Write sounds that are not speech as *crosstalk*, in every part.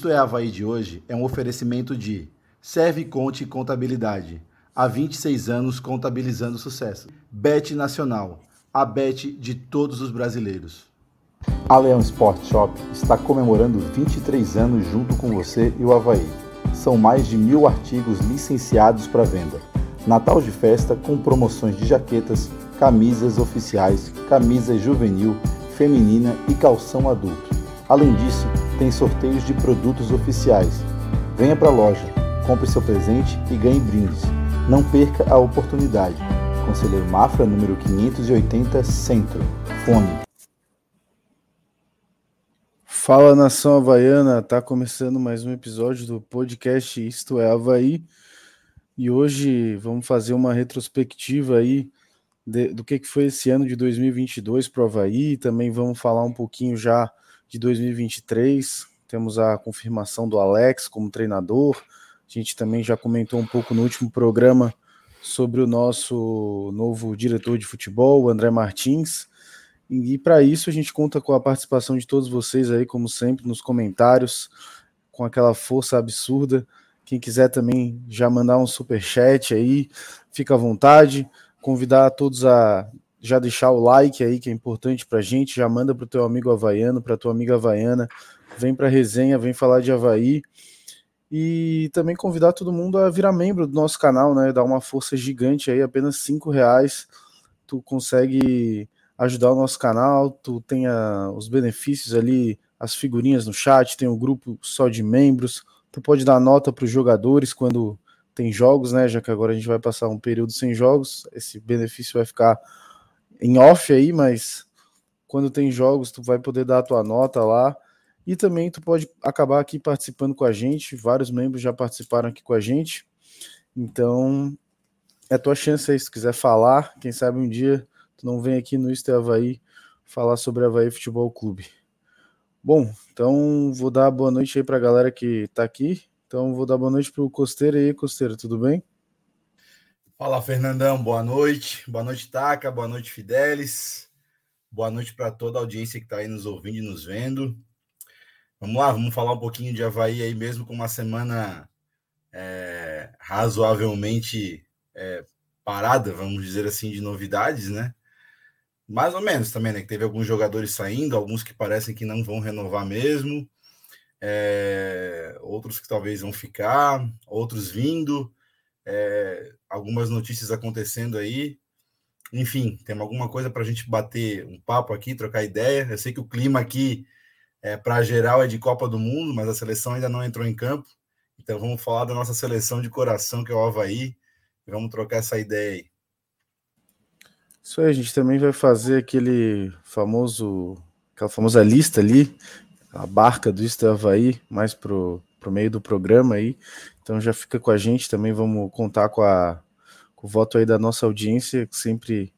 Isto é Havaí de hoje é um oferecimento de Serve Conte Contabilidade. Há 26 anos contabilizando sucesso. Bet Nacional, a bet de todos os brasileiros. A Leão Sport Shop está comemorando 23 anos junto com você e o Havaí. São mais de mil artigos licenciados para venda. Natal de festa com promoções de jaquetas, camisas oficiais, camisa juvenil, feminina e calção adulto. Além disso, tem sorteios de produtos oficiais. Venha para a loja, compre seu presente e ganhe brindes. Não perca a oportunidade. Conselheiro Mafra, número 580, Centro. Fone. Fala nação havaiana, tá começando mais um episódio do podcast Isto é Havaí. E hoje vamos fazer uma retrospectiva aí de, do que, que foi esse ano de 2022 para o Havaí. Também vamos falar um pouquinho já de 2023. Temos a confirmação do Alex como treinador. A gente também já comentou um pouco no último programa sobre o nosso novo diretor de futebol, o André Martins. E, para isso a gente conta com a participação de todos vocês aí, como sempre, nos comentários, com aquela força absurda. Quem quiser também já mandar um super chat aí, fica à vontade. Convidar a todos a já deixar o like aí, que é importante para a gente, já manda para o teu amigo havaiano, para tua amiga havaiana, vem para a resenha, vem falar de Havaí. E também convidar todo mundo a virar membro do nosso canal, né? Dar uma força gigante aí, apenas cinco reais. Tu consegue ajudar o nosso canal, tu tem a, os benefícios ali, as figurinhas no chat, tem um grupo só de membros. Tu pode dar nota para os jogadores quando tem jogos, né? Já que agora a gente vai passar um período sem jogos, esse benefício vai ficar em off aí, mas quando tem jogos, tu vai poder dar a tua nota lá. E também tu pode acabar aqui participando com a gente. Vários membros já participaram aqui com a gente. Então, é a tua chance aí, se tu quiser falar. Quem sabe um dia tu não vem aqui no Isto Havaí falar sobre Havaí Futebol Clube. Bom, então vou dar boa noite aí para a galera que está aqui. Então vou dar boa noite para o Costeiro aí. Costeiro, tudo bem? Fala, Fernandão. Boa noite. Boa noite, Taca. Boa noite, Fidelis. Boa noite para toda a audiência que está aí nos ouvindo e nos vendo. Vamos lá, vamos falar um pouquinho de Havaí aí mesmo com uma semana é, razoavelmente é, parada, vamos dizer assim, de novidades, né? Mais ou menos também, né? Que teve alguns jogadores saindo, alguns que parecem que não vão renovar mesmo, é, outros que talvez vão ficar, outros vindo é, algumas notícias acontecendo aí. Enfim, tem alguma coisa para a gente bater um papo aqui, trocar ideia. Eu sei que o clima aqui, é, para geral, é de Copa do Mundo, mas a seleção ainda não entrou em campo. Então vamos falar da nossa seleção de coração, que é o Havaí, e vamos trocar essa ideia aí. Isso aí, a gente também vai fazer aquele famoso, aquela famosa lista ali, a barca do Isto Havaí, mais pro, pro meio do programa aí. Então já fica com a gente também, vamos contar com, a, com o voto aí da nossa audiência, sempre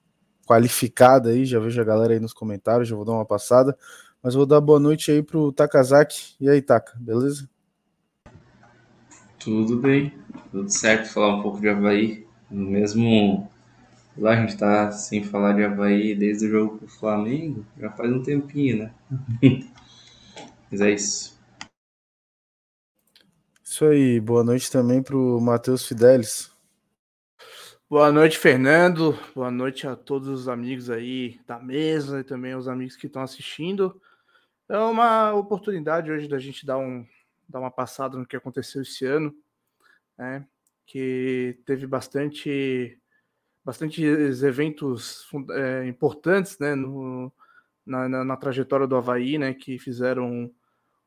qualificada aí, já vejo a galera aí nos comentários, já vou dar uma passada, mas vou dar boa noite aí pro Takazaki. E aí, Taka, beleza? Tudo bem, tudo certo, falar um pouco de Havaí, mesmo lá a gente tá sem falar de Havaí desde o jogo com o Flamengo, já faz um tempinho, né? *laughs* Mas é isso. Isso aí, boa noite também para o Matheus Fidelis. Boa noite, Fernando. Boa noite a todos os amigos aí da mesa e também aos amigos que estão assistindo. É uma oportunidade hoje da gente dar, um, dar uma passada no que aconteceu esse ano, né? Que teve bastante, bastantes eventos é, importantes, né? No, na, na, na trajetória do Havaí, né? Que fizeram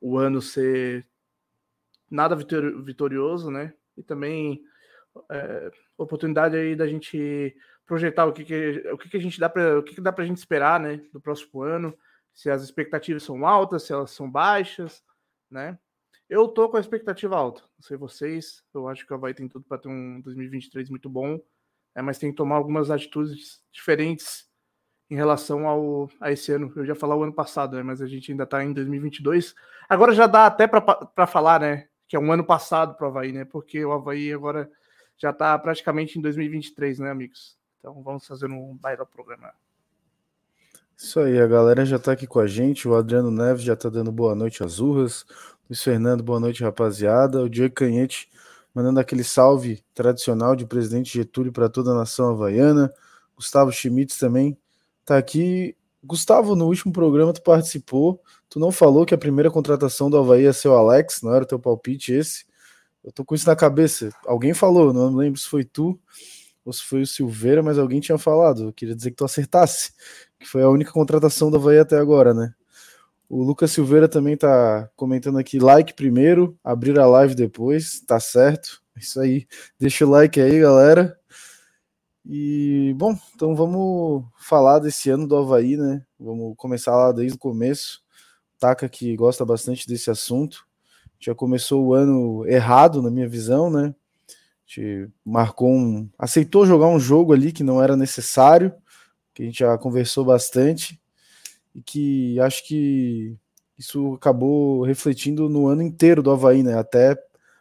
o ano ser nada vitorioso, né? E também é, oportunidade aí da gente projetar o que, que o que, que a gente dá para o que, que dá para a gente esperar, né? Do próximo ano, se as expectativas são altas, se elas são baixas, né? Eu tô com a expectativa alta, não sei vocês, eu acho que o Havaí tem tudo para ter um 2023 muito bom, é, mas tem que tomar algumas atitudes diferentes em relação ao, a esse ano. Eu já falar o ano passado, né, mas a gente ainda está em 2022. Agora já dá até para falar, né? Que é um ano passado para o Havaí, né? Porque o Havaí agora já está praticamente em 2023, né, amigos? Então vamos fazer um baita programa. Isso aí, a galera já está aqui com a gente. O Adriano Neves já está dando boa noite às urras. Luiz Fernando, boa noite, rapaziada. O Diego Canhete mandando aquele salve tradicional de presidente Getúlio para toda a nação havaiana. Gustavo Schmitz também tá aqui. Gustavo, no último programa tu participou, tu não falou que a primeira contratação do Havaí ia ser o Alex, não era o teu palpite esse? Eu tô com isso na cabeça. Alguém falou, não lembro se foi tu ou se foi o Silveira, mas alguém tinha falado. Eu queria dizer que tu acertasse, que foi a única contratação do Havaí até agora, né? O Lucas Silveira também tá comentando aqui, like primeiro, abrir a live depois, tá certo? É isso aí. Deixa o like aí, galera. E, bom, então vamos falar desse ano do Havaí, né? Vamos começar lá desde o começo. Taca que gosta bastante desse assunto. Já começou o ano errado, na minha visão, né? Gente marcou um. aceitou jogar um jogo ali que não era necessário, que a gente já conversou bastante e que acho que isso acabou refletindo no ano inteiro do Havaí, né? Até,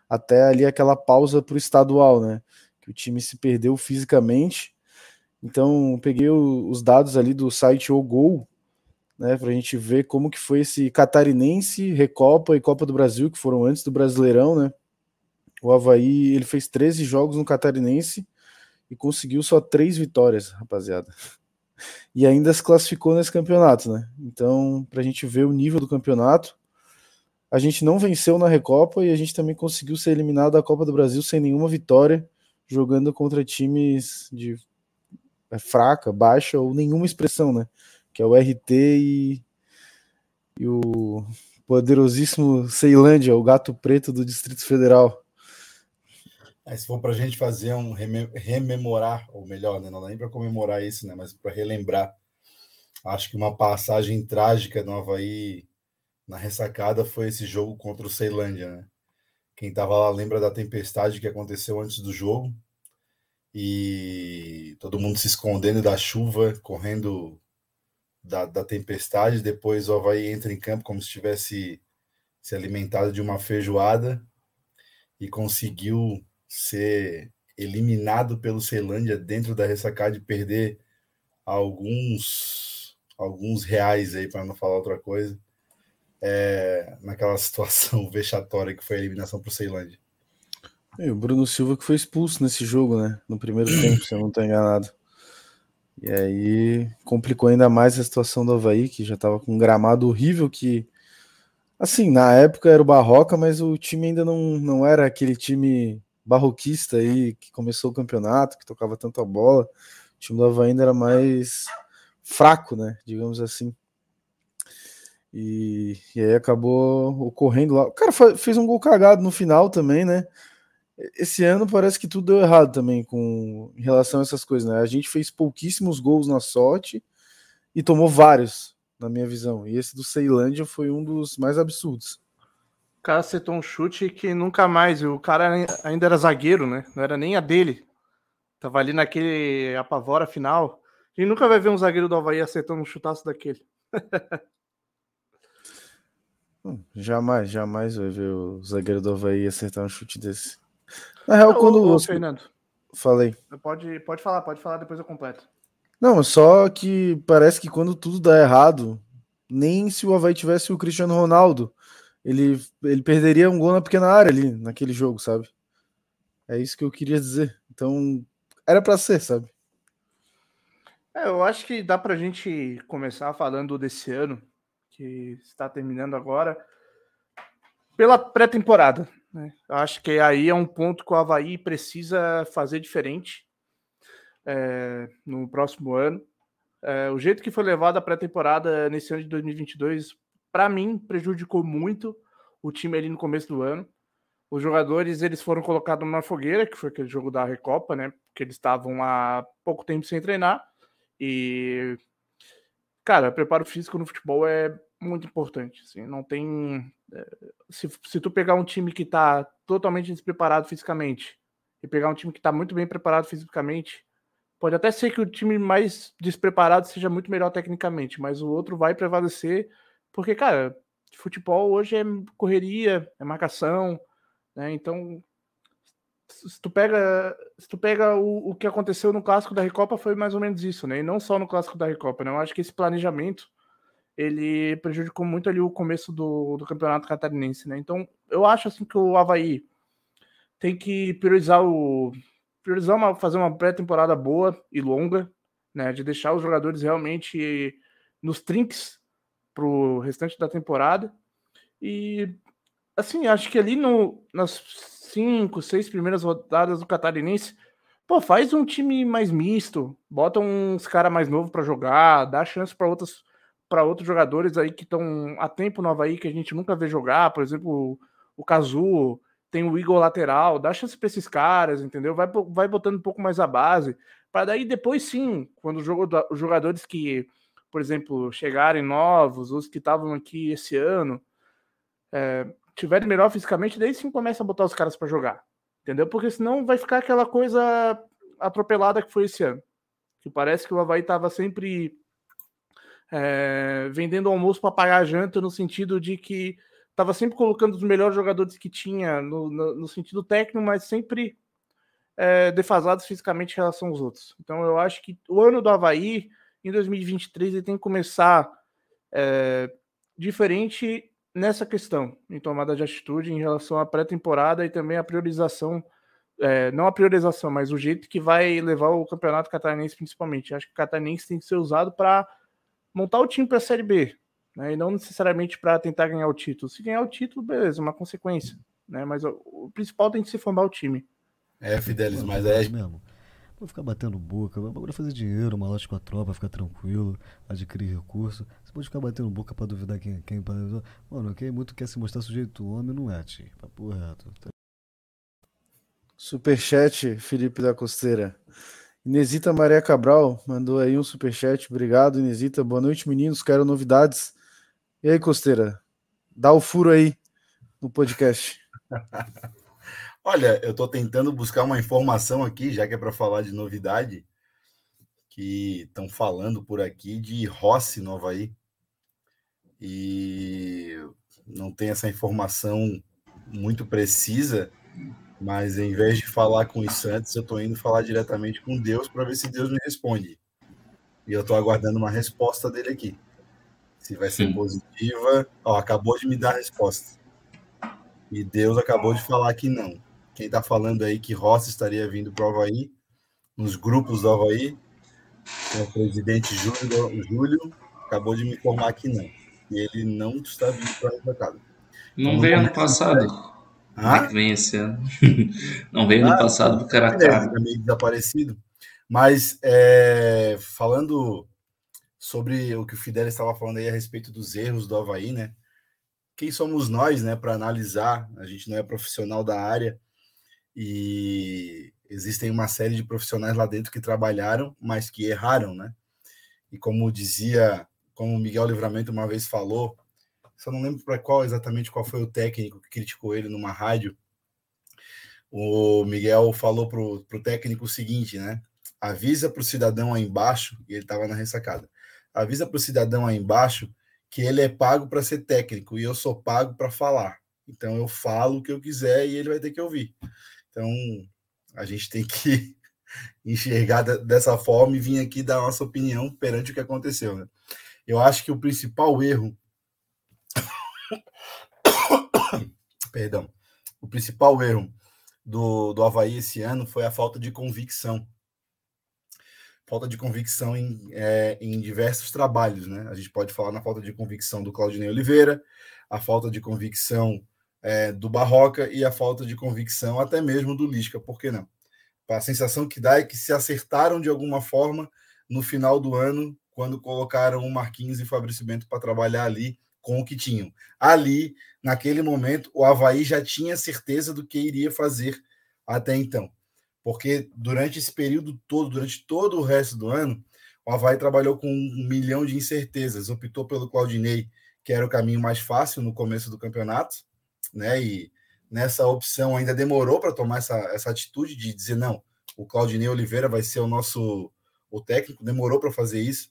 até ali aquela pausa para o estadual, né? Que o time se perdeu fisicamente. Então, peguei o, os dados ali do site O Gol, né? Para a gente ver como que foi esse catarinense, Recopa e Copa do Brasil, que foram antes do Brasileirão, né? O Havaí ele fez 13 jogos no catarinense e conseguiu só três vitórias, rapaziada e ainda se classificou nesse campeonato, né? Então, para a gente ver o nível do campeonato, a gente não venceu na Recopa e a gente também conseguiu ser eliminado da Copa do Brasil sem nenhuma vitória, jogando contra times de é, fraca, baixa ou nenhuma expressão, né? Que é o RT e, e o poderosíssimo Ceilândia, o gato preto do Distrito Federal. Aí, se for para a gente fazer um rememorar, ou melhor, né, não dá nem para comemorar isso, né, mas para relembrar, acho que uma passagem trágica no Havaí na ressacada foi esse jogo contra o Ceilândia. Né? Quem estava lá lembra da tempestade que aconteceu antes do jogo e todo mundo se escondendo da chuva, correndo da, da tempestade. Depois o Havaí entra em campo como se tivesse se alimentado de uma feijoada e conseguiu ser eliminado pelo Ceilândia dentro da ressacada e perder alguns alguns reais aí para não falar outra coisa é, naquela *laughs* situação vexatória que foi a eliminação para o Ceilândia. E o Bruno Silva que foi expulso nesse jogo, né? No primeiro tempo, se eu não estou enganado. E aí complicou ainda mais a situação do Havaí, que já estava com um gramado horrível que assim, na época era o Barroca, mas o time ainda não, não era aquele time barroquista aí que começou o campeonato, que tocava tanto a bola. O time do Havaí ainda era mais fraco, né? Digamos assim. E, e aí acabou ocorrendo lá. O cara fez um gol cagado no final também, né? Esse ano parece que tudo deu errado também com em relação a essas coisas, né? A gente fez pouquíssimos gols na sorte e tomou vários, na minha visão. E esse do Ceilândia foi um dos mais absurdos cara acertou um chute que nunca mais. O cara ainda era zagueiro, né? Não era nem a dele. Tava ali naquele apavora final. A gente nunca vai ver um zagueiro do Havaí acertando um chutaço daquele. *laughs* Hum, jamais, jamais vai ver o zagueiro do Havaí acertar um chute desse. Na real, quando. Ô, Fernando. Falei. Pode, pode falar, pode falar, depois eu completo. Não, só que parece que quando tudo dá errado, nem se o Havaí tivesse o Cristiano Ronaldo, ele, ele perderia um gol na pequena área ali, naquele jogo, sabe? É isso que eu queria dizer. Então, era para ser, sabe? É, eu acho que dá para a gente começar falando desse ano, que está terminando agora, pela pré-temporada. Né? Acho que aí é um ponto que o Havaí precisa fazer diferente é, no próximo ano. É, o jeito que foi levado a pré-temporada nesse ano de 2022 para mim, prejudicou muito o time ali no começo do ano. Os jogadores eles foram colocados numa fogueira, que foi aquele jogo da Recopa, né? Porque eles estavam há pouco tempo sem treinar. E, cara, preparo físico no futebol é muito importante. Assim, não tem. É, se, se tu pegar um time que está totalmente despreparado fisicamente e pegar um time que está muito bem preparado fisicamente, pode até ser que o time mais despreparado seja muito melhor tecnicamente, mas o outro vai prevalecer porque, cara, futebol hoje é correria, é marcação, né? Então, se tu pega, se tu pega o, o que aconteceu no clássico da Recopa foi mais ou menos isso, né? E não só no clássico da Recopa, né? Eu acho que esse planejamento ele prejudicou muito ali o começo do, do campeonato catarinense, né? Então, eu acho assim que o Havaí tem que priorizar o priorizar uma, fazer uma pré-temporada boa e longa, né? De deixar os jogadores realmente nos trinques para o restante da temporada. E assim, acho que ali no, nas cinco, seis primeiras rodadas do Catarinense, pô, faz um time mais misto, bota uns cara mais novo para jogar, dá chance para outros para outros jogadores aí que estão há tempo no Havaí que a gente nunca vê jogar, por exemplo, o Cazu, tem o Igor lateral, dá chance para esses caras, entendeu? Vai, vai botando um pouco mais a base, para daí depois sim, quando os jogadores que, por exemplo, chegarem novos, os que estavam aqui esse ano, é, tiverem melhor fisicamente, daí sim começa a botar os caras para jogar, entendeu? Porque senão vai ficar aquela coisa atropelada que foi esse ano, que parece que o Havaí estava sempre é, vendendo almoço para pagar a janta, no sentido de que estava sempre colocando os melhores jogadores que tinha no, no, no sentido técnico, mas sempre é, defasados fisicamente em relação aos outros. Então eu acho que o ano do Havaí, em 2023, ele tem que começar é, diferente nessa questão, em tomada de atitude em relação à pré-temporada e também a priorização, é, não a priorização, mas o jeito que vai levar o campeonato catarinense principalmente. Acho que o catarinense tem que ser usado para montar o time para a Série B, né? E não necessariamente para tentar ganhar o título. Se ganhar o título, beleza, uma consequência, né? Mas o, o principal tem que ser formar o time. É, Fidelis, mas é mesmo. Vou ficar batendo boca, bagulho fazer dinheiro, uma lote com a tropa, ficar tranquilo, adquirir recurso. Você pode ficar batendo boca pra duvidar quem, quem Mano, quem muito quer se mostrar sujeito homem não é, tio. Papo reto. Superchat, Felipe da Costeira. Inesita Maria Cabral mandou aí um superchat. Obrigado, Inesita. Boa noite, meninos. Quero novidades. E aí, Costeira? Dá o furo aí no podcast. *laughs* Olha, eu estou tentando buscar uma informação aqui, já que é para falar de novidade, que estão falando por aqui de Rossi no Havaí. E não tem essa informação muito precisa, mas em vez de falar com os Santos, eu estou indo falar diretamente com Deus para ver se Deus me responde. E eu estou aguardando uma resposta dele aqui. Se vai ser Sim. positiva. Ó, acabou de me dar a resposta. E Deus acabou de falar que não. Quem está falando aí que Rossi estaria vindo para o Havaí, nos grupos do Havaí, o presidente Júlio, Júlio acabou de me informar que não. E ele não está vindo para a bancada. Não então, veio ano passado. Ah? Vem esse ano? *laughs* Não veio ah, ano passado do Caracá. É meio desaparecido. Mas é, falando sobre o que o Fidel estava falando aí a respeito dos erros do Havaí, né? Quem somos nós, né, para analisar? A gente não é profissional da área e existem uma série de profissionais lá dentro que trabalharam, mas que erraram, né? E como dizia, como o Miguel Livramento uma vez falou, só não lembro para qual exatamente qual foi o técnico que criticou ele numa rádio. O Miguel falou para o técnico o seguinte, né? Avisa para o cidadão aí embaixo, e ele estava na ressacada. Avisa para o cidadão aí embaixo que ele é pago para ser técnico e eu sou pago para falar. Então eu falo o que eu quiser e ele vai ter que ouvir. Então a gente tem que *laughs* enxergar dessa forma e vir aqui dar nossa opinião perante o que aconteceu. Né? Eu acho que o principal erro Perdão. O principal erro do, do Havaí esse ano foi a falta de convicção. Falta de convicção em, é, em diversos trabalhos, né? A gente pode falar na falta de convicção do Claudinei Oliveira, a falta de convicção é, do Barroca e a falta de convicção até mesmo do Lisca, por que não? A sensação que dá é que se acertaram de alguma forma no final do ano, quando colocaram o Marquinhos e Fabrício Bento para trabalhar ali com o que tinham. Ali, naquele momento, o Havaí já tinha certeza do que iria fazer até então. Porque durante esse período todo, durante todo o resto do ano, o Havaí trabalhou com um milhão de incertezas. Optou pelo Claudinei, que era o caminho mais fácil no começo do campeonato, né? E nessa opção ainda demorou para tomar essa, essa atitude de dizer não, o Claudinei Oliveira vai ser o nosso o técnico, demorou para fazer isso.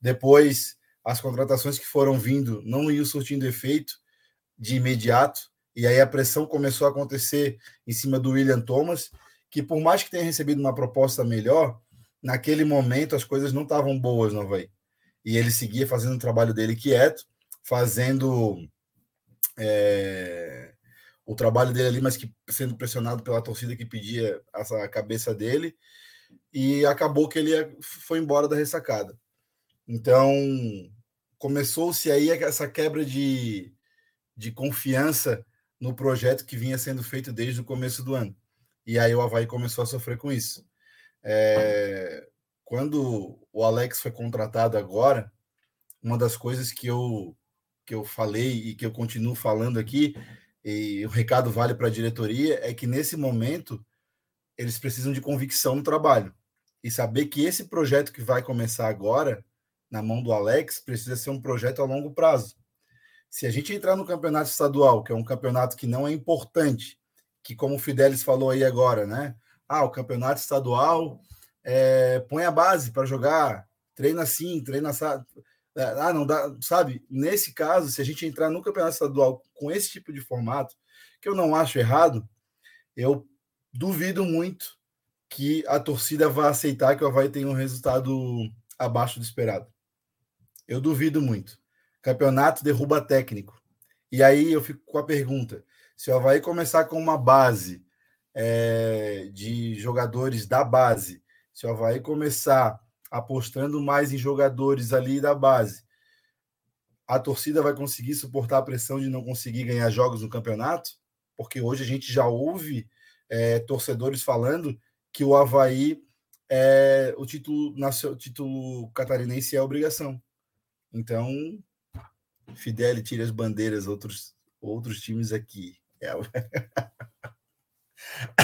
Depois as contratações que foram vindo não iam surtindo efeito de imediato, e aí a pressão começou a acontecer em cima do William Thomas, que por mais que tenha recebido uma proposta melhor, naquele momento as coisas não estavam boas no Havaí. e ele seguia fazendo o trabalho dele quieto, fazendo é, o trabalho dele ali, mas que sendo pressionado pela torcida que pedia essa cabeça dele, e acabou que ele foi embora da ressacada. Então, começou-se aí essa quebra de, de confiança no projeto que vinha sendo feito desde o começo do ano. E aí o Havaí começou a sofrer com isso. É, quando o Alex foi contratado agora, uma das coisas que eu, que eu falei e que eu continuo falando aqui, e o recado vale para a diretoria, é que nesse momento eles precisam de convicção no trabalho. E saber que esse projeto que vai começar agora, na mão do Alex, precisa ser um projeto a longo prazo. Se a gente entrar no campeonato estadual, que é um campeonato que não é importante, que como o Fidelis falou aí agora, né? Ah, o campeonato estadual é, põe a base para jogar, treina assim, treina assim. Ah, não dá, sabe? Nesse caso, se a gente entrar no campeonato estadual com esse tipo de formato, que eu não acho errado, eu duvido muito que a torcida vá aceitar que o Havaí tenha um resultado abaixo do esperado. Eu duvido muito. Campeonato derruba técnico. E aí eu fico com a pergunta: se o Havaí começar com uma base é, de jogadores da base, se o Havaí começar apostando mais em jogadores ali da base, a torcida vai conseguir suportar a pressão de não conseguir ganhar jogos no campeonato? Porque hoje a gente já ouve é, torcedores falando que o Havaí é o título, título catarinense é obrigação. Então, Fidel tira as bandeiras, outros, outros times aqui. É,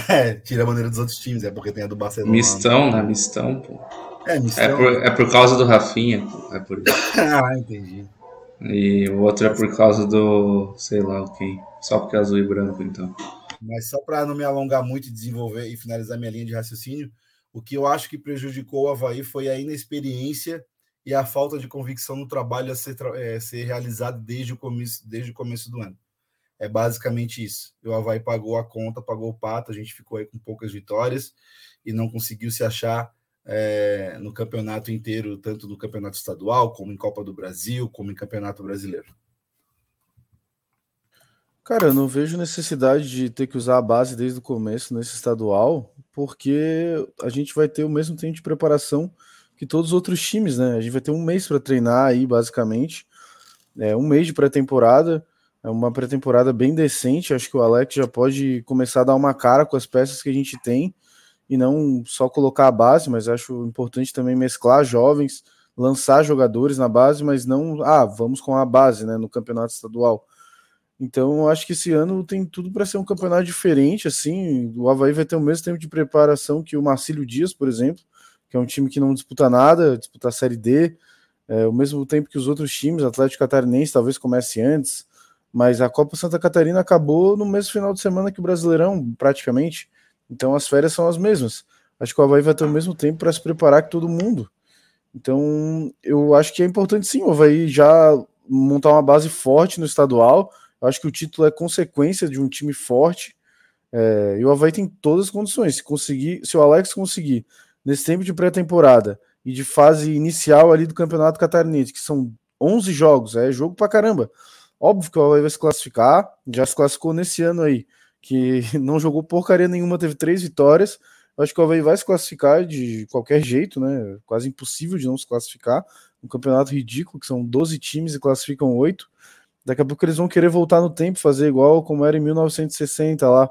é, *laughs* tira a bandeira dos outros times, é porque tem a do Barcelona. Mistão, né? Mistão, pô. É, mistão. É por, é por causa do Rafinha, pô. É por isso. *laughs* ah, entendi. E o outro é por causa do, sei lá o quem. Só porque é azul e branco, então. Mas só para não me alongar muito e desenvolver e finalizar minha linha de raciocínio, o que eu acho que prejudicou o Havaí foi a inexperiência e a falta de convicção no trabalho a ser, é, ser realizado desde o, começo, desde o começo do ano. É basicamente isso. O Havaí pagou a conta, pagou o pato, a gente ficou aí com poucas vitórias e não conseguiu se achar é, no campeonato inteiro, tanto no campeonato estadual, como em Copa do Brasil, como em Campeonato Brasileiro. Cara, eu não vejo necessidade de ter que usar a base desde o começo nesse estadual, porque a gente vai ter o mesmo tempo de preparação que todos os outros times, né? A gente vai ter um mês para treinar aí, basicamente. É um mês de pré-temporada, é uma pré-temporada bem decente. Acho que o Alex já pode começar a dar uma cara com as peças que a gente tem e não só colocar a base, mas acho importante também mesclar jovens, lançar jogadores na base, mas não, ah, vamos com a base, né, no campeonato estadual. Então, acho que esse ano tem tudo para ser um campeonato diferente. Assim, o Havaí vai ter o mesmo tempo de preparação que o Marcílio Dias, por exemplo, que é um time que não disputa nada, disputa a Série D, é, o mesmo tempo que os outros times, Atlético Catarinense talvez comece antes, mas a Copa Santa Catarina acabou no mesmo final de semana que o Brasileirão, praticamente. Então, as férias são as mesmas. Acho que o Havaí vai ter o mesmo tempo para se preparar que todo mundo. Então, eu acho que é importante sim o Havaí já montar uma base forte no estadual eu acho que o título é consequência de um time forte. É, e o Havaí tem todas as condições. Se conseguir, se o Alex conseguir, nesse tempo de pré-temporada e de fase inicial ali do Campeonato Catarinense, que são 11 jogos, é jogo pra caramba. Óbvio que o Havaí vai se classificar, já se classificou nesse ano aí, que *laughs* não jogou porcaria nenhuma, teve três vitórias. Acho que o Havaí vai se classificar de qualquer jeito, né? Quase impossível de não se classificar. Um campeonato ridículo, que são 12 times e classificam 8. Daqui a pouco eles vão querer voltar no tempo, fazer igual como era em 1960 lá,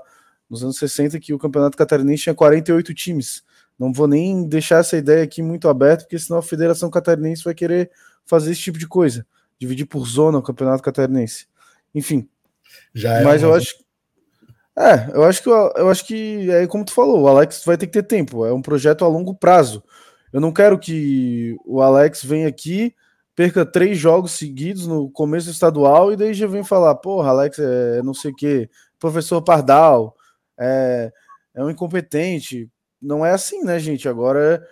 nos anos 60, que o Campeonato Catarinense tinha 48 times. Não vou nem deixar essa ideia aqui muito aberta, porque senão a Federação Catarinense vai querer fazer esse tipo de coisa, dividir por zona o Campeonato Catarinense. Enfim. Já é mas eu acho é, eu acho que eu acho que é como tu falou, o Alex vai ter que ter tempo, é um projeto a longo prazo. Eu não quero que o Alex venha aqui perca três jogos seguidos no começo estadual e daí já vem falar, porra, Alex é não sei o que, professor Pardal, é, é um incompetente. Não é assim, né, gente? Agora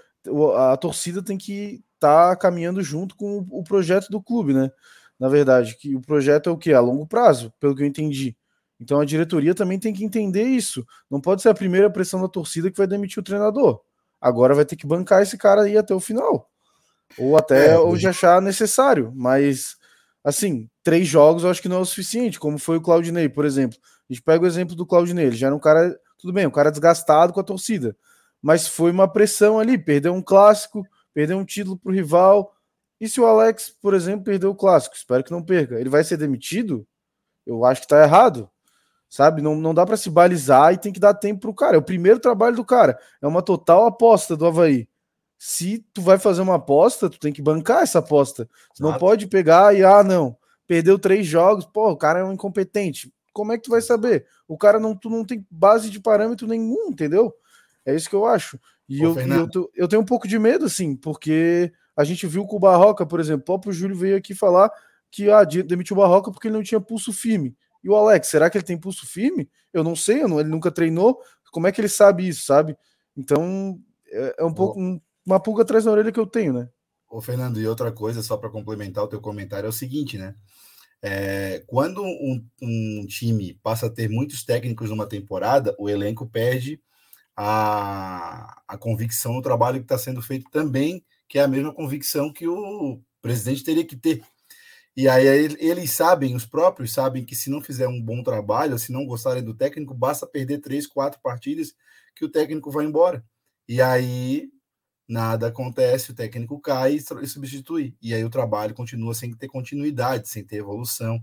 a torcida tem que estar tá caminhando junto com o projeto do clube, né? Na verdade, que o projeto é o que? A longo prazo, pelo que eu entendi. Então a diretoria também tem que entender isso. Não pode ser a primeira pressão da torcida que vai demitir o treinador. Agora vai ter que bancar esse cara aí até o final. Ou até é, onde achar necessário. Mas, assim, três jogos eu acho que não é o suficiente, como foi o Claudinei, por exemplo. A gente pega o exemplo do Claudinei, ele já era um cara, tudo bem, um cara desgastado com a torcida, mas foi uma pressão ali, perdeu um clássico, perdeu um título para o rival. E se o Alex, por exemplo, perdeu o clássico, espero que não perca, ele vai ser demitido? Eu acho que está errado sabe? Não, não dá para se balizar e tem que dar tempo pro cara. É o primeiro trabalho do cara. É uma total aposta do Havaí. Se tu vai fazer uma aposta, tu tem que bancar essa aposta. Tu não pode pegar e, ah, não, perdeu três jogos, pô, o cara é um incompetente. Como é que tu vai saber? O cara não, tu não tem base de parâmetro nenhum, entendeu? É isso que eu acho. E eu, eu, eu, tenho um pouco de medo, assim, porque a gente viu com o Barroca, por exemplo, o próprio Júlio veio aqui falar que ah, demitiu o Barroca porque ele não tinha pulso firme. E o Alex, será que ele tem pulso firme? Eu não sei, eu não, ele nunca treinou. Como é que ele sabe isso, sabe? Então, é, é um pouco um, uma pulga atrás da orelha que eu tenho, né? Ô, Fernando, e outra coisa, só para complementar o teu comentário, é o seguinte, né? É, quando um, um, time passa a ter muitos técnicos numa temporada, o elenco perde a, a convicção no trabalho que está sendo feito também, que é a mesma convicção que o presidente teria que ter. E aí eles sabem, os próprios sabem que se não fizer um bom trabalho, se não gostarem do técnico, basta perder três, quatro partidas que o técnico vai embora. E aí nada acontece, o técnico cai e substitui. E aí o trabalho continua sem ter continuidade, sem ter evolução.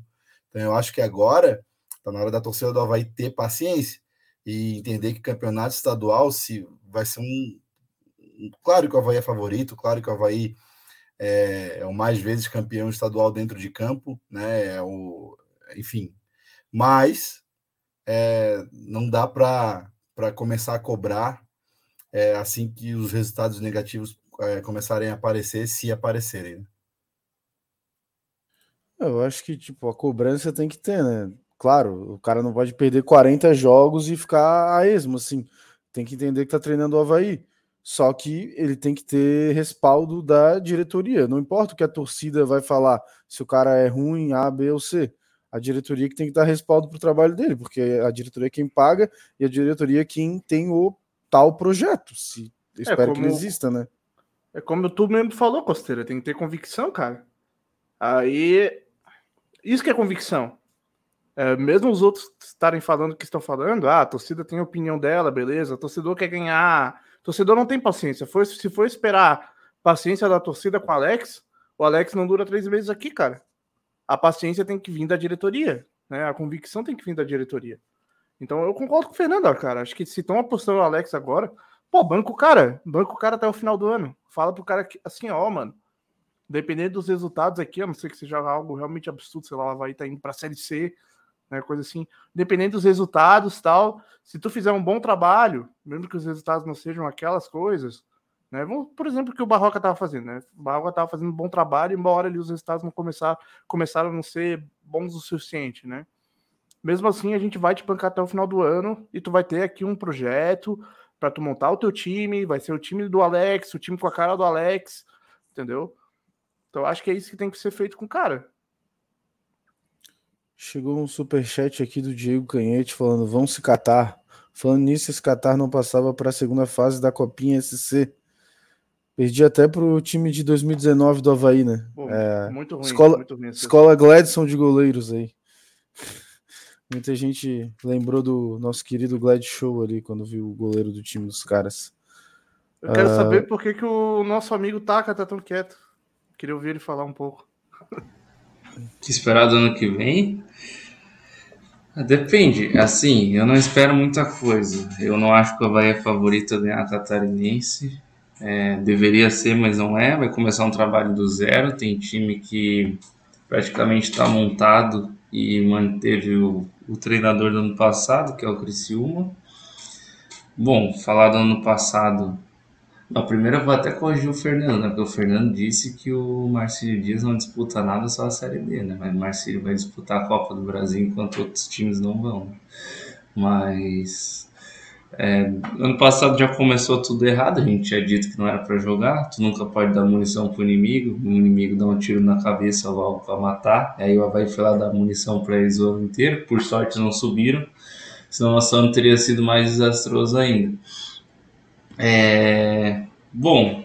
Então eu acho que agora está na hora da torcida do Havaí ter paciência e entender que campeonato estadual se vai ser um. Claro que o Havaí é favorito, claro que o Havaí é, é o mais vezes campeão estadual dentro de campo, né? É o, enfim, mas é, não dá para começar a cobrar é, assim que os resultados negativos é, começarem a aparecer, se aparecerem. Né? Eu acho que tipo a cobrança tem que ter, né? Claro, o cara não pode perder 40 jogos e ficar a esmo, assim. Tem que entender que tá treinando o Havaí. Só que ele tem que ter respaldo da diretoria. Não importa o que a torcida vai falar, se o cara é ruim, A, B ou C. A diretoria que tem que dar respaldo para o trabalho dele, porque a diretoria é quem paga e a diretoria é quem tem o tal projeto. Se, espero é como, que ele exista, né? É como tu mesmo falou, Costeira, tem que ter convicção, cara. Aí. Isso que é convicção. É, mesmo os outros estarem falando o que estão falando, ah, a torcida tem a opinião dela, beleza, torcedor quer ganhar, torcedor não tem paciência. Se for esperar paciência da torcida com o Alex, o Alex não dura três meses aqui, cara. A paciência tem que vir da diretoria, né? A convicção tem que vir da diretoria. Então eu concordo com o Fernando, cara. Acho que se estão apostando no Alex agora, pô, banco o cara, banco o cara até o final do ano. Fala pro cara que, assim, ó, mano, dependendo dos resultados aqui, a não ser que seja algo realmente absurdo, sei lá, vai estar tá indo pra Série C, né, coisa assim. Dependendo dos resultados tal, se tu fizer um bom trabalho, mesmo que os resultados não sejam aquelas coisas, né, por exemplo, que o Barroca estava fazendo, né? O Barroca estava fazendo um bom trabalho, embora ali os resultados não começar, começaram a não ser bons o suficiente, né? Mesmo assim, a gente vai te bancar até o final do ano e tu vai ter aqui um projeto para tu montar o teu time, vai ser o time do Alex, o time com a cara do Alex, entendeu? Então acho que é isso que tem que ser feito com o cara. Chegou um super chat aqui do Diego Canhete falando: "Vão se catar". Falando nisso, esse Qatar não passava para a segunda fase da Copinha SC. Perdi até para o time de 2019 do Havaí, né? Pô, é, muito ruim. Escola, muito ruim escola Gladson de goleiros aí. *laughs* Muita gente lembrou do nosso querido Glad Show ali quando viu o goleiro do time dos caras. Eu quero uh... saber por que, que o nosso amigo Taka tá tão quieto. Queria ouvir ele falar um pouco. *laughs* Que esperar do ano que vem? Depende, assim, eu não espero muita coisa. Eu não acho que o Havaí é favorito a ganhar a Catarinense. É, deveria ser, mas não é. Vai começar um trabalho do zero. Tem time que praticamente está montado e manteve o, o, treinador do ano passado, que é o Criciúma. Bom, falar do ano passado, não, primeiro eu vou até corrigir o Fernando, né? Porque o Fernando disse que o Marcílio Dias não disputa nada, só a Série B, né? Mas o Marcílio vai disputar a Copa do Brasil enquanto outros times não vão. Né? Mas é, ano passado já começou tudo errado, a gente tinha dito que não era para jogar, tu nunca pode dar munição pro inimigo, o inimigo dá um tiro na cabeça logo para matar, aí o Havaí foi lá dar munição para eles o ano inteiro, por sorte não subiram, senão nosso ano teria sido mais desastroso ainda. É... Bom,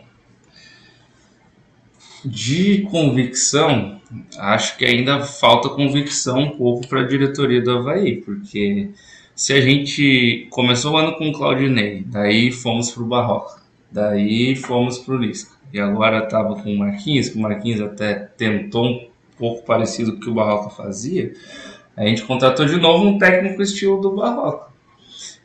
De convicção, acho que ainda falta convicção um pouco para a diretoria do Havaí, porque se a gente começou o ano com o Claudinei, daí fomos para o Barroca, daí fomos para o Lisca, e agora estava com o Marquinhos, que o Marquinhos até tentou um pouco parecido com o que o Barroca fazia, a gente contratou de novo um técnico estilo do Barroca.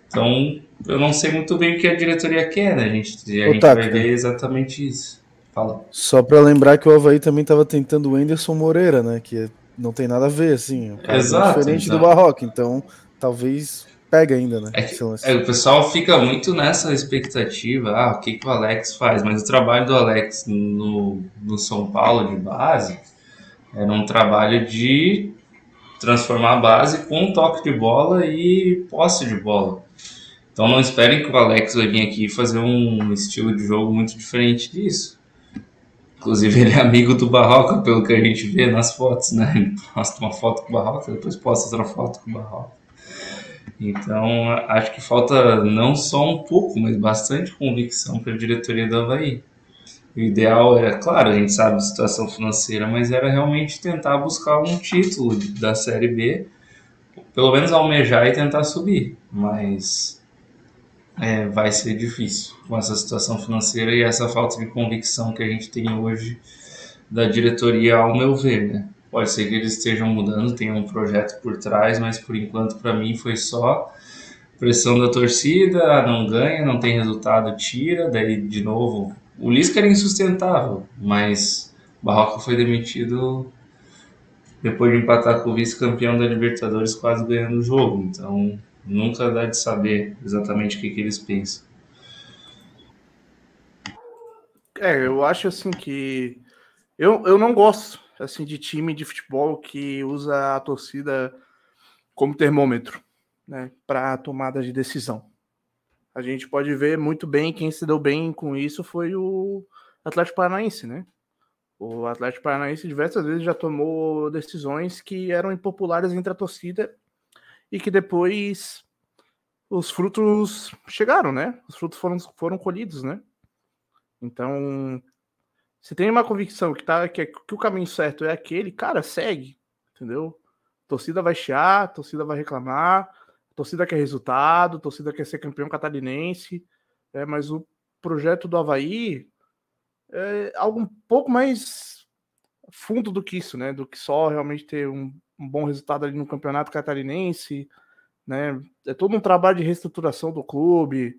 Então, eu não sei muito bem o que a diretoria quer, né? A gente, a gente vai ver exatamente isso. Fala. Só para lembrar que o Havaí também estava tentando o Anderson Moreira, né? Que não tem nada a ver, assim. O cara é exato, é diferente exato. do Barroca, então talvez pega ainda, né? É, é, o pessoal fica muito nessa expectativa, ah, o que, que o Alex faz, mas o trabalho do Alex no, no São Paulo de base era um trabalho de transformar a base com toque de bola e posse de bola. Então não esperem que o Alex vai vir aqui fazer um estilo de jogo muito diferente disso. Inclusive ele é amigo do Barroca, pelo que a gente vê nas fotos, né? Ele posta uma foto com o Barroca, depois posta outra foto com o Barroca. Então acho que falta não só um pouco, mas bastante convicção para a diretoria do Havaí. O ideal era, claro, a gente sabe a situação financeira, mas era realmente tentar buscar um título da Série B, pelo menos almejar e tentar subir. Mas é, vai ser difícil com essa situação financeira e essa falta de convicção que a gente tem hoje da diretoria, ao meu ver, né? Pode ser que eles estejam mudando, tenham um projeto por trás, mas por enquanto para mim foi só pressão da torcida, não ganha, não tem resultado, tira, daí de novo o Lisca era insustentável, mas Barroca foi demitido depois de empatar com o vice-campeão da Libertadores, quase ganhando o jogo. Então, nunca dá de saber exatamente o que, que eles pensam. É, eu acho assim que eu, eu não gosto assim de time de futebol que usa a torcida como termômetro, né, para tomada de decisão a gente pode ver muito bem quem se deu bem com isso foi o Atlético Paranaense, né? O Atlético Paranaense diversas vezes já tomou decisões que eram impopulares entre a torcida e que depois os frutos chegaram, né? Os frutos foram, foram colhidos, né? Então, se tem uma convicção que, tá, que, é, que o caminho certo é aquele, cara, segue, entendeu? A torcida vai chiar, torcida vai reclamar, torcida quer resultado, torcida quer ser campeão catarinense, é, mas o projeto do Havaí é algo um pouco mais fundo do que isso, né? Do que só realmente ter um, um bom resultado ali no campeonato catarinense, né? É todo um trabalho de reestruturação do clube,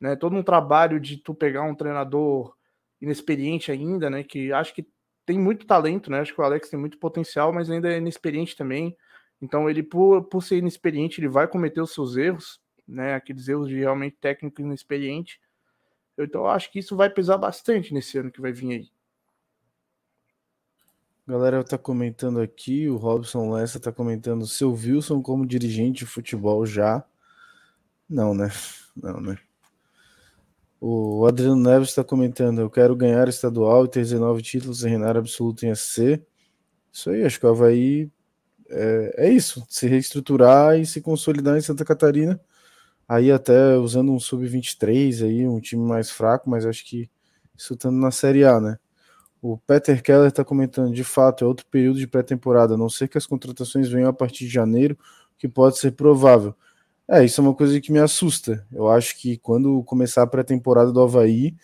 né? Todo um trabalho de tu pegar um treinador inexperiente ainda, né? Que acho que tem muito talento, né? Acho que o Alex tem muito potencial, mas ainda é inexperiente também. Então, ele, por, por ser inexperiente, ele vai cometer os seus erros, né? Aqueles erros de realmente técnico inexperiente. Então, eu acho que isso vai pesar bastante nesse ano que vai vir aí. A galera tá comentando aqui, o Robson Lessa tá comentando, seu Wilson como dirigente de futebol já. Não, né? *laughs* Não, né? O Adriano Neves está comentando, eu quero ganhar estadual e ter 19 títulos e reinar absoluto em SC. Isso aí, acho que o Havaí é, é isso, se reestruturar e se consolidar em Santa Catarina. Aí até usando um sub-23 aí, um time mais fraco, mas acho que isso estando na Série A, né? O Peter Keller está comentando, de fato, é outro período de pré-temporada, a não ser que as contratações venham a partir de janeiro, que pode ser provável. É, isso é uma coisa que me assusta. Eu acho que quando começar a pré-temporada do Havaí,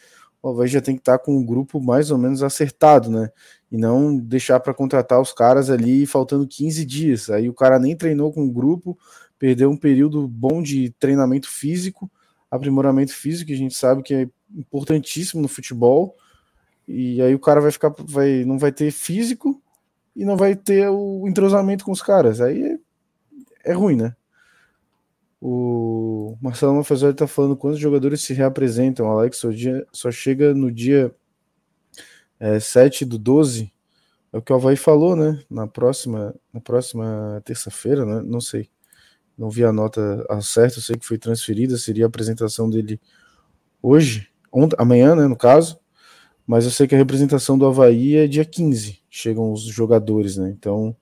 o Havaí já tem que estar com o grupo mais ou menos acertado, né? e não deixar para contratar os caras ali faltando 15 dias. Aí o cara nem treinou com o grupo, perdeu um período bom de treinamento físico, aprimoramento físico, que a gente sabe que é importantíssimo no futebol. E aí o cara vai ficar, vai, não vai ter físico e não vai ter o entrosamento com os caras. Aí é, é ruim, né? O Marcelo Mafazoli está falando quantos jogadores se reapresentam. O Alex só, dia, só chega no dia é, 7 do 12, é o que o Havaí falou, né? Na próxima, na próxima terça-feira, né? Não sei. Não vi a nota certa, sei que foi transferida, seria a apresentação dele hoje, ontem, amanhã, né, no caso. Mas eu sei que a representação do Havaí é dia 15, chegam os jogadores, né? Então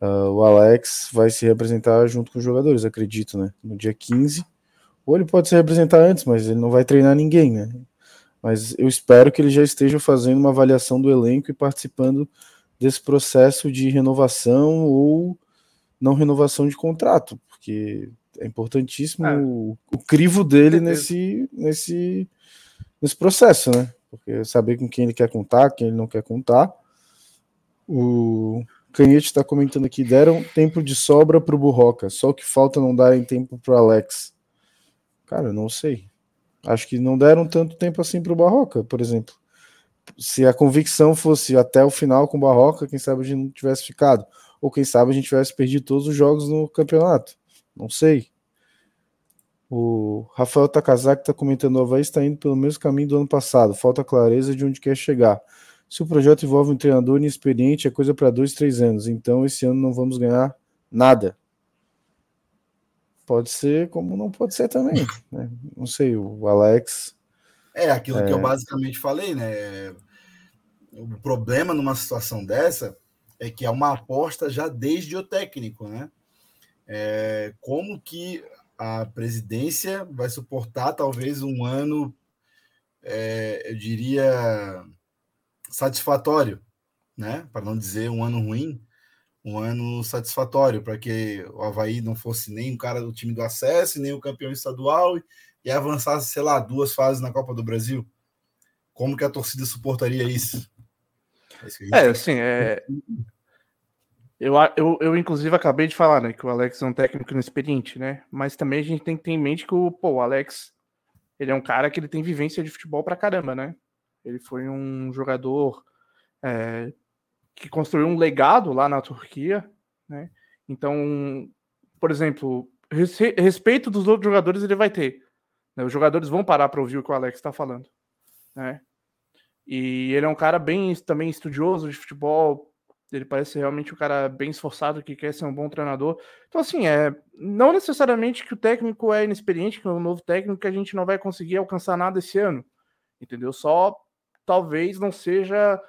uh, o Alex vai se representar junto com os jogadores, acredito, né? No dia 15. Ou ele pode se representar antes, mas ele não vai treinar ninguém, né? Mas eu espero que ele já esteja fazendo uma avaliação do elenco e participando desse processo de renovação ou não renovação de contrato, porque é importantíssimo é. O, o, crivo dele nesse, nesse, nesse processo, né? Porque saber com quem ele quer contar, quem ele não quer contar. O Canhete está comentando aqui: deram tempo de sobra para o Burroca, só que falta não darem tempo para Alex. Cara, não sei. Acho que não deram tanto tempo assim para o Barroca, por exemplo. Se a convicção fosse até o final com o Barroca, quem sabe a gente não tivesse ficado. Ou quem sabe a gente tivesse perdido todos os jogos no campeonato. Não sei. O Rafael Takazaki está comentando: o Havaí está indo pelo mesmo caminho do ano passado. Falta clareza de onde quer chegar. Se o projeto envolve um treinador inexperiente, é coisa para dois, três anos. Então, esse ano não vamos ganhar nada. Pode ser, como não pode ser também. *laughs* Né? Não sei, o Alex. É aquilo é... que eu é. basicamente falei, né? O problema numa situação dessa é que é uma aposta já desde o técnico, né? É, como que a presidência vai suportar talvez um ano, é, eu diria, satisfatório, né? Para não dizer um ano ruim, um ano satisfatório para que o Havaí não fosse nem o cara do time do acesso, nem o campeão estadual e, e avançasse, sei lá, duas fases na Copa do Brasil. Como que a torcida suportaria isso? É, é assim, é... Eu, eu, eu, inclusive, acabei de falar, né, que o Alex é um técnico inexperiente, né? Mas também a gente tem que ter em mente que o, pô, o Alex, ele é um cara que ele tem vivência de futebol pra caramba, né? Ele foi um jogador é, que construiu um legado lá na Turquia, né? Então, por exemplo, respeito dos outros jogadores ele vai ter. Né? Os jogadores vão parar para ouvir o que o Alex está falando, né? E ele é um cara bem também estudioso de futebol. Ele parece realmente um cara bem esforçado que quer ser um bom treinador. Então, assim, é não necessariamente que o técnico é inexperiente, que é um novo técnico, que a gente não vai conseguir alcançar nada esse ano, entendeu? Só talvez não seja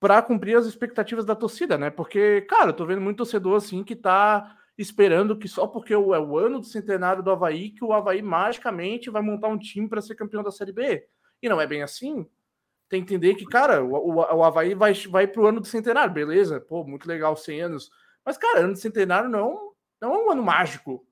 para cumprir as expectativas da torcida, né? Porque, cara, eu tô vendo muito torcedor assim que tá esperando que só porque é o ano do centenário do Havaí que o Havaí magicamente vai montar um time para ser campeão da Série B. E não é bem assim. Tem que entender que, cara, o, o, o Havaí vai, vai pro ano do centenário, beleza? Pô, muito legal, 100 anos. Mas, cara, ano do centenário não, não é um ano mágico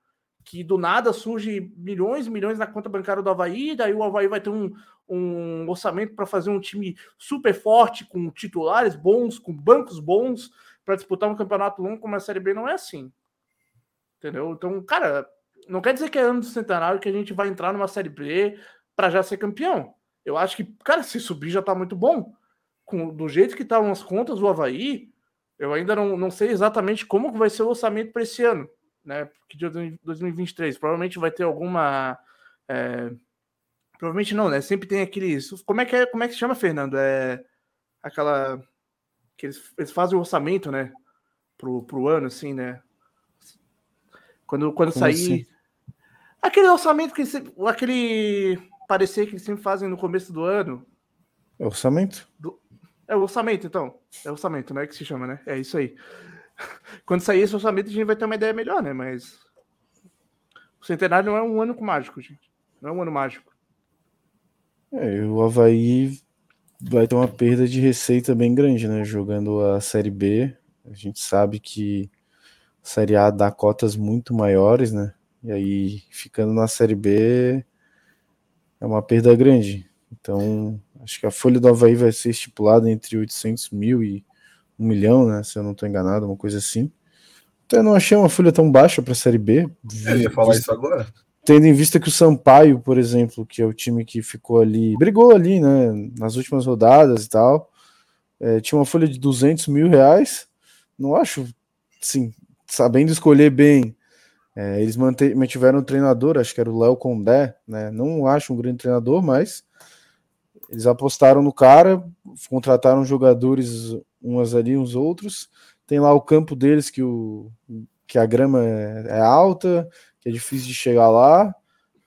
que do nada surge milhões e milhões na conta bancária do Havaí, daí o Havaí vai ter um, um orçamento para fazer um time super forte, com titulares bons, com bancos bons, para disputar um campeonato longo como a Série B, não é assim. Entendeu? Então, cara, não quer dizer que é ano do centenário que a gente vai entrar numa Série B para já ser campeão. Eu acho que, cara, se subir já tá muito bom. Com, do jeito que estavam as contas do Havaí, eu ainda não, não sei exatamente como vai ser o orçamento para esse ano né? Porque de 2023 provavelmente vai ter alguma. É... Provavelmente não, né? Sempre tem aqueles. Como é que é? Como é que se chama, Fernando? É aquela que eles, eles fazem o orçamento, né? Pro, pro ano, assim, né? Quando, quando sair. Assim? Aquele orçamento que aquele parecer que eles sempre fazem no começo do ano. É orçamento? Do, é o orçamento, então. É orçamento, né? Que se chama, né? É isso aí. *laughs* Quando sair esse orçamento, a gente vai ter uma ideia melhor, né? Mas o centenário não é um ano mágico, gente. Não é um ano mágico. É, o Havaí vai ter uma perda de receita bem grande, né? Jogando a Série B. A gente sabe que a Série A dá cotas muito maiores, né? E aí, ficando na Série B, é uma perda grande. Então, acho que a folha do Havaí vai ser estipulada entre 800 mil e um milhão, né? Se eu não estou enganado, uma coisa assim. Até não achei uma folha tão baixa para a Série B. Eu ia falar isso agora. Tendo em vista que o Sampaio, por exemplo, que é o time que ficou ali, brigou ali, né? Nas últimas rodadas e tal, é, tinha uma folha de 200 mil reais. Não acho, sim, sabendo escolher bem. É, eles mantiveram o treinador, acho que era o Léo Condé, né? Não acho um grande treinador, mas eles apostaram no cara, contrataram jogadores umas ali, uns outros. Tem lá o campo deles que, o, que a grama é, é alta, que é difícil de chegar lá.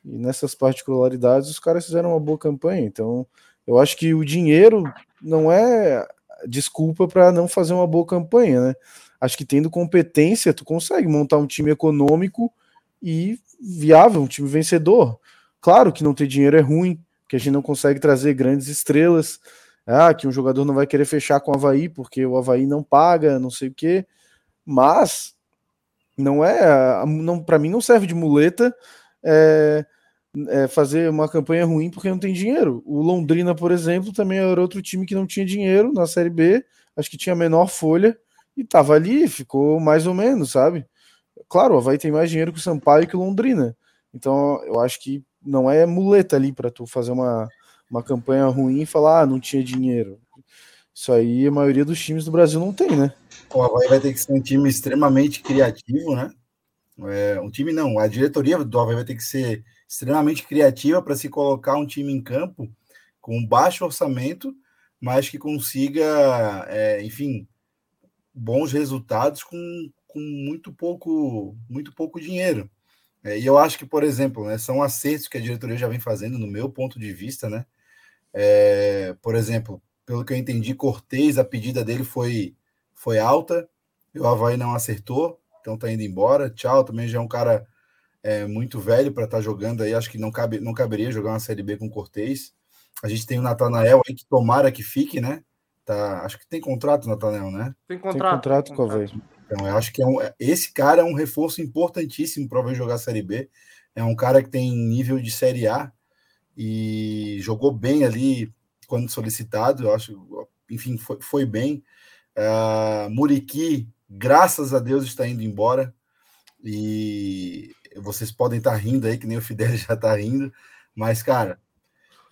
E nessas particularidades os caras fizeram uma boa campanha. Então, eu acho que o dinheiro não é desculpa para não fazer uma boa campanha, né? Acho que tendo competência, tu consegue montar um time econômico e viável, um time vencedor. Claro que não ter dinheiro é ruim, que a gente não consegue trazer grandes estrelas. Ah, que um jogador não vai querer fechar com o Havaí porque o Havaí não paga, não sei o quê. Mas não é, não, para mim não serve de muleta é, é, fazer uma campanha ruim porque não tem dinheiro. O Londrina, por exemplo, também era outro time que não tinha dinheiro na Série B, acho que tinha menor folha e tava ali, ficou mais ou menos, sabe? Claro, o Havaí tem mais dinheiro que o Sampaio e que o Londrina. Então, eu acho que não é muleta ali para tu fazer uma, uma campanha ruim e falar, ah, não tinha dinheiro. Isso aí a maioria dos times do Brasil não tem, né? O Havaí vai ter que ser um time extremamente criativo, né? É, um time não, a diretoria do Havaí vai ter que ser extremamente criativa para se colocar um time em campo com baixo orçamento, mas que consiga, é, enfim, bons resultados com, com muito pouco muito pouco dinheiro. É, e eu acho que, por exemplo, né, são acertos que a diretoria já vem fazendo, no meu ponto de vista, né? É, por exemplo, pelo que eu entendi, Cortez, a pedida dele foi, foi alta, e o Havaí não acertou, então tá indo embora. Tchau, também já é um cara é, muito velho para estar tá jogando aí, acho que não, cabe, não caberia jogar uma Série B com Cortez. A gente tem o Natanael aí que tomara que fique, né? Tá, acho que tem contrato, Natanael, né? Tem contrato, tem contrato com Havaí. Então, eu acho que é um, esse cara é um reforço importantíssimo para o jogar a Série B. É um cara que tem nível de Série A e jogou bem ali quando solicitado. Eu acho, enfim, foi, foi bem. Uh, Muriqui, graças a Deus, está indo embora. E vocês podem estar tá rindo aí, que nem o Fidel *laughs* já está rindo. Mas, cara,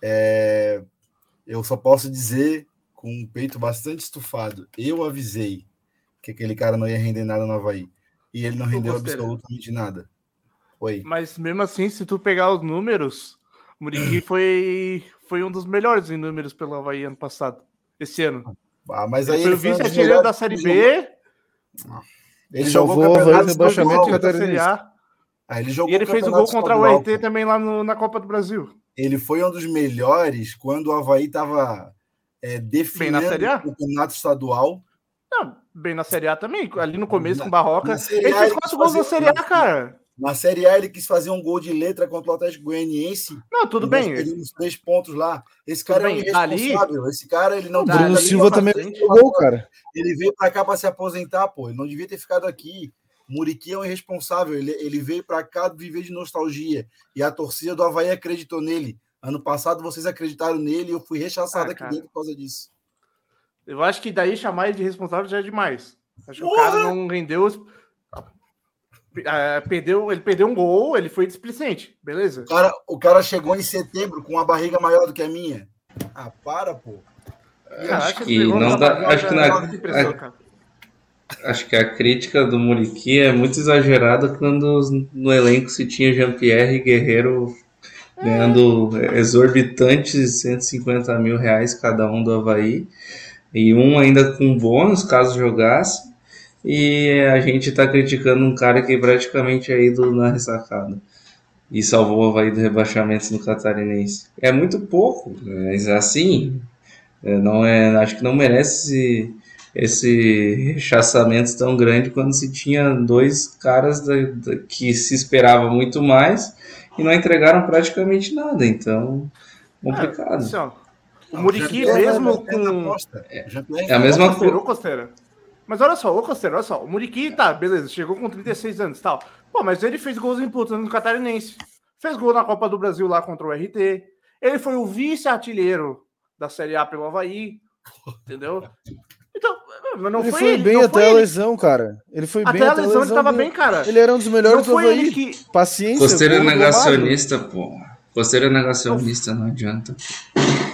é, eu só posso dizer com um peito bastante estufado. Eu avisei que aquele cara não ia render nada no Havaí. E ele não rendeu absolutamente nada. Oi. Mas mesmo assim, se tu pegar os números, o Muriqui *clears throat* foi, foi um dos melhores em números pelo Havaí ano passado. Esse ano. Ah, mas aí ele foi o vice-artilheiro da Série B. Ele jogou o Havaí rebaixamento da Série A. Ah, ele jogou e ele fez o gol contra o RT também lá no, na Copa do Brasil. Ele foi um dos melhores quando o Havaí estava é, definindo o campeonato estadual. Não, bem na Série A também, ali no começo na, com o Barroca. Ele fez quatro gols na Série A, cara. Na Série A ele quis fazer um gol de letra contra o Atlético Goianiense. Não, tudo bem. Nós três pontos lá. Esse cara é um irresponsável. Esse cara, ele não... Bruno Silva também jogou, cara. Ele veio para cá para se aposentar, pô. Ele não devia ter ficado aqui. Muriqui é um irresponsável. Ele, ele veio para cá viver de nostalgia. E a torcida do Havaí acreditou nele. Ano passado vocês acreditaram nele e eu fui rechaçado ah, aqui dentro por causa disso. Eu acho que daí chamar ele de responsável já é demais. Acho que o cara não rendeu. Uh, perdeu, ele perdeu um gol, ele foi displicente, beleza? O cara, o cara chegou em setembro com uma barriga maior do que a minha. Ah, para, pô. acho que não dá. Acho que, na, a, acho que a crítica do Muriqui é muito exagerada quando no elenco se tinha Jean-Pierre e Guerreiro ganhando exorbitantes 150 mil reais cada um do Havaí e um ainda com bônus caso jogasse. E a gente está criticando um cara que praticamente é ídolo na ressacada e salvou o Havaí do rebaixamento no Catarinense. É muito pouco, mas assim, é, não é, acho que não merece esse rechaçamento tão grande quando se tinha dois caras da, da, que se esperava muito mais e não entregaram praticamente nada, então complicado. É, assim, o Muriqui mesmo com. É, é a mesma coisa. Mas olha só, ô Costeiro, olha só. O Muriqui, tá, beleza, chegou com 36 anos e tal. Pô, mas ele fez gols importantes no Catarinense. Fez gol na Copa do Brasil lá contra o RT. Ele foi o vice-artilheiro da Série A pelo Havaí. Entendeu? Mas não ele foi, foi ele, bem até a lesão, cara. Ele foi até bem a até a lesão ele tava bem, cara. Ele era um dos melhores não do Havaí. Que... Paciência. Costeiro é negacionista, pô. Costeiro é negacionista, não adianta.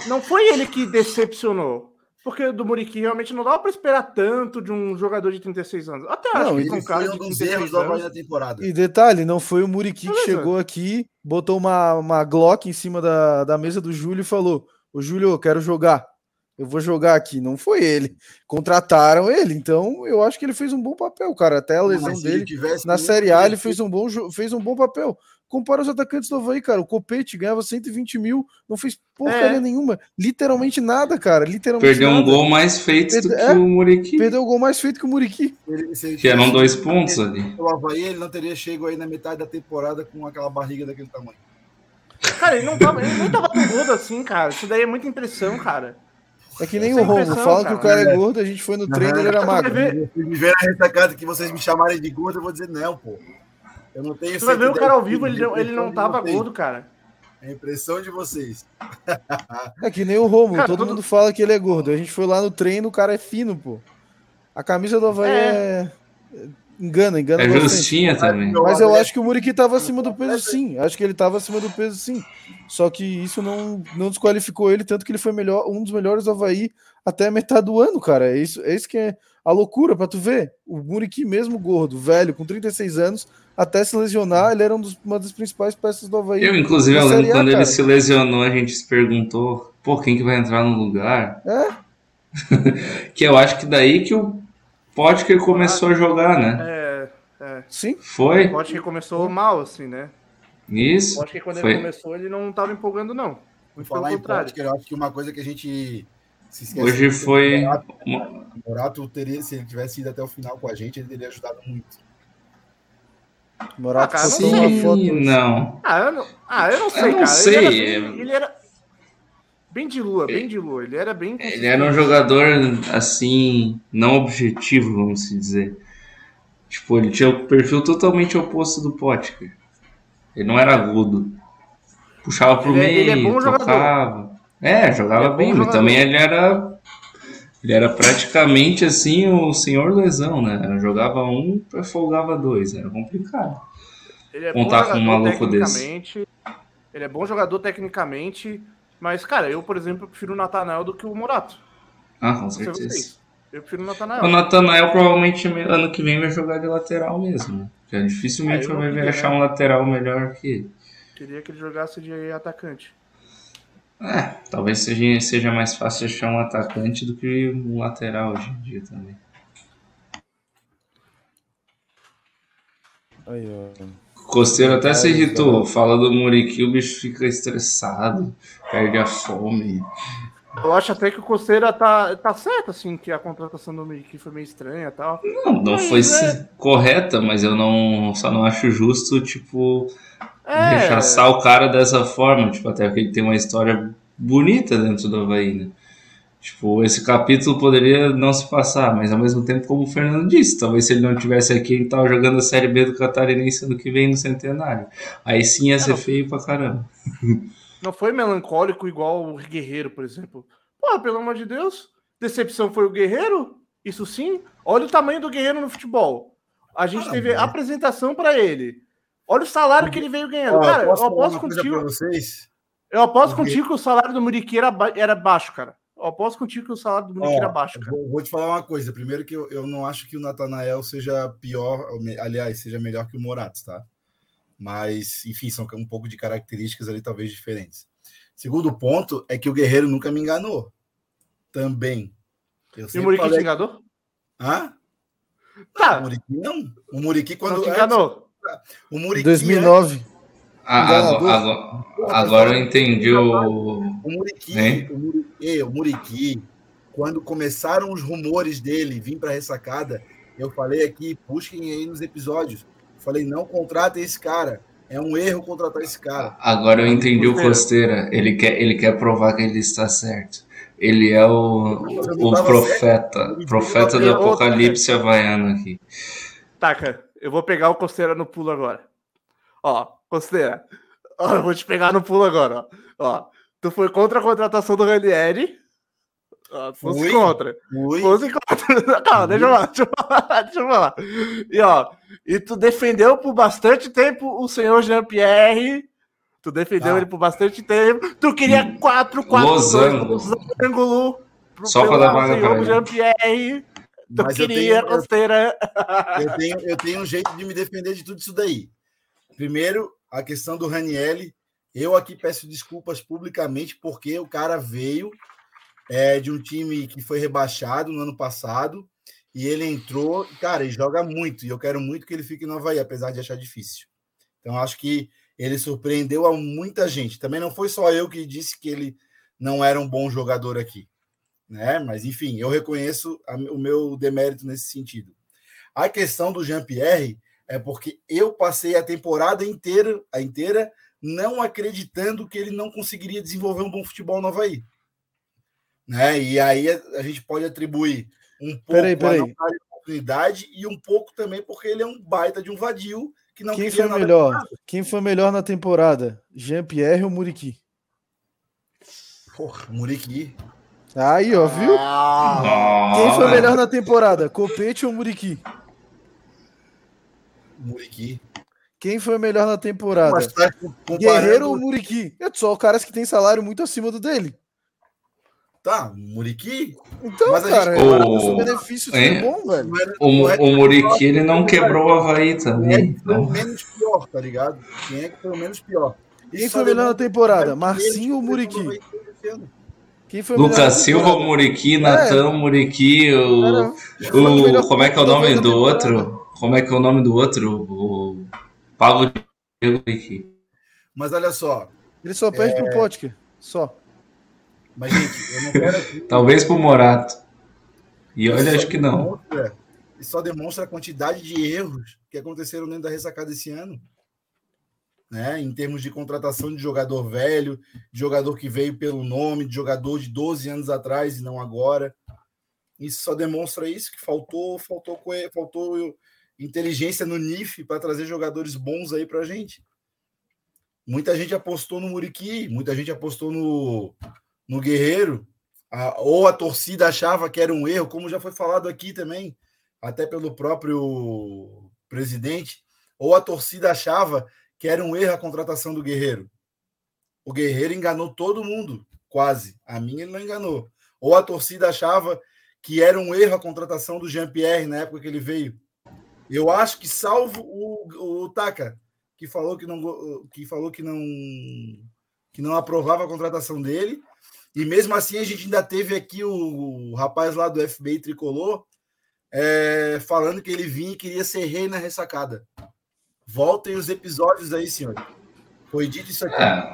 Não foi ele que decepcionou. Porque do Muriqui realmente não dava para esperar tanto de um jogador de 36 anos. Até acho não, que um cara de 36 anos. Da temporada. E detalhe, não foi o Muriqui que chegou aqui, botou uma, uma Glock em cima da, da mesa do Júlio e falou: Ô Júlio, eu quero jogar. Eu vou jogar aqui. Não foi ele. Contrataram ele, então eu acho que ele fez um bom papel, cara. Até a lesão dele na Série A, ele fez um, bom, fez um bom papel. Compara os atacantes do Havaí, cara. O Copete ganhava 120 mil, não fez porcaria é. nenhuma. Literalmente nada, cara. Literalmente Perdeu nada. um gol mais feito Perde... do que é, o Muriqui. Perdeu o gol mais feito que o Muriqui. Que eram dois pontos ali. O Havaí ele não teria chego aí na metade da temporada com aquela barriga daquele tamanho. *laughs* Cara, ele não tava, ele nem tava tão gordo assim, cara. Isso daí é muita impressão, cara. É que nem Essa o Romo, impressão, falam cara. que o cara é gordo, a gente foi no treino Aham. ele era magro. Se me ver na ressacada que vocês me chamarem de gordo, eu vou dizer não, pô. Eu não tenho tu vai ver o 110 cara ao vivo, ele não, ele não impressão de tava vocês. gordo, cara. É a impressão de vocês. É que nem o Romo, Cara, todo tudo- mundo fala que ele é gordo. A gente foi lá no treino, o cara é fino, pô. A camisa do Havaí é. Engana, engana É bastante. justinha também. Mas eu acho que o Muriqui tava acima do peso, sim. Acho que ele tava acima do peso, sim. Só que isso não, não desqualificou ele, tanto que ele foi melhor, um dos melhores do Havaí até a metade do ano, cara. É isso, é isso que é a loucura pra tu ver. O Muriqui, mesmo gordo, velho, com 36 anos, até se lesionar, ele era um dos- uma das principais peças do Havaí. Eu, inclusive, eu lembro quando cara. ele se lesionou, a gente se perguntou, pô, quem que vai entrar no lugar? É? *laughs* que eu acho que daí que o Potker começou a jogar, né? É, é. Sim. Foi? O Potker começou mal, assim, né? Isso. O Potker, quando Foi. ele começou, ele não tava empolgando, não. Muito pelo falar em contrário. Potker, eu acho que uma coisa que a gente se esquece. Hoje é que foi O Morato, teria, se ele tivesse ido até o final com a gente, ele teria ajudado muito. Morato Ah, cara, não foto. não. Ah, eu não, ah, eu não sei, não cara. sei, Ele era, ele era bem de lua, bem de lua. Ele era bem. Ele era um jogador, assim, não objetivo, vamos se dizer. Tipo, ele tinha o perfil totalmente oposto do Potker. Ele não era agudo. Puxava pro Ele é- meio, ele é bom jogador. tocava. É, jogava Ele é bom bem, mas também ele era. Ele era praticamente assim o senhor lesão, né? Jogava um, folgava dois. Era complicado. Ele é contar bom com um maluco desse. Ele é bom jogador tecnicamente. Mas, cara, eu, por exemplo, prefiro o Natanael do que o Morato. Ah, com Não sei certeza. Eu prefiro o Natanael. O Natanael provavelmente ano que vem vai jogar de lateral mesmo. né? Já dificilmente É, eu vai queria, achar né? um lateral melhor que ele. Queria que ele jogasse de atacante. É, talvez seja, seja mais fácil achar um atacante do que um lateral hoje em dia também. Aí, ó. O Costeiro até se irritou. Fala do Muriqui, o bicho fica estressado, perde a fome. Eu acho até que o Costeira tá, tá certo, assim, que a contratação do Mickey foi meio estranha e tal. Não, não Mas foi é. correta, mas eu não só não acho justo, tipo, É, rechaçar o cara dessa forma. Tipo, até porque ele tem uma história bonita dentro do Havaí, né? Tipo, esse capítulo poderia não se passar, mas ao mesmo tempo, como o Fernando disse, talvez se ele não tivesse aqui, ele tava jogando a Série B do Catarinense ano que vem no Centenário. Aí sim ia ser feio pra caramba. *laughs* não foi melancólico igual o Guerreiro, por exemplo. Pô, pelo amor de Deus. Decepção foi o Guerreiro? Isso sim. Olha o tamanho do Guerreiro no futebol. A gente Ah, teve apresentação pra ele. Olha o salário que ele veio ganhando. Ó, cara, eu aposto contigo. Eu aposto contigo que o salário do Muriqui era, ba- era baixo, cara. Eu aposto contigo que o salário do Muriqui Ó, era baixo, cara. Vou, vou te falar uma coisa. Primeiro que eu, eu não acho que o Natanael seja pior, aliás, seja melhor que o Morato, tá? Mas, enfim, são um pouco de características ali talvez diferentes. Segundo ponto é que o Guerreiro nunca me enganou. Também. Eu E o Muriqui te falei... enganou? Hã? O Tá, Muriqui não. O Muriqui quando... não te enganou. O Muriqui... 2009. Ah, agora, agora eu entendi o. O Muriqui, Hein? o Muriqui, o Muriqui, quando começaram os rumores dele vir para ressacada, eu falei aqui, busquem aí nos episódios. Falei, não contratem esse cara. É um erro contratar esse cara. Agora eu entendi o Costeira. Ele quer, ele quer provar que ele está certo. Ele é o, o profeta, profeta do apocalipse havaiano aqui. Taca, eu vou pegar o Costeira no pulo agora. Ó, Costeira. Ó, eu vou te pegar no pulo agora, ó. Ó, tu foi contra a contratação do Ranieri. Tu fosse Fui. contra. Ui, Fosse contra. *laughs* Calma, deixa eu falar, deixa eu falar, deixa eu falar. E ó, e tu defendeu por bastante tempo o senhor Jean-Pierre. Tu defendeu Ah. ele por bastante tempo. Tu queria 4 4 Losango. Losango. Só pelo dar vaga ele. Jean-Pierre. Tu Mas eu queria, tenho- eu- Costeira. eu, tenho, eu tenho um jeito de me defender de tudo isso daí. Primeiro, a questão do Ranielli. Eu aqui peço desculpas publicamente porque o cara veio é, de um time que foi rebaixado no ano passado e ele entrou, cara, e joga muito. E eu quero muito que ele fique no Havaí, apesar de achar difícil. Então, acho que ele surpreendeu a muita gente. Também não foi só eu que disse que ele não era um bom jogador aqui. Né? Mas, enfim, eu reconheço a- o meu demérito nesse sentido. A questão do Jean-Pierre é porque eu passei a temporada inteira, a inteira não acreditando que ele não conseguiria desenvolver um bom futebol no Havaí. Né? E aí a, a gente pode atribuir um pouco Peraí, peraí. a oportunidade e um pouco também porque ele é um baita de um vadio que não Quem foi nada melhor? nada. Quem foi melhor na temporada? Jean-Pierre ou Muriqui? Porra, Muriqui. Aí, ó, viu? Ah, Quem foi melhor na temporada? Copete ou Muriqui? Muriqui. Quem foi melhor na temporada? Mas tá comparando- Guerreiro ou Muriqui? É só caras que têm salário muito acima do dele. Tá, Muriqui. Então, Mas cara, gente- é O- um benefício é. bom, velho. era- O, não é- o Muriqui, ele não quebrou o Havaí Quem é também. que foi o menos pior, tá ligado? Quem é que foi o menos pior? Quem Isso foi melhor na temporada? Marcinho ou Muriqui? ano. Quem foi melhor na Lucas Silva, temporada? o Muriqui, Natan, Muriqui, o, foi o o. Como é que é o nome do outro? Como é que é o nome do outro? O Paulo Diego Muriqui. Mas olha só, Ele só perde pro Potker. Só. mas gente, eu não quero aqui. *laughs* Talvez pro Morato. E olha, acho que não. demonstra- Isso só demonstra a quantidade de erros que aconteceram dentro da ressacada esse ano. Né? Em termos de contratação de jogador velho, de jogador que veio pelo nome, de jogador de 12 anos atrás e não agora. Isso só demonstra isso, que faltou, faltou, faltou inteligência no NIF para trazer jogadores bons aí pra gente. Muita gente apostou no Muriqui, muita gente apostou no, no Guerreiro, a- ou a torcida achava que era um erro, como já foi falado aqui também, até pelo próprio presidente, ou a torcida achava que era um erro a contratação do Guerreiro. O Guerreiro enganou todo mundo, quase. A minha ele não enganou. Ou a torcida achava que era um erro a contratação do Jean-Pierre na época que ele veio. Eu acho que salvo o, o Taka, que falou que não que falou que não que não aprovava a contratação dele, e mesmo assim a gente ainda teve aqui o, o rapaz lá do FBI tricolor é, falando que ele vinha e queria ser rei na ressacada. Voltem os episódios aí, senhor. Foi dito isso aqui, É,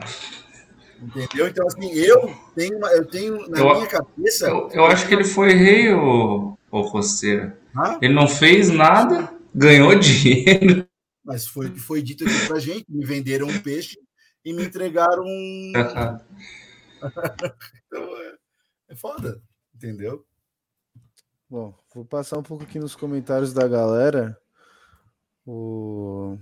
entendeu? Então assim, eu tenho uma- eu tenho na Eu- minha cabeça, eu, eu acho que ele foi rei, o, o Costeira. Ele não fez nada, ganhou dinheiro. mas foi o que foi dito aqui pra gente, me venderam um peixe e me entregaram um *laughs* Então, é, é foda, entendeu? Bom, vou passar um pouco aqui nos comentários da galera. O...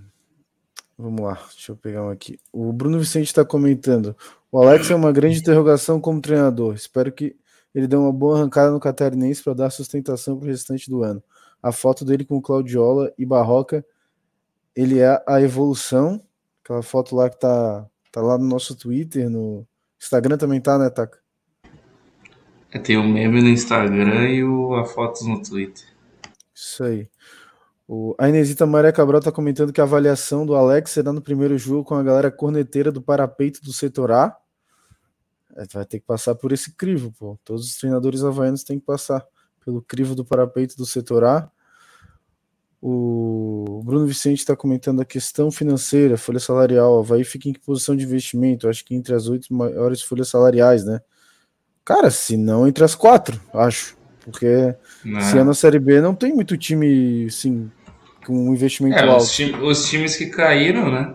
Vamos lá, deixa eu pegar um aqui. O Bruno Vicente está comentando. O Alex é uma grande interrogação como treinador. Espero que ele dê uma boa arrancada no Catarinense para dar sustentação para o restante do ano. A foto dele com o Claudiola e Barroca, ele é a evolução. Aquela foto lá que tá, tá lá no nosso Twitter, no Instagram também tá, né, Taka? É, Tem o meme no Instagram e o, a foto no Twitter. Isso aí. O, a Inesita Maria Cabral tá comentando que a avaliação do Alex será no primeiro jogo com a galera corneteira do parapeito do setor A. É, vai ter que passar por esse crivo, pô. Todos os treinadores havaianos têm que passar pelo crivo do parapeito do setor A. O Bruno Vicente está comentando a questão financeira, folha salarial. Havaí fica em que posição de investimento? Acho que entre as oito maiores folhas salariais, né? Cara, se não entre as quatro, acho. Porque Né? esse ano a Série B não tem muito time, assim, com um investimento É, alto. os, time- os times que caíram, né?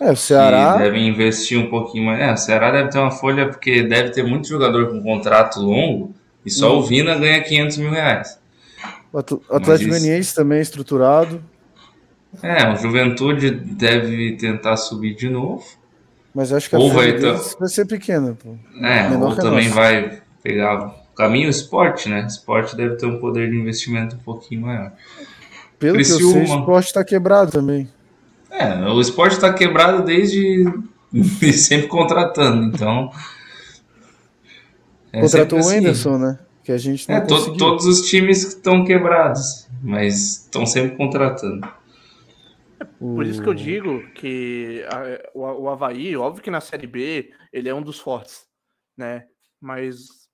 É, o Ceará, Que devem investir um pouquinho mais. É, o Ceará deve ter uma folha, porque deve ter muito jogador com contrato longo e só Hum. o Vina ganha 500 mil reais. O Atl- o Atlético Goianiense também é estruturado, É, o Juventude deve tentar subir de novo. mas acho que a Ou vai ter- deles vai ser pequena. Pô. É, Menor ou também nossa. vai pegar o caminho esporte, né? Esporte deve ter um poder de investimento um pouquinho maior. Pelo que eu sei, o Criciúma. esporte tá quebrado também. É, o esporte está quebrado desde e *laughs* sempre contratando, então. é Contratou o assim. Anderson, né? Que a gente não É, to- conseguiu. todos os times estão quebrados, mas estão sempre contratando. Por isso que eu digo que a- o, o Havaí, óbvio que na Série B ele é um dos fortes, né? Mas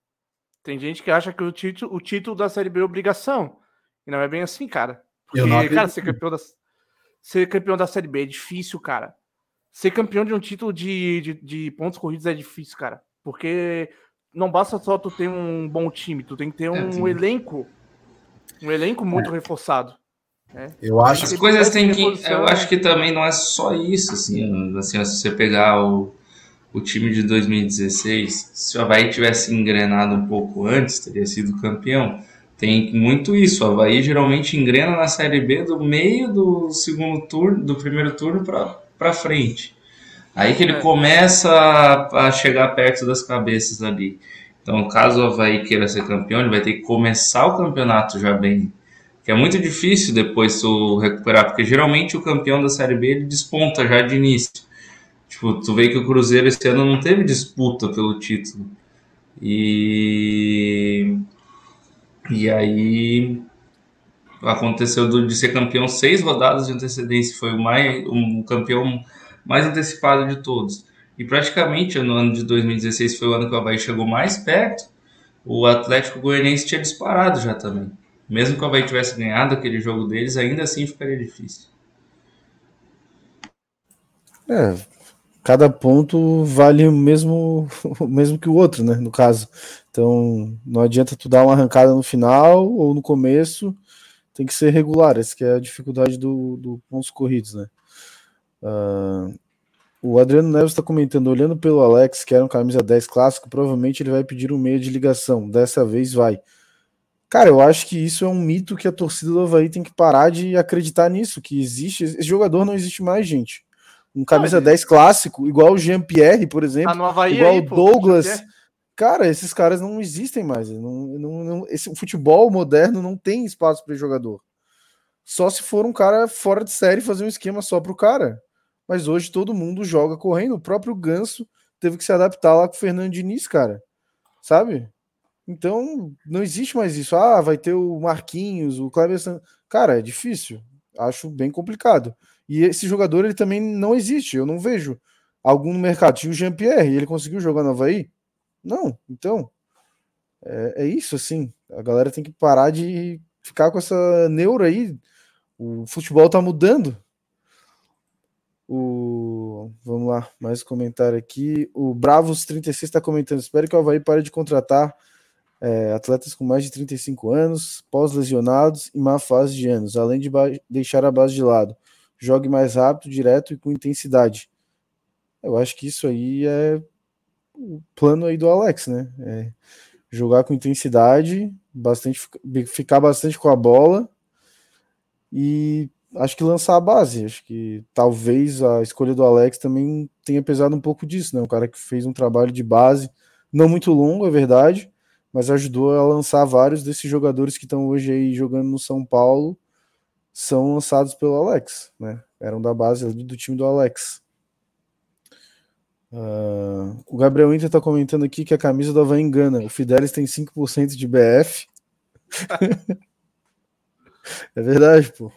tem gente que acha que o título, o título da Série B é obrigação. E não é bem assim, cara. Porque, Eu não cara, ser campeão, da, ser campeão da Série B é difícil, cara. Ser campeão de um título de, de, de pontos corridos é difícil, cara. Porque não basta só tu ter um bom time, tu tem que ter um É, sim. elenco. Um elenco muito reforçado. É. Eu acho as coisas têm que. Eu acho que também não é só isso, assim. assim se você pegar o, o time de 2016, se o Havaí tivesse engrenado um pouco antes, teria sido campeão. Tem muito isso. O Havaí geralmente engrena na Série B do meio do segundo turno, do primeiro turno para frente. Aí que ele é. começa a, a chegar perto das cabeças ali. Então, caso o Havaí queira ser campeão, ele vai ter que começar o campeonato já bem que é muito difícil depois tu recuperar, porque geralmente o campeão da Série B ele desponta já de início. Tipo, tu vê que o Cruzeiro esse ano não teve disputa pelo título. E e aí aconteceu de ser campeão seis rodadas de antecedência, foi o mais um campeão mais antecipado de todos. E praticamente no ano de 2016 foi o ano que o Havaí chegou mais perto. O Atlético Goianiense tinha disparado já também. Mesmo que o Havaí tivesse ganhado aquele jogo deles, ainda assim ficaria difícil. É, cada ponto vale o mesmo, *laughs* o mesmo que o outro, né? No caso. Então, não adianta tu dar uma arrancada no final ou no começo, tem que ser regular. Essa que é a dificuldade do, do pontos corridos, né? Uh, o Adriano Neves está comentando, olhando pelo Alex, que era um camisa 10 clássico, provavelmente ele vai pedir um meio de ligação. Dessa vez vai. Cara, eu acho que isso é um mito que a torcida do Havaí tem que parar de acreditar nisso, que existe. Esse jogador não existe mais, gente. Um camisa não, 10 clássico, igual o Jean-Pierre, por exemplo. Tá no Havaí igual o Douglas. Cara, esses caras não existem mais. Não, não, não, esse futebol moderno não tem espaço para jogador. Só se for um cara fora de série fazer um esquema só pro cara. Mas hoje todo mundo joga correndo. O próprio Ganso teve que se adaptar lá com o Fernando Diniz, cara. Sabe? Então, não existe mais isso. Ah, vai ter o Marquinhos, o Kleber. Cara, é difícil. Acho bem complicado. E esse jogador, ele também não existe. Eu não vejo algum no mercado. Tinha o Jean-Pierre, ele conseguiu jogar no Havaí? Não. Então, é, é, isso, assim. A galera tem que parar de ficar com essa neura aí. O futebol tá mudando. O... Vamos lá, mais comentário aqui. O Bravos36 está comentando. Espero que o Havaí pare de contratar é, atletas com mais de 35 anos, pós-lesionados e má fase de anos, além de deixar a base de lado. Jogue mais rápido, direto e com intensidade. Eu acho que isso aí é o plano aí do Alex, né? É jogar com intensidade, bastante ficar bastante com a bola e acho que lançar a base. Acho que talvez a escolha do Alex também tenha pesado um pouco disso, né? Um cara que fez um trabalho de base, não muito longo, é verdade, mas ajudou a lançar vários desses jogadores que estão hoje aí jogando no São Paulo, são lançados pelo Alex, né? Eram da base do time do Alex. Uh, o Gabriel Inter está comentando aqui que a camisa do Havaí engana. O Fidelis tem 5% de BF. *laughs* é verdade, pô.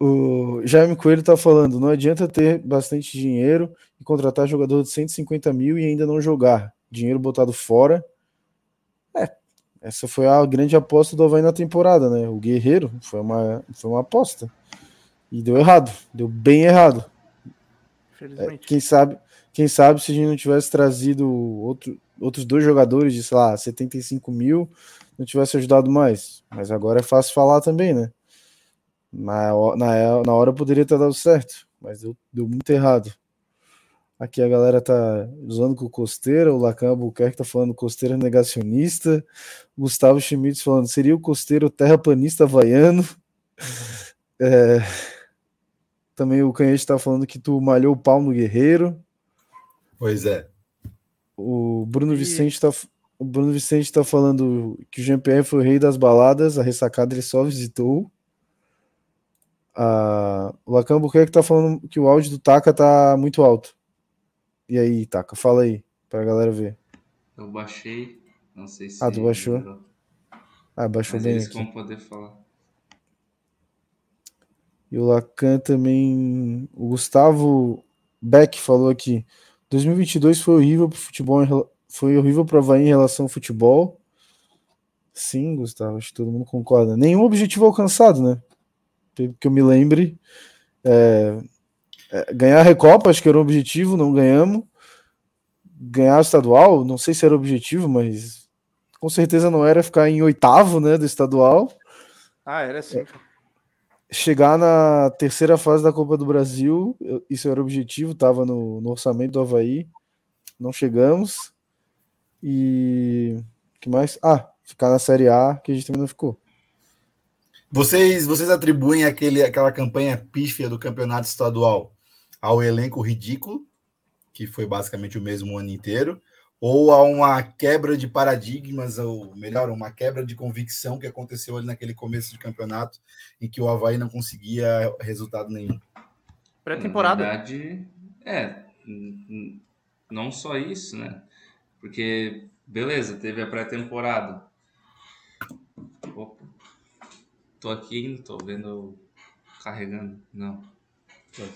O Jaime Coelho está falando: não adianta ter bastante dinheiro e contratar jogador de 150 mil e ainda não jogar. Dinheiro botado fora é, essa foi a grande aposta do Havaí na temporada, né? O Guerreiro foi uma, foi uma aposta. E deu errado, deu bem errado. É, quem sabe, quem sabe se a gente não tivesse trazido outro, outros dois jogadores de, sei lá, 75 mil, não tivesse ajudado mais. Mas agora é fácil falar também, né? Na, na, na hora poderia ter dado certo, mas deu, deu muito errado. Aqui a galera tá usando com o Costeira, o Lacan Albuquerque tá falando Costeira negacionista, Gustavo Schmitz falando seria o Costeiro terraplanista havaiano. *laughs* É... Também o Canhete tá falando que tu malhou o pau no Guerreiro. Pois é. O Bruno e... Vicente tá o Bruno Vicente tá falando que o Jean-Pierre foi o rei das baladas, a ressacada ele só visitou. A... O Lacan Albuquerque tá falando que o áudio do Taka tá muito alto. E aí, Taka, fala aí, pra galera ver. Eu baixei, não sei se. Ah, tu baixou? Ah, baixou Mas bem. Eles aqui. vão poder falar. E o Lacan também. O Gustavo Beck falou aqui: 2022 foi horrível pro futebol, foi horrível para Havaí em relação ao futebol. Sim, Gustavo, acho que todo mundo concorda. Nenhum objetivo alcançado, né? Que eu me lembre. É, é, ganhar a Recopa, acho que era o objetivo, não ganhamos. Ganhar o estadual, não sei se era o objetivo, mas com certeza não era ficar em oitavo, né, do estadual. Ah, era sim. chegar na terceira fase da Copa do Brasil. Isso era o objetivo, estava no, no, orçamento do Havaí. Não chegamos. E. que mais? Ah, ficar na Série A, que a gente também não ficou. Vocês, vocês atribuem aquele, aquela campanha pífia do campeonato estadual ao elenco ridículo, que foi basicamente o mesmo ano inteiro, ou a uma quebra de paradigmas, ou melhor, uma quebra de convicção que aconteceu ali naquele começo de campeonato, em que o Havaí não conseguia resultado nenhum. Pré-temporada. Na verdade, é, não só isso, né? Porque, beleza, teve a pré-temporada. Tô aqui ainda, tô vendo carregando. Não.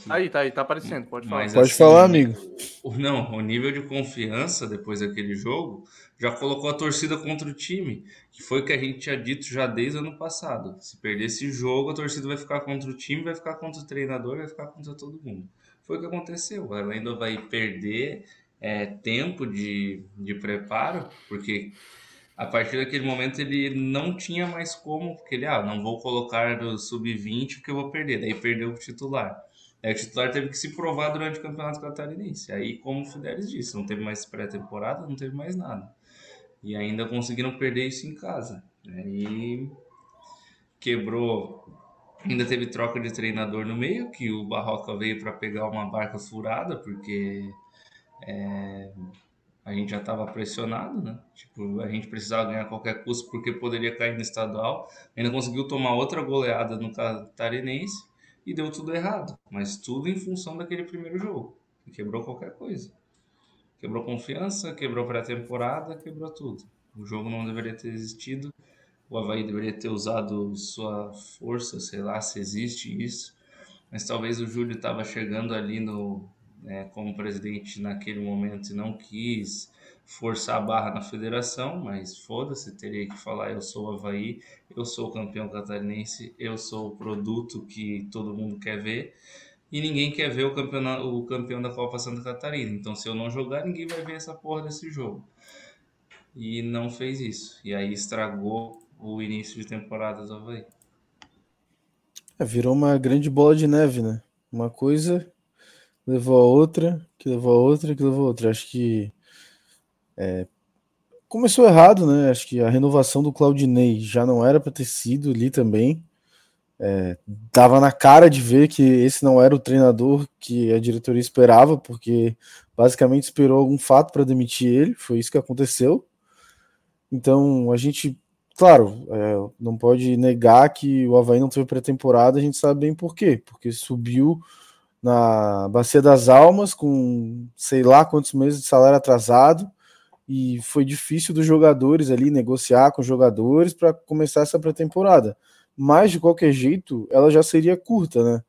Aí, tá aí, tá aparecendo, pode falar. Mas, pode assim, falar, amigo. O, não, o nível de confiança depois daquele jogo já colocou a torcida contra o time, que foi o que a gente tinha dito já desde o ano passado. Se perder esse jogo, a torcida vai ficar contra o time, vai ficar contra o treinador, vai ficar contra todo mundo. Foi o que aconteceu. Ela ainda vai perder é, tempo de, de preparo, porque a partir daquele momento ele não tinha mais como, porque ele, ah, não vou colocar do sub-20 porque eu vou perder. Daí perdeu o titular. Aí o titular teve que se provar durante o Campeonato Catarinense. Aí, como o Fidelis disse, não teve mais pré-temporada, não teve mais nada. E ainda conseguiram perder isso em casa. Aí quebrou. Ainda teve troca de treinador no meio, que o Barroca veio para pegar uma barca furada, porque é, a gente já estava pressionado, né? Tipo, a gente precisava ganhar qualquer custo porque poderia cair no estadual. Ainda conseguiu tomar outra goleada no Catarinense e deu tudo errado. Mas tudo em função daquele primeiro jogo. Que quebrou qualquer coisa. Quebrou confiança, quebrou pré-temporada, quebrou tudo. O jogo não deveria ter existido. O Havaí deveria ter usado sua força, sei lá se existe isso. Mas talvez o Júlio estava chegando ali no, né, como presidente naquele momento e não quis forçar a barra na federação, mas foda-se, teria que falar: eu sou o Havaí, eu sou o campeão catarinense, eu sou o produto que todo mundo quer ver. E ninguém quer ver o, campeonato, o campeão da Copa Santa Catarina. Então, se eu não jogar, ninguém vai ver essa porra desse jogo. E não fez isso. E aí estragou o início de temporada do Havaí. É, virou uma grande bola de neve, né? Uma coisa levou a outra, que levou a outra, que levou a outra. Acho que é, começou errado, né? Acho que a renovação do Claudinei já não era para ter sido ali também. É, dava na cara de ver que esse não era o treinador que a diretoria esperava, porque basicamente esperou algum fato para demitir ele. Foi isso que aconteceu. Então a gente, claro, é, não pode negar que o Havaí não teve pré-temporada, a gente sabe bem por quê, porque subiu na Bacia das Almas com sei lá quantos meses de salário atrasado e foi difícil dos jogadores ali negociar com os jogadores para começar essa pré-temporada. Mas de qualquer jeito, ela já seria curta, né?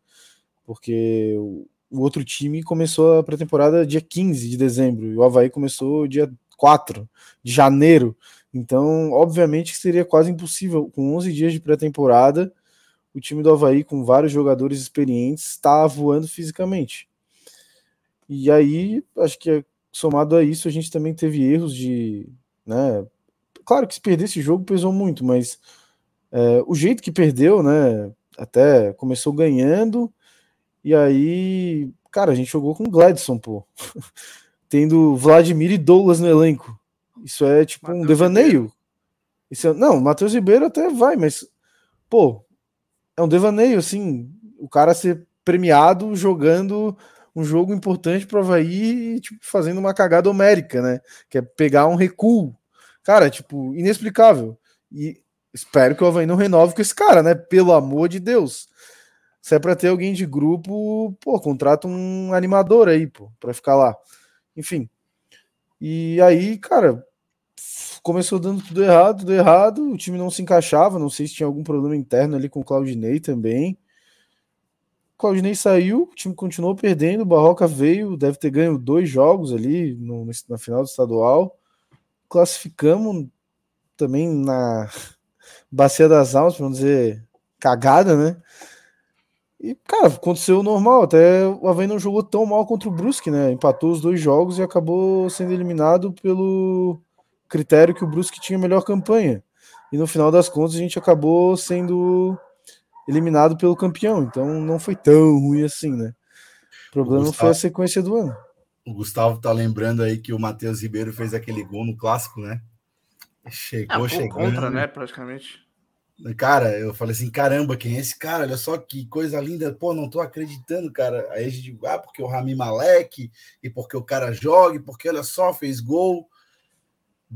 Porque o, outro time começou a pré-temporada dia 15 de dezembro e o Havaí começou dia 4 de janeiro. Então, obviamente, seria quase impossível com 11 dias de pré-temporada o time do Havaí, com vários jogadores experientes, está voando fisicamente. E aí, acho que somado a isso, a gente também teve erros de. Né, claro que se perder esse jogo pesou muito, mas é, o jeito que perdeu, né? Até começou ganhando, e aí, cara, a gente jogou com o Gladson, pô. *laughs* Tendo Vladimir e Douglas no elenco. Isso é tipo Mateus um devaneio. Isso é, não, Matheus Ribeiro até vai, mas, pô, é um devaneio, assim, o cara ser premiado jogando um jogo importante para Havaí, tipo, fazendo uma cagada homérica, né? Que é pegar um recuo. Cara, tipo, inexplicável. E espero que o Havaí não renove com esse cara, né? Pelo amor de Deus. Se é para ter alguém de grupo, pô, contrata um animador aí, pô, para ficar lá. Enfim. E aí, cara, começou dando tudo errado, tudo errado, o time não se encaixava, não sei se tinha algum problema interno ali com o Claudinei também. O Claudinei saiu, o time continuou perdendo, o Barroca veio, deve ter ganho dois jogos ali no, na final do estadual. Classificamos também na *laughs* Bacia das Almas, não dizer cagada, né? E, cara, aconteceu normal. Até o Havaí não jogou tão mal contra o Brusque, né? Empatou os dois jogos e acabou sendo eliminado pelo critério que o Brusque tinha melhor campanha. E no final das contas a gente acabou sendo eliminado pelo campeão, então não foi tão ruim assim, né? O problema Gustavo- foi a sequência do ano. O Gustavo tá lembrando aí que o Matheus Ribeiro fez aquele gol no clássico, né? Chegou Ah, gol chegando. contra, né, praticamente. Cara, eu falei assim: caramba, quem é esse cara? Olha só que coisa linda. Pô, não tô acreditando, cara. Aí a gente, ah, porque o Rami Malek, e porque o cara joga, e porque olha só, fez gol.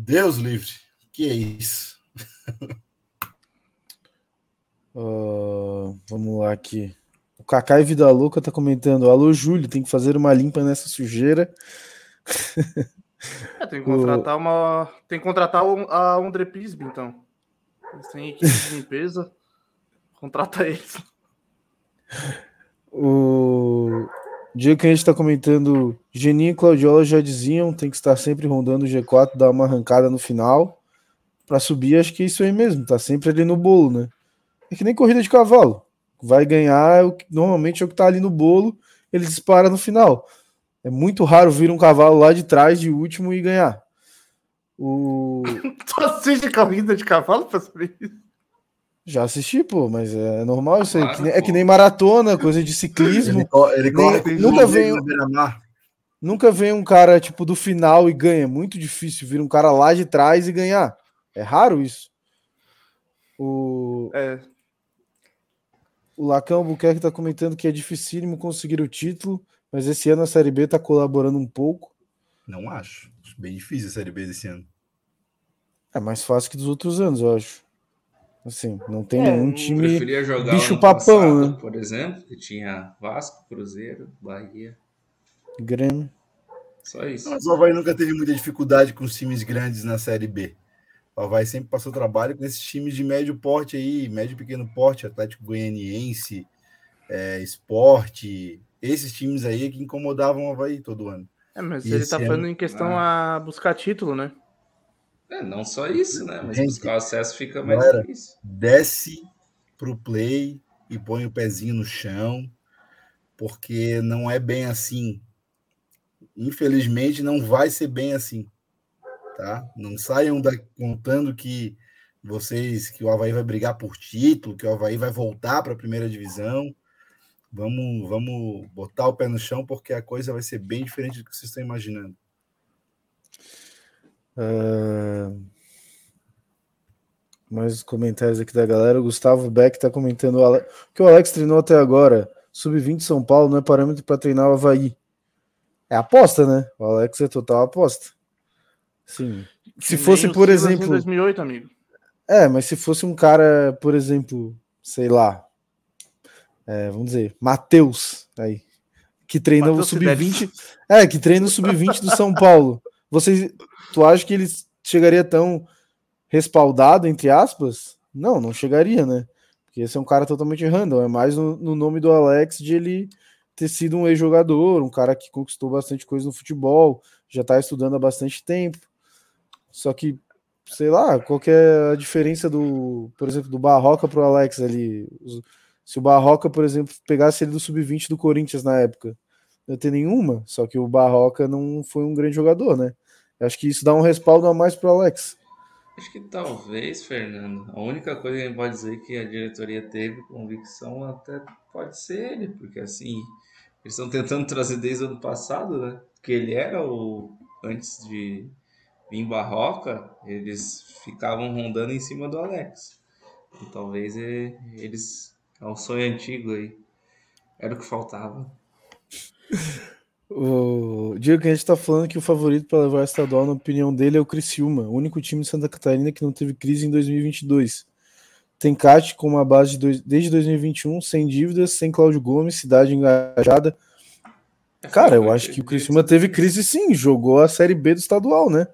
Deus livre. Que é isso? Ah, vamos lá aqui. O Kaká e Vida Louca tá comentando: Alô, Júlio, tem que fazer uma limpa nessa sujeira. É, tem que contratar uma. Tem que contratar um- a Andre Pisby, então. Eles têm equipe de limpeza. Contrata eles. *laughs* O dia que a gente tá comentando, Geninho e Claudiola já diziam: tem que estar sempre rondando o G4, dar uma arrancada no final. Pra subir, acho que é isso aí mesmo, tá sempre ali no bolo, né? É que nem corrida de cavalo. Vai ganhar, é normalmente é o que tá ali no bolo, ele dispara no final. É muito raro vir um cavalo lá de trás, de último, e ganhar. O... *laughs* Tu assiste corrida de cavalo pra saber isso? Já assisti, pô, mas é normal isso aí. Claro, que nem- é pô. que nem maratona, coisa de ciclismo. Ele, co- ele corre nunca beira-mar. Nunca vem um cara, tipo, do final e ganha. É muito difícil vir um cara lá de trás e ganhar. É raro isso. O, É, o Lacão Buquerque tá comentando que é dificílimo conseguir o título, mas esse ano a Série B tá colaborando um pouco. Não acho. Acho Bem difícil a Série B desse ano. É mais fácil que dos outros anos, eu acho. Assim, não tem É, nenhum eu time. Preferia jogar bicho papão, passado, né? por exemplo, que tinha Vasco, Cruzeiro, Bahia. Grêmio. Só isso. Mas o Havaí nunca teve muita dificuldade com os times grandes na Série B. O Havaí sempre passou trabalho com esses times de médio porte aí, médio e pequeno porte, Atlético Goianiense, é, Esporte. Esses times aí é que incomodavam o Havaí todo ano. é mas E ele tá ano- falando em questão a buscar título, né? É, não só isso, né? Mas Gente, buscar o acesso fica mais galera, difícil. Desce pro play e põe o pezinho no chão, porque não é bem assim. Infelizmente, não vai ser bem assim. Tá? Não saiam da, contando que vocês que o Havaí vai brigar por título, que o Havaí vai voltar para a primeira divisão. Vamos, vamos botar o pé no chão, porque a coisa vai ser bem diferente do que vocês estão imaginando. Ah, Mais comentários aqui da galera. O Gustavo Beck tá comentando o Ale- que o Alex treinou até agora. Sub-20 São Paulo não é parâmetro para treinar o Havaí. É aposta, né? O Alex é total aposta. Sim. Se fosse, nem o por Silas exemplo. Em 2008, amigo. É, mas se fosse um cara, por exemplo, sei lá, é, vamos dizer, Matheus, aí, que treina o sub-20, é, que treina o sub-20 do São Paulo. Você, tu acha que ele chegaria tão respaldado, entre aspas? Não, não chegaria, né? Porque esse é um cara totalmente random, é mais no, no nome do Alex de ele ter sido um ex-jogador, um cara que conquistou bastante coisa no futebol, já tá estudando há bastante tempo. Só que sei lá, qual é a diferença do, por exemplo, do Barroca pro Alex ali? Se o Barroca, por exemplo, pegasse ele do sub-20 do Corinthians na época, não ia ter nenhuma, só que o Barroca não foi um grande jogador, né? Eu acho que isso dá um respaldo a mais pro Alex. Acho que talvez, Fernando, a única coisa que a gente pode dizer que a diretoria teve convicção até pode ser ele, porque assim, eles estão tentando trazer desde o ano passado, né? Porque ele era o. Antes de vir Barroca, eles ficavam rondando em cima do Alex. Então, talvez eles. É um sonho antigo aí. Era o que faltava. *laughs* O Diego que a gente tá falando que o favorito para levar a estadual, na opinião dele, é o Criciúma, o único time de Santa Catarina que não teve crise em 2022. Tem Cate com uma base de dois- desde 2021, sem dívidas, sem Cláudio Gomes, cidade engajada. Cara, eu acho que o Criciúma teve crise sim, jogou a Série B do estadual, né?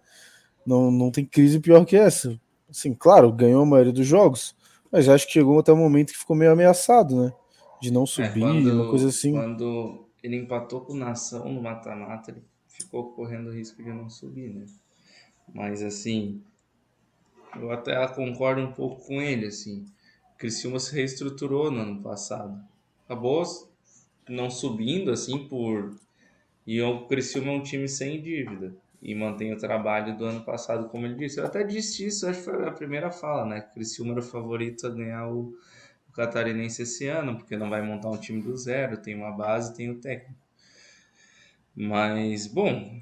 Não, não tem crise pior que essa. Assim, claro, ganhou a maioria dos jogos, mas acho que chegou até o momento que ficou meio ameaçado, né? De não É, subir, quando- uma coisa assim. Quando ele empatou com o Nação no mata-mata, ele ficou correndo o risco de não subir, né? Mas assim, eu até concordo um pouco com ele, assim. O Criciúma se reestruturou no ano passado. Acabou não subindo, assim, por... E o Criciúma é um time sem dívida. E mantém o trabalho do ano passado, como ele disse. Eu até disse isso, acho que foi a primeira fala, né? Criciúma era o favorito a ganhar o catarinense esse ano, porque não vai montar um time do zero, tem uma base, tem o técnico. Mas, bom,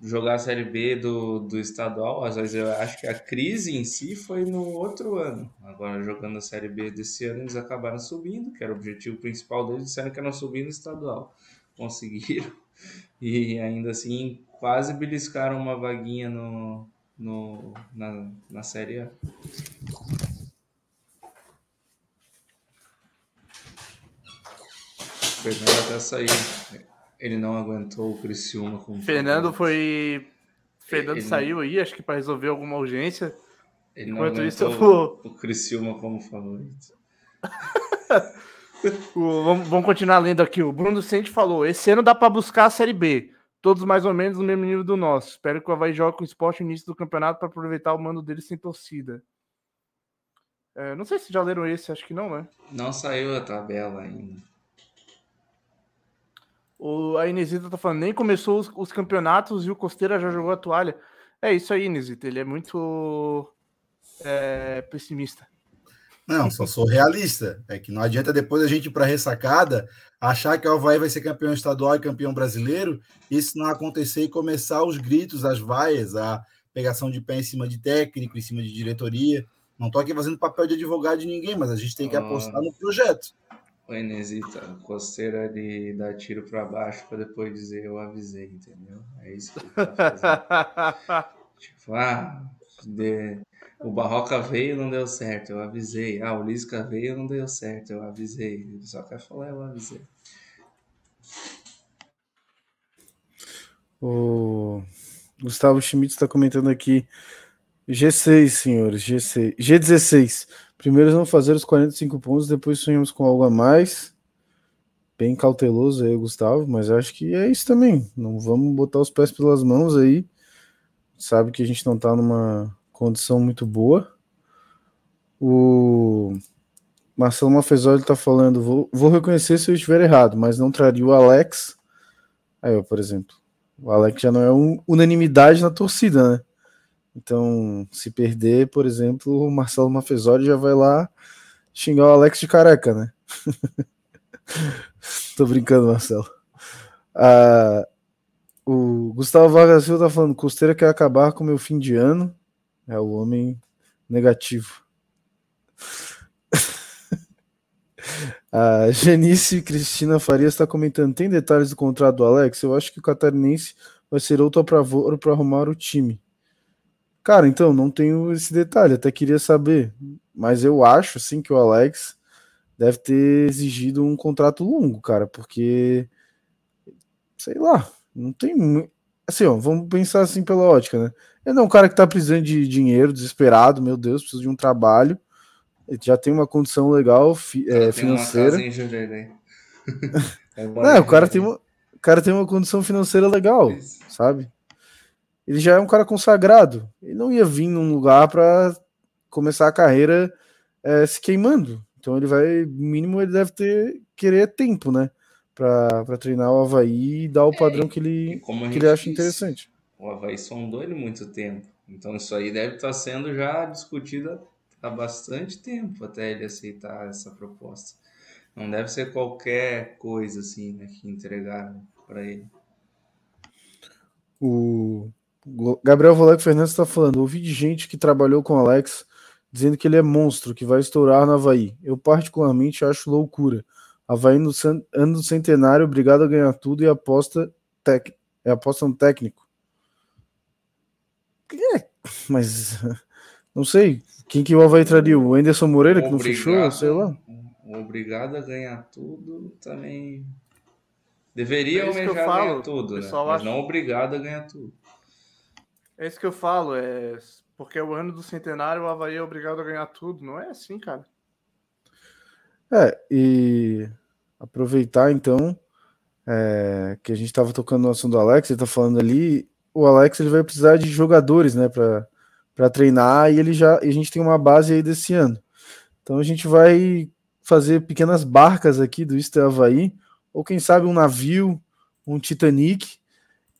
jogar a Série B do, do estadual, às vezes eu acho que a crise em si foi no outro ano. Agora, jogando a Série B desse ano, eles acabaram subindo, que era o objetivo principal deles, disseram que eram subir no estadual. Conseguiram. E ainda assim, quase beliscaram uma vaguinha no, no, na, na Série A. Fernando até saiu. Ele não aguentou o Criciúma com Fernando foi. Fernando Ele- saiu aí, acho que para resolver alguma urgência. Ele não Enquanto isso, eu vou- o Criciúma como favorito. *laughs* O- vamos, vamos continuar lendo aqui. O Bruno Sente falou: esse ano dá para buscar a Série B. Todos mais ou menos no mesmo nível do nosso. Espero que o Havaí jogue com o esporte no início do campeonato para aproveitar o mando dele sem torcida. É, não sei se já leram esse, acho que não, né? Não saiu a tabela ainda. O, a Inesita tá falando, nem começou os, os campeonatos e o Costeira já jogou a toalha. É isso aí, Inesita. Ele é muito é, pessimista. Não, só sou realista. É que não adianta depois a gente ir para ressacada achar que o Havaí vai ser campeão estadual e campeão brasileiro, isso não acontecer e começar os gritos, as vaias, a pegação de pé em cima de técnico, em cima de diretoria. Não estou aqui fazendo papel de advogado de ninguém, mas a gente tem que Ah. apostar no projeto. O Enesita, o costeiro ele dá tiro pra baixo pra depois dizer eu avisei, entendeu? É isso que ele tá fazendo. *laughs* tipo, ah, de- o Barroca veio não deu certo, eu avisei. Ah, o Lisca veio não deu certo, eu avisei. Ele só quer falar eu avisei. O Gustavo Schmidt está comentando aqui. G6, senhores, G6. G16. Primeiro vamos fazer os 45 pontos, depois sonhamos com algo a mais. Bem cauteloso aí, Gustavo, mas acho que é isso também. Não vamos botar os pés pelas mãos aí. Sabe que a gente não tá numa condição muito boa. O Marcelo Mafezoli tá falando, vou, vou reconhecer se eu estiver errado, mas não traria o Alex. Aí, ó, por exemplo, o Alex já não é um, unanimidade na torcida, né? Então, se perder, por exemplo, o Marcelo Mafezoli já vai lá xingar o Alex de careca, né? *laughs* Tô brincando, Marcelo. Ah, o Gustavo Vargas Silva tá falando: Costeira quer acabar com o meu fim de ano. É o homem negativo. *laughs* A Janice Cristina Farias está comentando: tem detalhes do contrato do Alex? Eu acho que o catarinense vai ser outro favor para arrumar o time. Cara, então, não tenho esse detalhe, até queria saber. Mas eu acho, sim, que o Alex deve ter exigido um contrato longo, cara, porque. Sei lá, não tem. Assim, ó, vamos pensar assim pela ótica, né? Ele não é um cara que tá precisando de dinheiro, desesperado, meu Deus, precisa de um trabalho. Ele já tem uma condição legal fi- é, financeira. É o cara tem uma, o cara tem uma condição financeira legal, Isso. sabe? Ele já é um cara consagrado. Ele não ia vir num lugar para começar a carreira é, se queimando. Então ele vai, mínimo ele deve ter querer tempo, né, para treinar o Havaí e dar o padrão que ele que ele acha disse, interessante. O Havaí sondou ele muito tempo. Então isso aí deve estar sendo já discutido há bastante tempo até ele aceitar essa proposta. Não deve ser qualquer coisa assim, né, que entregaram para ele. O Gabriel Voleco Fernandes está falando: ouvi de gente que trabalhou com o Alex dizendo que ele é monstro, que vai estourar no Havaí. Eu, particularmente, acho loucura. Havaí no ano do centenário, obrigado a ganhar tudo e aposta, tec... é aposta no técnico. É, mas *laughs* não sei. Quem que o Havaí traria? O Anderson Moreira, que não fechou? Sei lá. obrigado a ganhar tudo também deveria É isso que eu almejar falo, ganhar tudo, né? Mas acha- não obrigado a ganhar tudo. É isso que eu falo, é porque é o ano do centenário, o Havaí é obrigado a ganhar tudo. Não é assim, cara. É, e aproveitar então é, que a gente estava tocando no assunto do Alex, ele tá falando ali, o Alex ele vai precisar de jogadores, né, para treinar e ele já e a gente tem uma base aí desse ano. Então a gente vai fazer pequenas barcas aqui do Isto é Havaí, ou quem sabe um navio, um Titanic,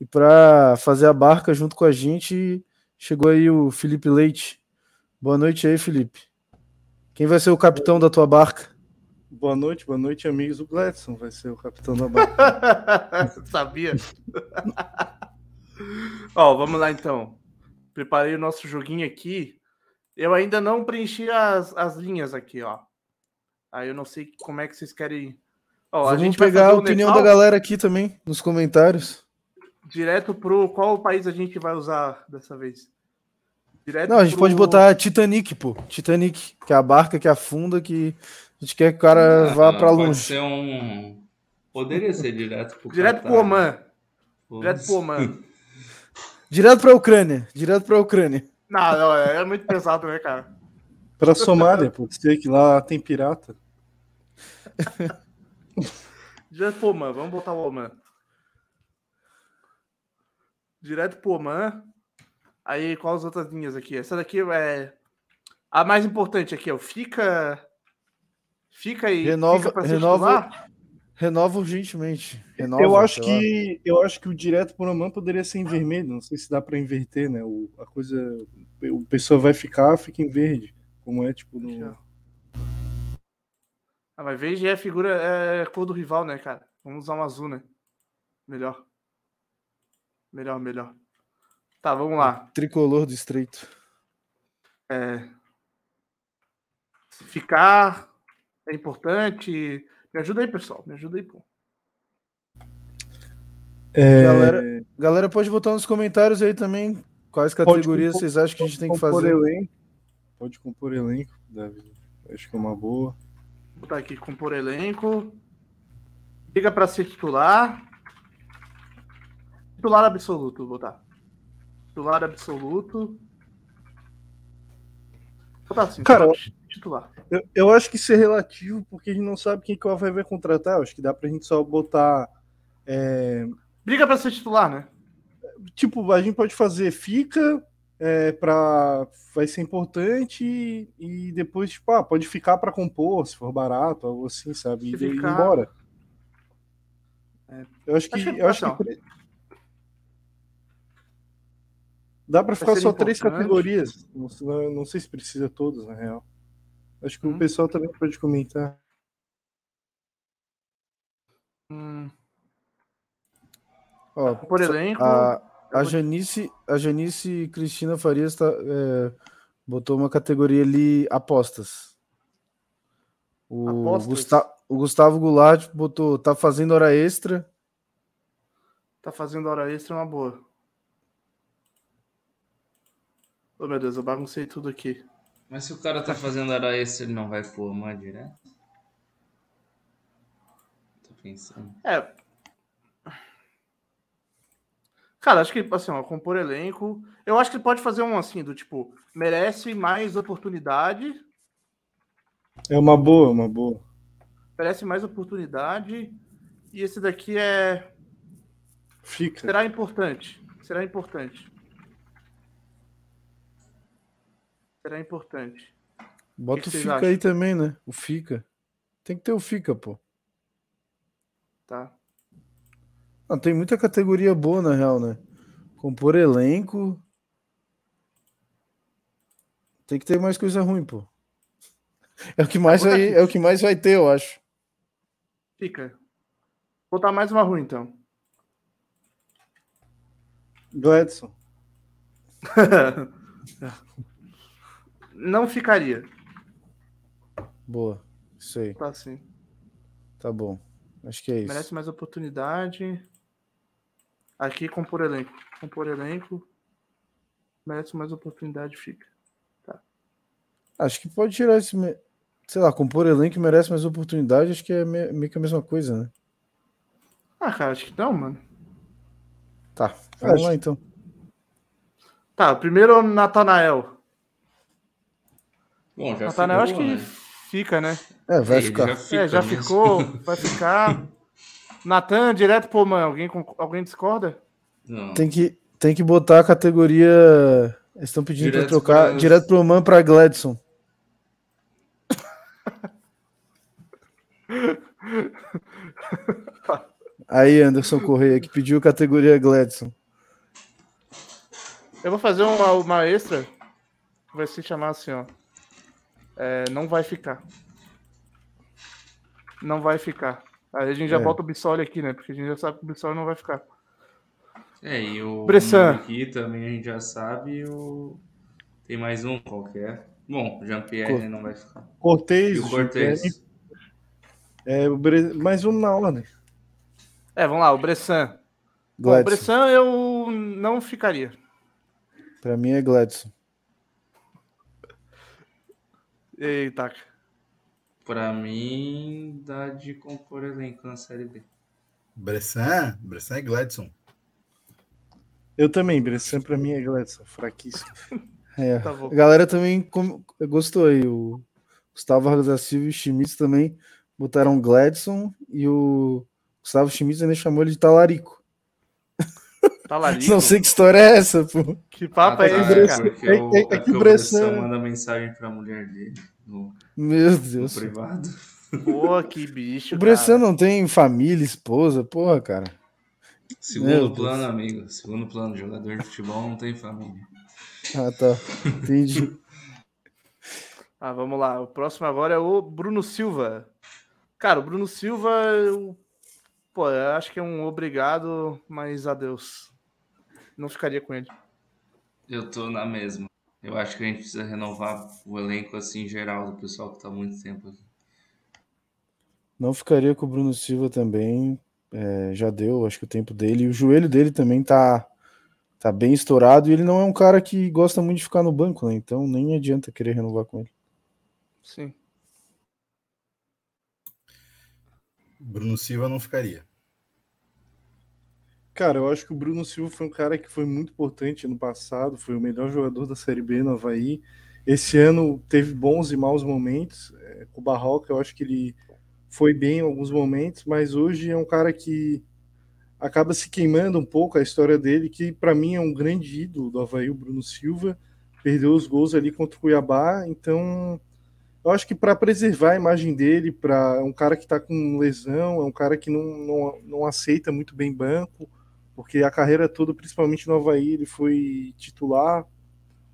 e para fazer a barca junto com a gente chegou aí o Felipe Leite. Boa noite aí, Felipe. Quem vai ser o capitão da tua barca? boa noite, boa noite, amigos. O Gladson vai ser o capitão da barra. *laughs* Sabia? *laughs* Ó, vamos lá então. Preparei o nosso joguinho aqui. Eu ainda não preenchi as, as linhas aqui, ó. Aí eu não sei como é que vocês querem. Ó, Vamos pegar a opinião Nepal da galera aqui também, nos comentários. Direto pro. Qual país a gente vai usar dessa vez? Direto Não, a gente pro- pode botar Titanic, pô. Titanic, que é a barca que afunda, que a gente quer que o cara vá pra Ah, Pode longe. ser um. Poderia ser direto pro Direto Catar, pro Oman. né? Direto pro Oman. *laughs* Direto pra Ucrânia, direto pra Ucrânia. Não, não, é muito pesado, né, cara? Pra Somália, pode ser que lá tem pirata. *laughs* Direto pro Oman, vamos botar o Oman. Direto pro Oman. Aí, quais as outras linhas aqui? Essa daqui é. A mais importante aqui, ó. Fica. Fica aí. Renova- fica renova-? Renova urgentemente. Renova, eu acho que eu acho que o direto por Oman poderia ser em vermelho. Não sei se dá pra inverter, né? O, a coisa, o pessoa vai ficar, fica em verde, como é tipo no. Ah, mas verde é figura, é cor do rival, né, cara? Vamos usar um azul, né? Melhor. Melhor, melhor. Tá, vamos lá. Tricolor do estreito. É... Ficar é importante. Me ajuda aí, pessoal. Me ajuda aí, pô. É, Galera, galera pode botar nos comentários aí também quais categorias compor- vocês acham que a gente tem que compor fazer. elenco. Pode compor elenco, Davi. Acho que é uma boa. Vou botar aqui compor elenco. Liga pra ser titular. Titular absoluto, vou botar. Titular absoluto. Vou botar assim. Cara, titular. Eu, eu acho que isso é relativo, porque a gente não sabe quem que o Havaí vai contratar. Eu acho que dá pra gente só botar. é, Briga pra ser titular, né? tipo, a gente pode fazer fica é, para vai ser importante e, depois tipo, ah, pode ficar para compor, se for barato, algo assim, sabe? E Se ir ficar- embora. É. Eu acho que, Acho que- eu acho que dá para ficar só três categorias. Não, sei- não sei se precisa todos, na real. Acho que Hum. o pessoal também pode comentar. Hum, Ó, por elenco. a, a Janice, a Janice Cristina Farias tá, é, botou uma categoria ali apostas. O, Apostas? Gusta- o Gustavo Goulart botou tá fazendo hora extra. Tá fazendo hora extra é uma boa. Oh meu Deus, eu baguncei tudo aqui. Mas se o cara tá fazendo hora extra, ele não vai pro Oman direto? Tô pensando. É. Cara, acho que assim, ó, compor elenco. Eu acho que ele pode fazer um assim, do tipo, merece mais oportunidade. É uma boa, uma boa. Merece mais oportunidade. E esse daqui é. Fica. Será importante. Será importante. Será importante. Bota que o Fica acham? aí também, né? O Fica. Tem que ter o Fica, pô. Tá? Não, tem muita categoria boa, na real, né? Compor elenco. Tem que ter mais coisa ruim, pô. É o que mais vai, é o que mais vai ter, eu acho. Fica. Vou botar mais uma rua, então. Gladson. *laughs* Não ficaria. Boa. Isso aí. Tá assim. Tá bom. Acho que é isso. Merece mais oportunidade. Aqui, compor elenco. Compor elenco. Merece mais oportunidade, fica. Acho que pode tirar esse. Sei lá, compor elenco merece mais oportunidade. Acho que é me- meio que a mesma coisa, né? Ah, cara, acho que não, mano. Tá. Vamos Acho- lá então. Tá, primeiro Natanael. Bom, já Natanael acho que né? fica, né? É, vai Ele ficar. Já fica é, já ficou, *laughs* vai ficar. Natan, direto pro mano. Alguém, alguém discorda? Não. Tem que, tem que botar a categoria. Eles estão pedindo Direto pra trocar pra- direto pro Man pra Gladson. *laughs* Aí, Anderson Correia, que pediu categoria Gladson. Eu vou fazer uma, uma extra. que Vai se chamar assim, ó. É, não vai ficar. Não vai ficar. Aí a gente já É. bota o Bissoli aqui, né? Porque a gente já sabe que o Bissoli não vai ficar. É, e o Bressan. aqui também a gente já sabe. O... Tem mais um qualquer. Bom, o Jean-Pierre Cor- não vai ficar. Cortez, E o Cortez. É, o Bre... mais um na ordem. É, vamos lá, o Bressan. Bom, o. Bressan eu não ficaria. Pra mim é Gladson. Eita. Pra mim, dá de compor elenco na Série B. Bressan, Bressan e Gladson. Eu também, Bressan pra mim é Gladson, fraquíssimo. *laughs* É. Tá bom. A galera também com- gostou aí. O Gustavo Vargas da Silva e o Schmitz também botaram Gladson e o Gustavo Schmitz ainda chamou ele de talarico. Tá lá Não sei que história é essa, pô. Que papo Ah, é tá, esse, cara? É- o, é- é é que que o Bressan manda mensagem pra mulher dele no, Meu no Deus. privado. Pô, que bicho. O Bressan cara. não tem família, esposa, porra, cara. Meu Segundo Deus. plano, amigo. Segundo plano, jogador de futebol não tem família. Ah, tá. Entendi. *laughs* Ah, vamos lá. O próximo agora é o Bruno Silva. Cara, o Bruno Silva, eu... pô, eu acho que é um obrigado, mas adeus. Não ficaria com ele. Eu tô na mesma. Eu acho que a gente precisa renovar o elenco assim em geral do pessoal que tá há muito tempo aqui. Não ficaria com o Bruno Silva também. É, já deu, acho que o tempo dele. E o joelho dele também tá, tá bem estourado. E ele não é um cara que gosta muito de ficar no banco, né? Então nem adianta querer renovar com ele. Sim. Bruno Silva não ficaria. Cara, eu acho que o Bruno Silva foi um cara que foi muito importante no passado, foi o melhor jogador da Série B no Havaí. Esse ano teve bons e maus momentos. É, com o Barroca, eu acho que ele foi bem em alguns momentos, mas hoje é um cara que acaba se queimando um pouco a história dele, que para mim é um grande ídolo do Havaí, o Bruno Silva. Perdeu os gols ali contra o Cuiabá, então eu acho que para preservar a imagem dele, para um cara que está com lesão, é um cara que não, não, não aceita muito bem banco, porque a carreira toda, principalmente no Havaí, ele foi titular.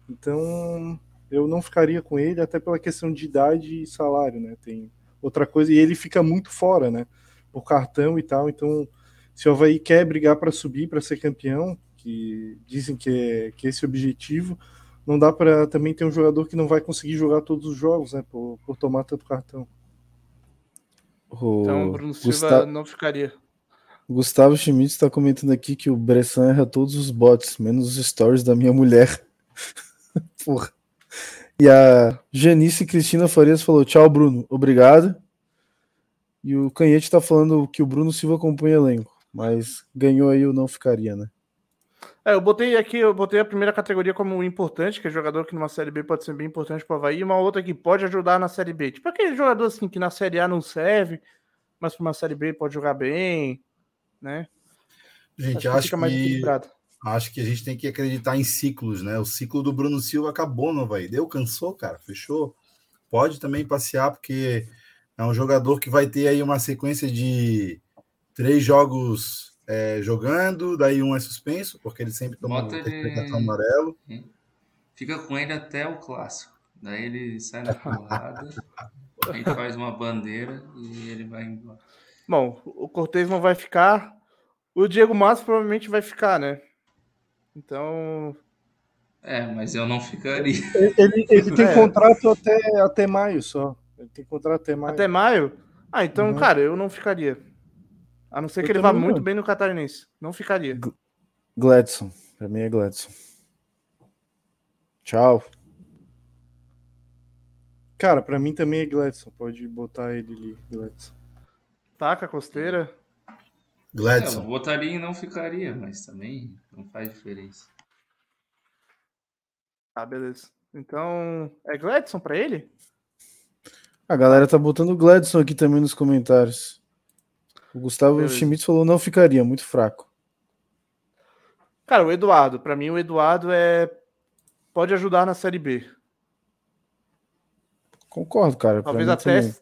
Então, eu não ficaria com ele, até pela questão de idade e salário, né? Tem outra coisa, e ele fica muito fora, né? Por cartão e tal. Então, se o Havaí quer brigar para subir, para ser campeão, que dizem que é, que é esse o objetivo, não dá para também ter um jogador que não vai conseguir jogar todos os jogos, né? Por, por tomar tanto cartão. Então, o Bruno Silva Gusta- não ficaria. Gustavo Schmitz está comentando aqui que o Bressan erra todos os bots, menos os stories da minha mulher. *laughs* Porra. E a Janice Cristina Farias falou: Tchau, Bruno, obrigado. E o Canhete tá falando que o Bruno Silva compõe elenco, mas ganhou aí o não ficaria, né? É, eu botei aqui, eu botei a primeira categoria como importante, que é jogador que numa Série B pode ser bem importante para o Havaí, e uma outra que pode ajudar na Série B. Tipo aquele jogador assim que na Série A não serve, mas para uma Série B pode jogar bem, né? Gente, que acho fica mais que, equilibrado. acho que a gente tem que acreditar em ciclos, né? O ciclo do Bruno Silva acabou, não vai? Deu, cansou, cara, fechou. Pode também passear, porque é um jogador que vai ter aí uma sequência de três jogos é, jogando, daí um é suspenso, porque ele sempre toma Bota terceiro ele- amarelo. Fica com ele até o clássico. Daí ele sai na *laughs* porrada, a gente faz uma bandeira e ele vai embora. Bom, o Cortez não vai ficar, o Diego Matos provavelmente vai ficar, né? Então, É, mas eu não ficaria. Ele, ele tem *laughs* É. contrato até, até maio só. Ele tem contrato até maio. até maio. Ah, então, Uhum. cara, eu não ficaria. A não ser que Eu ele vá muito não. bem no Catarinense. Não ficaria. Gladson, pra mim é Gladson. Tchau. Cara, pra mim também é Gladson. Pode botar ele ali, Gladson. Taca costeira. É, eu Gladson. botaria e não ficaria, mas também não faz diferença. Ah, beleza. Então, é Gladson pra ele? A galera tá botando o Gladson aqui também nos comentários. O Gustavo Beleza. Schmitz falou não ficaria, muito fraco. Cara, o Eduardo. Pra mim, o Eduardo é. Pode ajudar na Série B. Concordo, cara. Talvez até. também.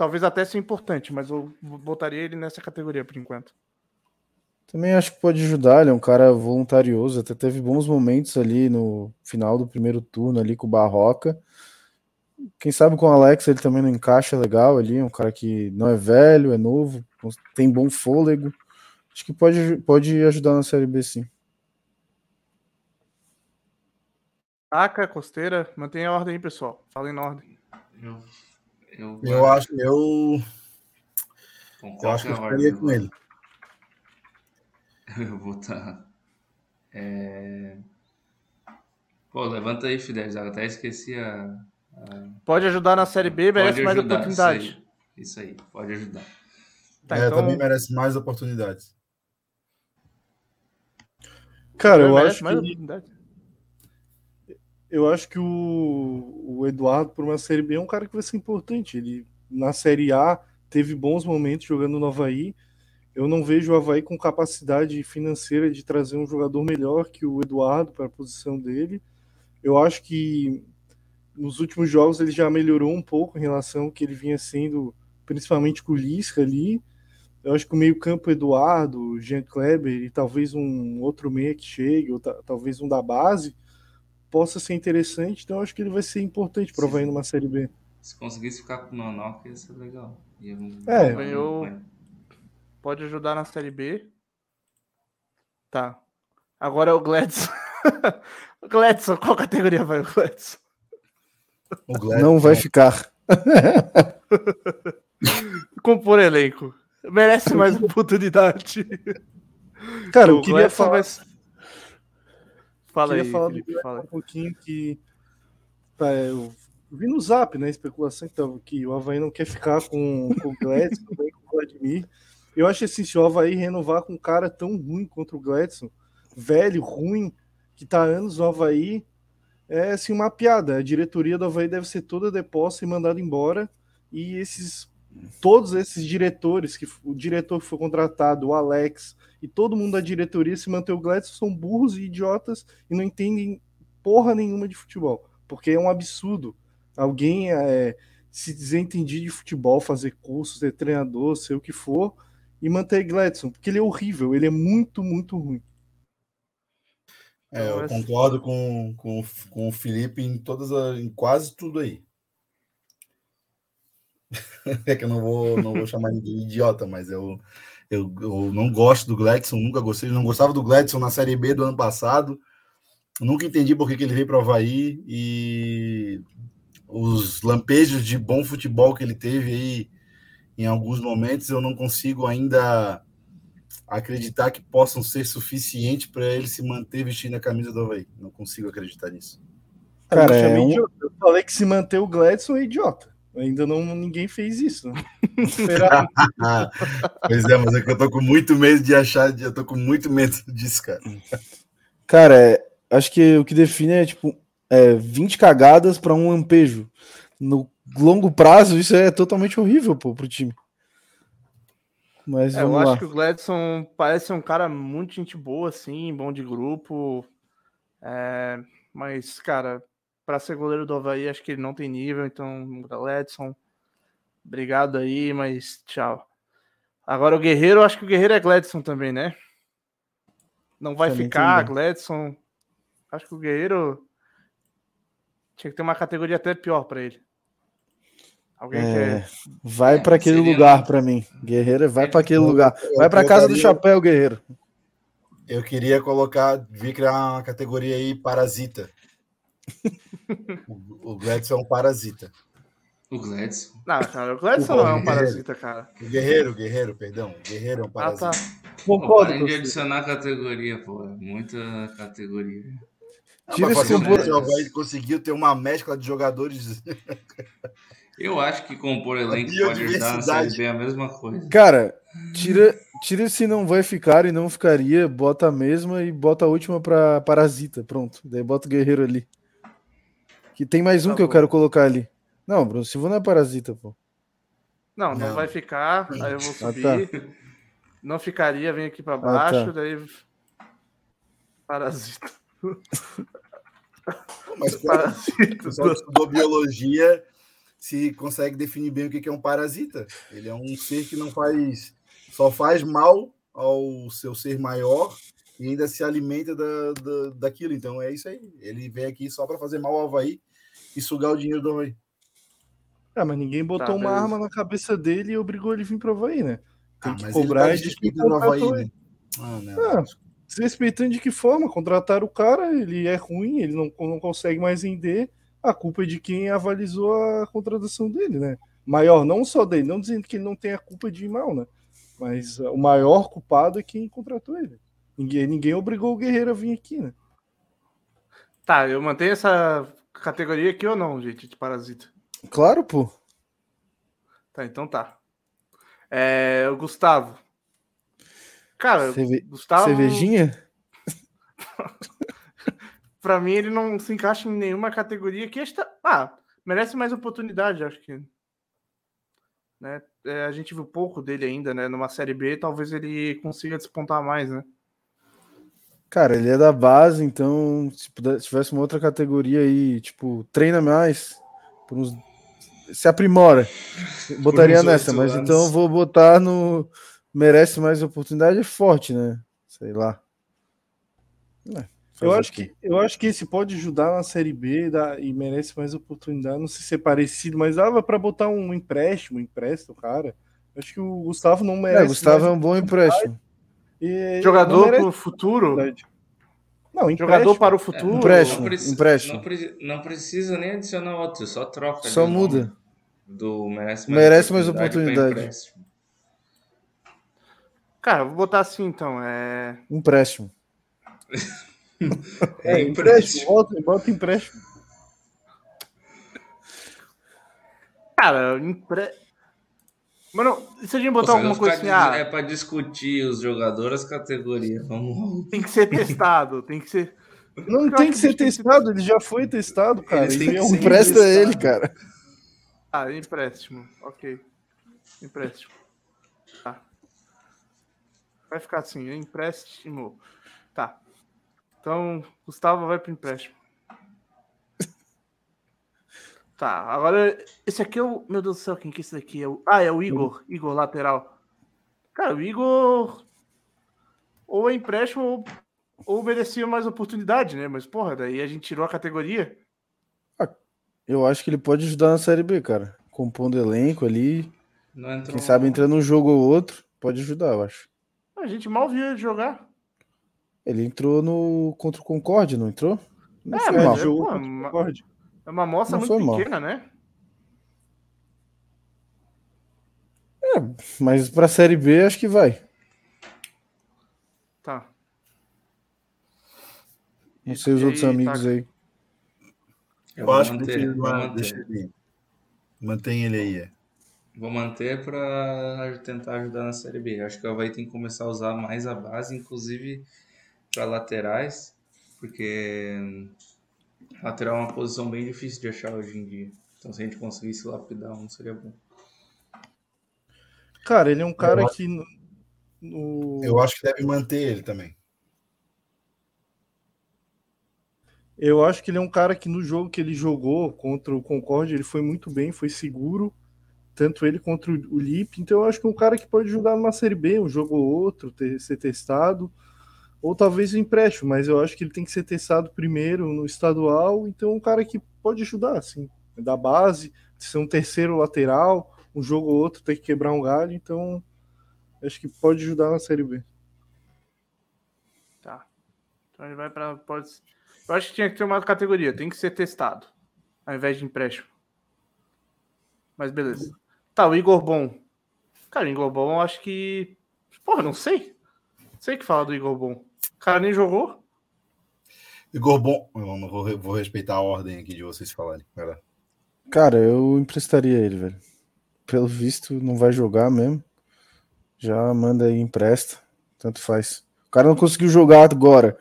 Talvez até seja importante, mas eu botaria ele nessa categoria por enquanto. Também acho que pode ajudar, ele é um cara voluntarioso, até teve bons momentos ali no final do primeiro turno ali com o Barroca. Quem sabe com o Alex ele também não encaixa legal ali, é um cara que não é velho, é novo, tem bom fôlego. Acho que pode, pode ajudar na Série B sim. Taca, costeira, mantenha a ordem aí, pessoal. Falem na ordem. Eu, eu, eu acho, eu. Eu acho que eu ficaria com ele. *laughs* Eu vou estar. Tá, é... Pô, levanta aí, Fidel. Até esqueci a, Pode ajudar na Série B, merece mais oportunidade. Isso aí, isso aí, pode ajudar. Tá, é, então... também merece mais oportunidades. Cara, eu acho que... Eu acho que o, o Eduardo, por uma Série B, é um cara que vai ser importante. Ele, na Série A, teve bons momentos jogando no Havaí. Eu não vejo o Havaí com capacidade financeira de trazer um jogador melhor que o Eduardo para a posição dele. Eu acho que nos últimos jogos ele já melhorou um pouco em relação ao que ele vinha sendo, principalmente com o Lisca ali. Eu acho que o meio-campo Eduardo, Jean Kleber e talvez um outro meia que chegue, ou talvez um da base, possa ser interessante. Então eu acho que ele vai ser importante para vai numa Série B. Se conseguisse ficar com o Nonoca, ia ser legal. Ia... É, ganhou. Pode ajudar na Série B. Tá. Agora é o Gladson. *laughs* Gladson, qual categoria vai o Gladson? não vai ficar. *laughs* Compor elenco. Merece mais oportunidade. Cara, eu queria falar. Mas... Fala queria aí, falar Felipe, do fala um pouquinho que. Tá, eu vi no zap, né? Especulação que, tava, que o Havaí não quer ficar com, com o Gladson, *laughs* com o Vladimir. Eu acho assim, se o Havaí renovar com um cara tão ruim contra o Gladson, velho, ruim, que tá anos no Havaí, é assim uma piada. A diretoria do Havaí deve ser toda deposta e mandada embora. E esses todos esses diretores, que o diretor que foi contratado, o Alex, e todo mundo da diretoria se manter o Gladson são burros e idiotas e não entendem porra nenhuma de futebol. Porque é um absurdo alguém é, se desentendir de futebol, fazer cursos, ser treinador, ser o que for, e manter Gladson, porque ele é horrível, ele é muito, muito ruim. É, eu concordo com, com, com o Felipe em todas em quase tudo aí. *laughs* é que eu não vou, não vou chamar ninguém de idiota, mas eu, eu, eu não gosto do Gladson, nunca gostei, não gostava do Gladson na Série B do ano passado. Nunca entendi por que, que ele veio para o Havaí e os lampejos de bom futebol que ele teve aí em alguns momentos, eu não consigo ainda acreditar que possam ser suficientes para ele se manter vestindo a camisa do Havaí. Não consigo acreditar nisso. Cara, eu, é um... eu falei que se manter o Gladson é idiota. Ainda não ninguém fez isso. Né? *laughs* pois é, mas é que eu tô com muito medo de achar, eu tô com muito medo disso, cara. Cara, é, acho que o que define é tipo é, 20 cagadas para um lampejo. No longo prazo, isso é totalmente horrível pô, pro time. Mas é, eu lá. acho que o Gladson parece um cara muito gente boa, assim, bom de grupo. É, mas, cara, para ser goleiro do Havaí, acho que ele não tem nível, então, Gladson, obrigado aí, mas tchau. Agora o Guerreiro, acho que o Guerreiro é Gladson também, né? Não vai ficar, Gladson. Acho que o Guerreiro tinha que ter uma categoria até pior para ele. Alguém é, quer... Vai é, para aquele lugar para mim. Guerreiro vai para aquele lugar. Vai para casa do chapéu, Guerreiro. Eu queria colocar, vi criar uma categoria aí parasita. O, *laughs* o Gladson é um parasita. O Gladson? Não, cara, o Gladson o não é um parasita, cara. O Guerreiro, Guerreiro, perdão. O Guerreiro é um parasita. Ah, tá. Concordo. de adicionar categoria, pô. Muita categoria. Tira esse o conseguiu ter uma mescla de jogadores. Eu acho que compor elenco pode ajudar na Série B a mesma coisa. Cara, tira, tira se não vai ficar e não ficaria, bota a mesma e bota a última para Parasita. Pronto. Daí bota o Guerreiro ali. Que tem mais um tá que bom. eu quero colocar ali. Não, Bruno Silva não é Parasita, pô. Não, não, não vai ficar. Aí eu vou subir. Ah, tá. Não ficaria, vem aqui para baixo, ah, tá. daí. Parasita. Mas parasita. O pessoal estudou biologia se consegue definir bem o que é um parasita. Ele é um ser que não faz, só faz mal ao seu ser maior e ainda se alimenta da, da, daquilo. Então é isso aí. Ele vem aqui só para fazer mal ao Havaí e sugar o dinheiro do Havaí. Ah, mas ninguém botou Tá, uma beleza. arma na cabeça dele e obrigou ele a vir pro Havaí, né? Tem Ah, que mas cobrar ele tá desrespeitando o Havaí, né? Ah, né? Ah, Desrespeitando de que forma? Contrataram o cara, ele é ruim, ele não, não consegue mais vender. A culpa é de quem avalizou a contratação dele, né? Maior, não só dele, não dizendo que ele não tem a culpa de ir mal, né? Mas ah, o maior culpado é quem contratou ele. Ninguém, ninguém obrigou o Guerreiro a vir aqui, né? Tá, eu mantenho essa categoria aqui ou não, gente, de parasita? Claro, pô. Tá, então tá. É, o Gustavo. Cara, Cerve- Gustavo, Cervejinha? *laughs* pra mim, ele não se encaixa em nenhuma categoria que está. Ah, merece mais oportunidade, acho que. Né? É, a gente viu pouco dele ainda, né? Numa série B, talvez ele consiga despontar mais, né? Cara, ele é da base, então se se tivesse uma outra categoria aí, tipo, treina mais, uns- se aprimora. Botaria nessa, mas anos. então vou botar no merece mais oportunidade, é forte, né? Sei lá. É, Eu acho, que, eu acho que esse pode ajudar na Série B dá- e merece mais oportunidade. Não sei se é parecido, mas dava para botar um empréstimo, um empréstimo, cara. Acho que o Gustavo não merece. É, Gustavo é um bom empréstimo. E- Jogador merece pro futuro. oportunidade. Não, Jogador empréstimo. para o futuro. empréstimo. Não, preci- empréstimo. Não, preci- não precisa nem adicionar outro, só troca. Só o muda. Do merece Merece mais oportunidade. empréstimo. Cara, vou botar assim então. É... Empréstimo. *laughs* É, empréstimo. Bota, bota empréstimo. Cara, empre... Mano, e se a gente Pô, botar se alguma coisa assim, ah, É pra discutir os jogadores, categoria. Vamos. tem que ser testado, tem que ser. Não Eu tem que ser tem que testado, ele já foi testado, cara. É um ser Empresta testado. ele, cara. Ah, empréstimo. Ok. Empréstimo. Tá. Vai ficar assim, empréstimo. Tá. Então, Gustavo vai pro empréstimo. Tá, agora esse aqui é o. Meu Deus do céu, quem que é esse daqui? É o... Ah, é o Igor. Igor, lateral. Cara, o Igor. Ou é empréstimo ou, ou merecia mais oportunidade, né? Mas, porra, daí a gente tirou a categoria. Eu acho que ele pode ajudar na Série B, cara. Compondo elenco ali. Entrou... Quem sabe entrando um jogo ou outro, pode ajudar, eu acho. A gente mal viu ele jogar. Ele entrou no contra o Concorde, não entrou? Não É, foi mas mal. é- Jogou pô, contra o Concorde. É uma amostra Não muito foi mal. pequena, né? Mas pra Série B, acho que vai. Tá. Não sei os E outros aí, amigos tá. aí. Eu Eu acho que manter, vou ele- manter. deixa ele. Mantém ele aí. é. Vou manter para tentar ajudar na Série B. Acho que o Havaí tem que começar a usar mais a base, inclusive para laterais, porque lateral é uma posição bem difícil de achar hoje em dia. Então, se a gente conseguisse lapidar um, seria bom. Cara, ele é um cara que. No, no- Eu acho que deve manter ele também. Eu acho que ele é um cara que no jogo que ele jogou contra o Concorde, ele foi muito bem, foi seguro, tanto ele contra o Lipe. Então eu acho que é um cara que pode ajudar numa Série B, um jogo ou outro, ter, ser testado, ou talvez o empréstimo, mas eu acho que ele tem que ser testado primeiro no estadual. Então um cara que pode ajudar, assim, da base, ser um terceiro lateral, um jogo ou outro ter que quebrar um galho. Então acho que pode ajudar na Série B. Tá. Então ele vai pra. Pode... Eu acho que tinha que ter uma categoria, tem que ser testado, ao invés de empréstimo. Mas beleza. Tá, o Igor Bom. Cara, o Igor Bom, acho que. Porra, não sei. Sei que falar do Igor Bom. O cara nem jogou. Igor Bom. Eu não vou, vou respeitar a ordem aqui de vocês falarem. Lá. Cara, eu emprestaria ele, velho. Pelo visto, não vai jogar mesmo. Já manda aí, empresta. Tanto faz. O cara não conseguiu jogar agora.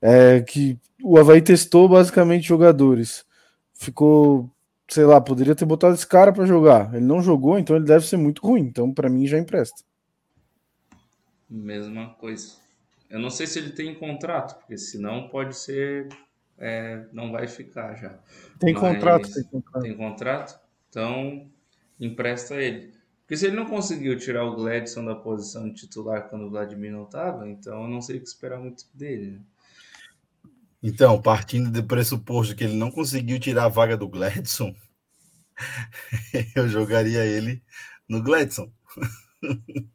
É que o Havaí testou basicamente jogadores. Ficou, sei lá, poderia ter botado esse cara pra jogar. Ele não jogou, então ele deve ser muito ruim. Então, pra mim, já empresta. Mesma coisa. Eu não sei se ele tem contrato, porque senão pode ser. é, não vai ficar já. Tem Mas- contrato, tem contrato. Tem contrato? Então, empresta ele. Porque se ele não conseguiu tirar o Gladson da posição de titular quando o Vladimir não estava, então eu não sei o que esperar muito dele. né? Então, partindo do pressuposto que ele não conseguiu tirar a vaga do Gladson, *laughs* eu jogaria ele no Gladson. *laughs*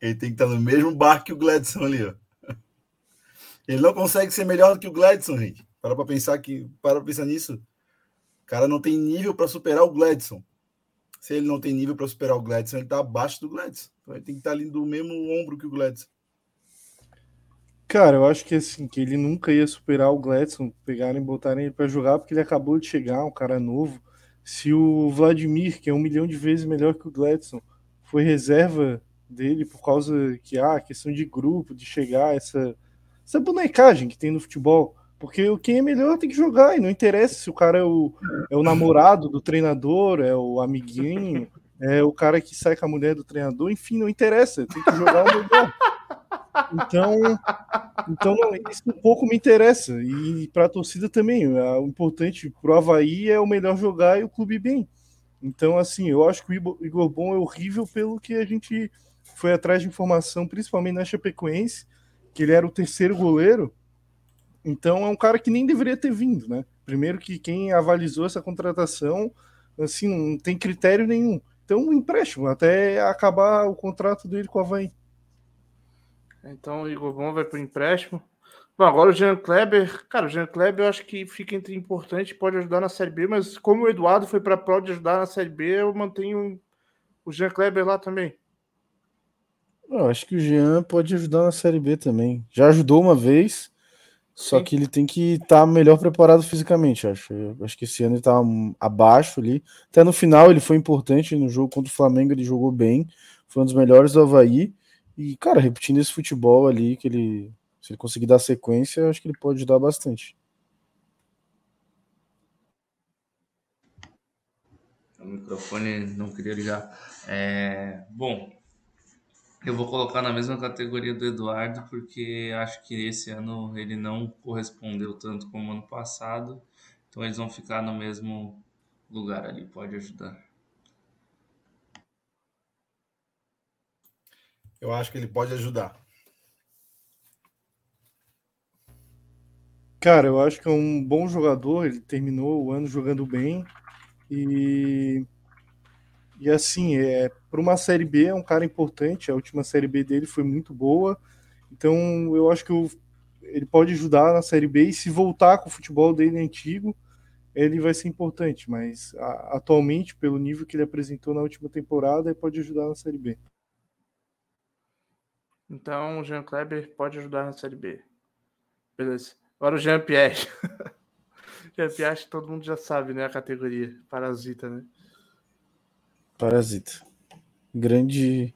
ele tem que estar no mesmo barco que o Gladson ali, ó. Ele não consegue ser melhor do que o Gladson, gente. Para para pensar que, para pensar nisso. O cara não tem nível para superar o Gladson. Se ele não tem nível para superar o Gladson, ele está abaixo do Gladson. Então ele tem que estar ali do mesmo ombro que o Gladson. Cara, eu acho que assim, que ele nunca ia superar o Gladson, pegarem e botarem ele para jogar, porque ele acabou de chegar, um cara novo. Se o Vladimir, que é um milhão de vezes melhor que o Gladson, foi reserva dele por causa que ah, questão de grupo, de chegar, essa, essa bonecagem que tem no futebol. Porque quem é melhor tem que jogar, e não interessa se o cara é o, é o namorado do treinador, é o amiguinho, é o cara que sai com a mulher do treinador, enfim, não interessa, tem que jogar o melhor. Então, então isso um pouco me interessa. E para a torcida também. O importante para o Havaí é o melhor jogar e o clube bem. Então, assim, eu acho que o Igor Bom é horrível pelo que a gente foi atrás de informação, principalmente na Chapecoense, que ele era o terceiro goleiro. Então, é um cara que nem deveria ter vindo, né? Primeiro que quem avalizou essa contratação, assim, não tem critério nenhum. Então, um empréstimo até acabar o contrato dele com o Havaí. Então o Igor Bom vai para o empréstimo. Bom, agora o Jean Kleber, cara, o Jean Kleber eu acho que fica entre importante, pode ajudar na Série B, mas como o Eduardo foi para a pode ajudar na Série B, eu mantenho o Jean Kleber lá também. Eu acho que o Jean pode ajudar na Série B também. Já ajudou uma vez, só Sim. que ele tem que estar tá melhor preparado fisicamente, acho. Eu acho que esse ano ele está abaixo ali. Até no final ele foi importante no jogo contra o Flamengo, ele jogou bem, foi um dos melhores do Havaí. E, cara, repetindo esse futebol ali, que ele, se ele conseguir dar sequência, acho que ele pode ajudar bastante. O microfone não queria ligar. É, bom, eu vou colocar na mesma categoria do Eduardo, porque acho que esse ano ele não correspondeu tanto como ano passado. Então eles vão ficar no mesmo lugar ali, pode ajudar. eu acho que ele pode ajudar. Cara, eu acho que é um bom jogador. Ele terminou o ano jogando bem e e assim é para uma série B é um cara importante. A última série B dele foi muito boa, então eu acho que ele pode ajudar na série B e se voltar com o futebol dele antigo, ele vai ser importante. Mas a, atualmente, pelo nível que ele apresentou na última temporada, ele pode ajudar na série B. Então o Jean Kleber pode ajudar na Série B. Beleza. Agora o Jean Pierre. *laughs* Jean Pierre, todo mundo já sabe, né? A categoria. Parasita, né? Parasita. Grande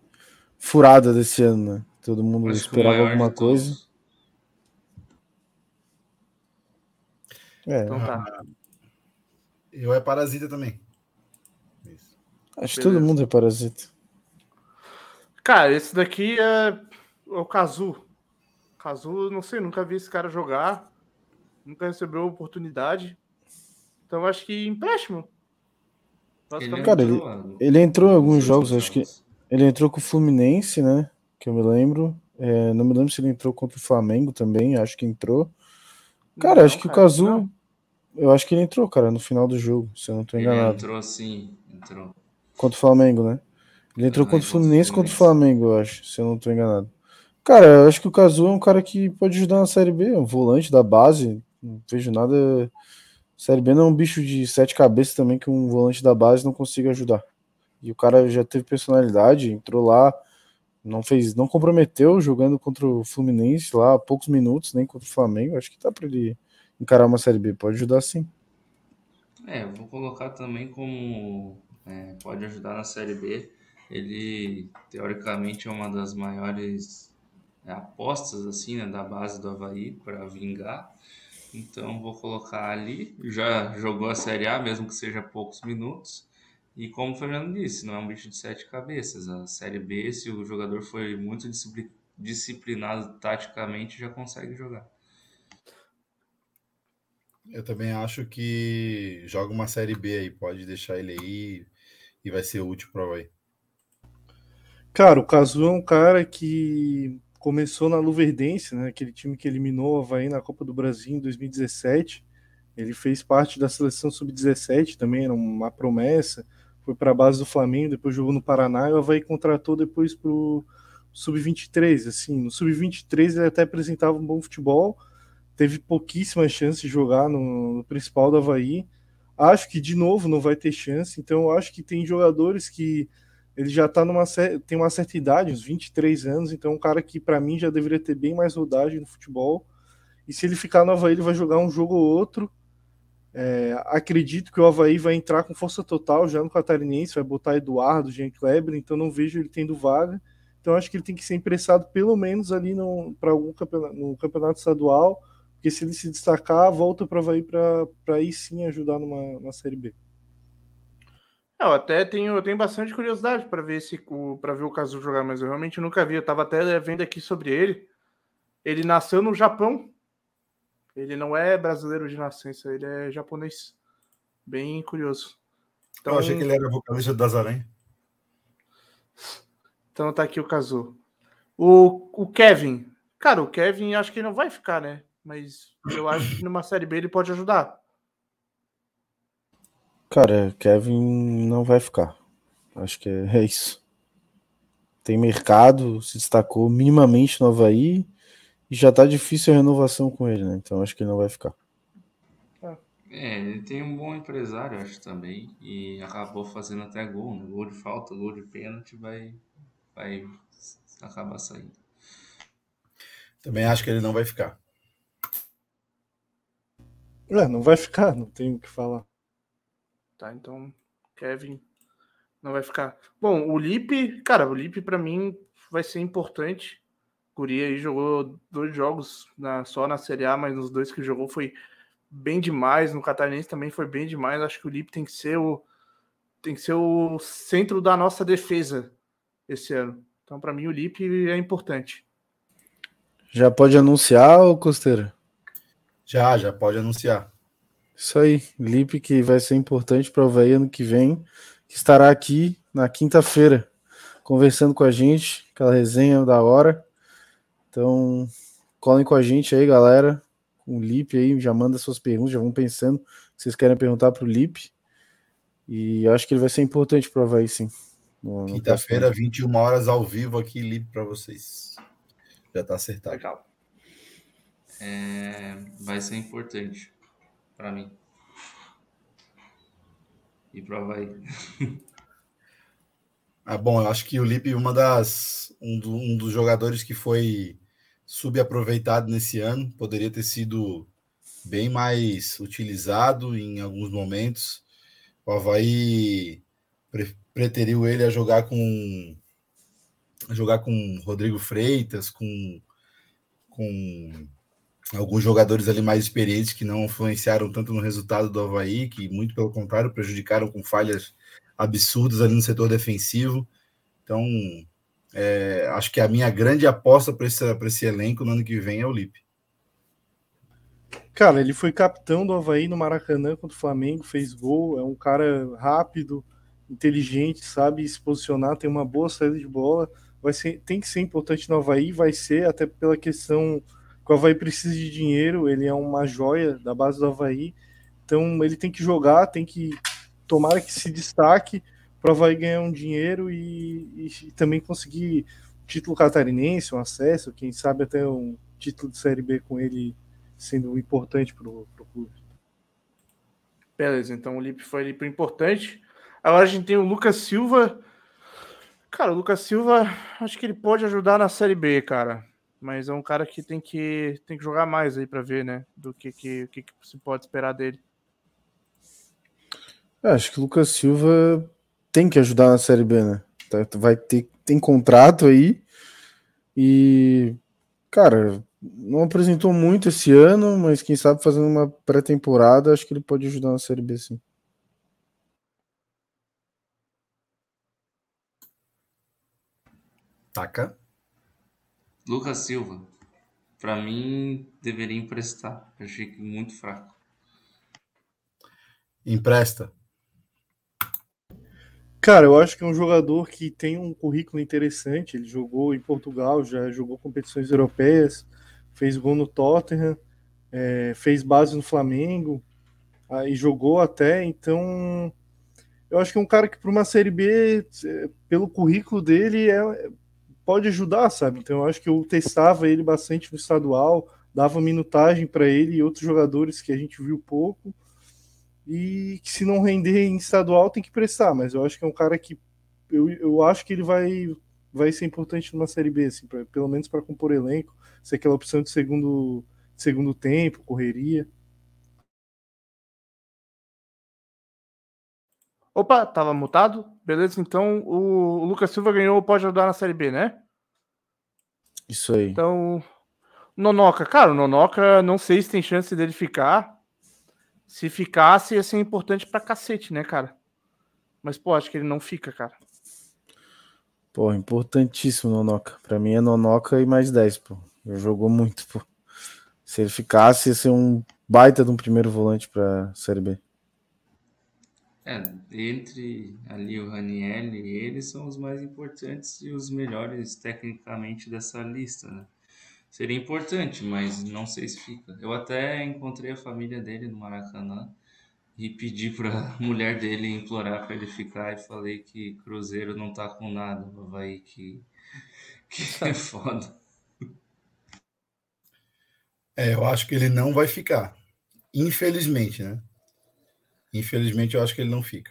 furada desse ano, né? Todo mundo esperava alguma coisa. É. Então tá. Eu é parasita também. Isso. Acho que todo mundo é parasita. Cara, esse daqui é o Kazu. Kazu, não sei, nunca vi esse cara jogar. Nunca recebeu oportunidade. Então acho que empréstimo. Ele cara, ele, ele, entrou em alguns jogos, acho que ele entrou com o Fluminense, né? Que eu me lembro. É, não me lembro se ele entrou contra o Flamengo também, acho que entrou. Cara, não, acho que cara, o Kazu. Não. Eu acho que ele entrou, cara, no final do jogo, se eu não tô enganado. Ele entrou sim, entrou. Contra o Flamengo, né? Ele entrou contra o Fluminense contra o Flamengo, eu acho, se eu não tô enganado. Cara, eu acho que o Cazu é um cara que pode ajudar na Série B, um volante da base. Não vejo nada. Série B não é um bicho de sete cabeças também que um volante da base não consiga ajudar. E o cara já teve personalidade, entrou lá, não fez, não comprometeu jogando contra o Fluminense lá, poucos minutos, nem contra o Flamengo. Acho que tá para ele encarar uma Série B, pode ajudar sim. É, vou colocar também como é, pode ajudar na Série B. Ele teoricamente é uma das maiores é, apostas assim, né, da base do Havaí para vingar. Então vou colocar ali. Já jogou a Série A, mesmo que seja poucos minutos. E como o Fernando disse, não é um bicho de sete cabeças. A Série B, se o jogador foi muito disciplinado taticamente, já consegue jogar. Eu também acho que joga uma Série B aí, pode deixar ele aí e vai ser útil para o Havaí. Cara, o Cazu é um cara que começou na Luverdense, né, aquele time que eliminou o Havaí na Copa do Brasil em 2017. Ele fez parte da seleção sub-17 também, era uma promessa. Foi para a base do Flamengo, depois jogou no Paraná e o Havaí contratou depois para o sub-23. Assim, no sub-23 ele até apresentava um bom futebol, teve pouquíssimas chances de jogar no, no principal do Havaí. Acho que de novo não vai ter chance, então acho que tem jogadores que ele já tá numa tem uma certa idade, uns 23 anos, então é um cara que para mim já deveria ter bem mais rodagem no futebol. E se ele ficar no Havaí, ele vai jogar um jogo ou outro. É, acredito que o Havaí vai entrar com força total já no Catarinense, vai botar Eduardo, Jean Kleber, então não vejo ele tendo vaga. Então acho que ele tem que ser emprestado pelo menos ali para algum campeonato, no campeonato estadual, porque se ele se destacar, volta para o Havaí para aí sim ajudar numa, numa Série B. Eu até tenho, eu tenho bastante curiosidade para ver se para ver o Caso jogar, mas eu realmente nunca vi. Eu estava até vendo aqui sobre ele. Ele nasceu no Japão. Ele não é brasileiro de nascença, ele é japonês. Bem curioso. Então, eu achei que ele era vocalista das Aranhas. Então tá aqui o Caso. O, o Kevin. Cara, o Kevin acho que não vai ficar, né? Mas eu acho que numa série B ele pode ajudar. Cara, Kevin não vai ficar. Acho que é, é isso. Tem mercado, se destacou minimamente no Havaí e já tá difícil a renovação com ele, né? Então acho que ele não vai ficar. É, ele tem um bom empresário, acho também, e acabou fazendo até gol, né? Gol de falta, gol de pênalti, vai, vai acabar saindo. Também acho que ele não vai ficar. É, não vai ficar, não tenho o que falar. Tá, então Kevin não vai ficar. Bom, o Lipe, cara, o Lipe para mim vai ser importante. O Guri aí jogou dois jogos na, só na Série A, mas nos dois que jogou foi bem demais. No Catarinense também foi bem demais. Acho que o Lipe tem que ser o tem que ser o centro da nossa defesa esse ano. Então, para mim, o Lipe é importante. Já pode anunciar, ou Costeira? Já, já pode anunciar. Isso aí, Lipe que vai ser importante para o Havaí ano que vem, que estará aqui na quinta-feira, conversando com a gente, aquela resenha da hora. Então, colhem com a gente aí, galera. O Lipe aí, já manda suas perguntas, já vão pensando que vocês querem perguntar para o Lipe. E acho que ele vai ser importante para o Havaí, sim. Quinta-feira, 21 horas ao vivo aqui, Lipe para vocês. Já está acertado. Legal. É, vai ser importante para mim. E pro Havaí. *laughs* ah, bom, eu acho que o Lipe uma das um, do, um dos jogadores que foi subaproveitado nesse ano, poderia ter sido bem mais utilizado em alguns momentos. O Havaí pre preteriu ele a jogar com a jogar com Rodrigo Freitas, com com alguns jogadores ali mais experientes que não influenciaram tanto no resultado do Havaí, que muito pelo contrário prejudicaram com falhas absurdas ali no setor defensivo. Então, é, acho que a minha grande aposta para esse, esse elenco no ano que vem é o Lipe. Cara, ele foi capitão do Havaí no Maracanã contra o Flamengo, fez gol, é um cara rápido, inteligente, sabe se posicionar, tem uma boa saída de bola. Vai ser, tem que ser importante no Havaí, vai ser até pela questão o Havaí precisa de dinheiro, ele é uma joia da base do Havaí, então ele tem que jogar, tem que tomara que se destaque para o Havaí ganhar um dinheiro e, e, também conseguir título catarinense, um acesso, quem sabe até um título de Série B com ele sendo importante para o clube. Beleza, então o Lipe foi Lipe importante. Agora a gente tem o Lucas Silva. Cara, o Lucas Silva, acho que ele pode ajudar na Série B, cara mas é um cara que tem que, tem que jogar mais aí para ver, né? Do que, que, que, que se pode esperar dele. Eu acho que o Lucas Silva tem que ajudar na Série B, né? Tá, vai ter tem contrato aí e cara não apresentou muito esse ano, mas quem sabe fazendo uma pré-temporada, acho que ele pode ajudar na Série B sim. Taca. Lucas Silva. Para mim, deveria emprestar. Eu achei que muito fraco. Empresta. Cara, eu acho que é um jogador que tem um currículo interessante. Ele jogou em Portugal, já jogou competições europeias, fez gol no Tottenham, é, fez base no Flamengo. aí jogou até, então eu acho que é um cara que para uma Série B, é, pelo currículo dele, é, pode ajudar, sabe? Então eu acho que eu testava ele bastante no estadual, dava minutagem para ele e outros jogadores que a gente viu pouco, e que se não render em estadual tem que prestar, mas eu acho que é um cara que eu, eu acho que ele vai, vai ser importante numa Série B, assim, pra, pelo menos para compor elenco, ser aquela opção de segundo, segundo tempo, correria. Opa, tava mutado? Beleza, então o Lucas Silva ganhou pode ajudar na Série B, né? Isso aí. Então, Nonoca, cara, o Nonoca não sei se tem chance dele ficar. Se ficasse, ia ser importante pra cacete, né, cara? Mas, pô, acho que ele não fica, cara. Pô, importantíssimo Nonoca. Pra mim é Nonoca e mais 10, pô. Ele jogou muito, pô. Se ele ficasse, ia ser um baita de um primeiro volante pra Série B. É, entre ali o Raniel e ele são os mais importantes e os melhores tecnicamente dessa lista, né? Seria importante, mas não sei se fica. Eu até encontrei a família dele no Maracanã e pedi para *laughs* mulher dele implorar para ele ficar e falei que Cruzeiro não tá com nada, vai que *laughs* que é foda. É, eu acho que ele não vai ficar. Infelizmente, né? Infelizmente, eu acho que ele não fica.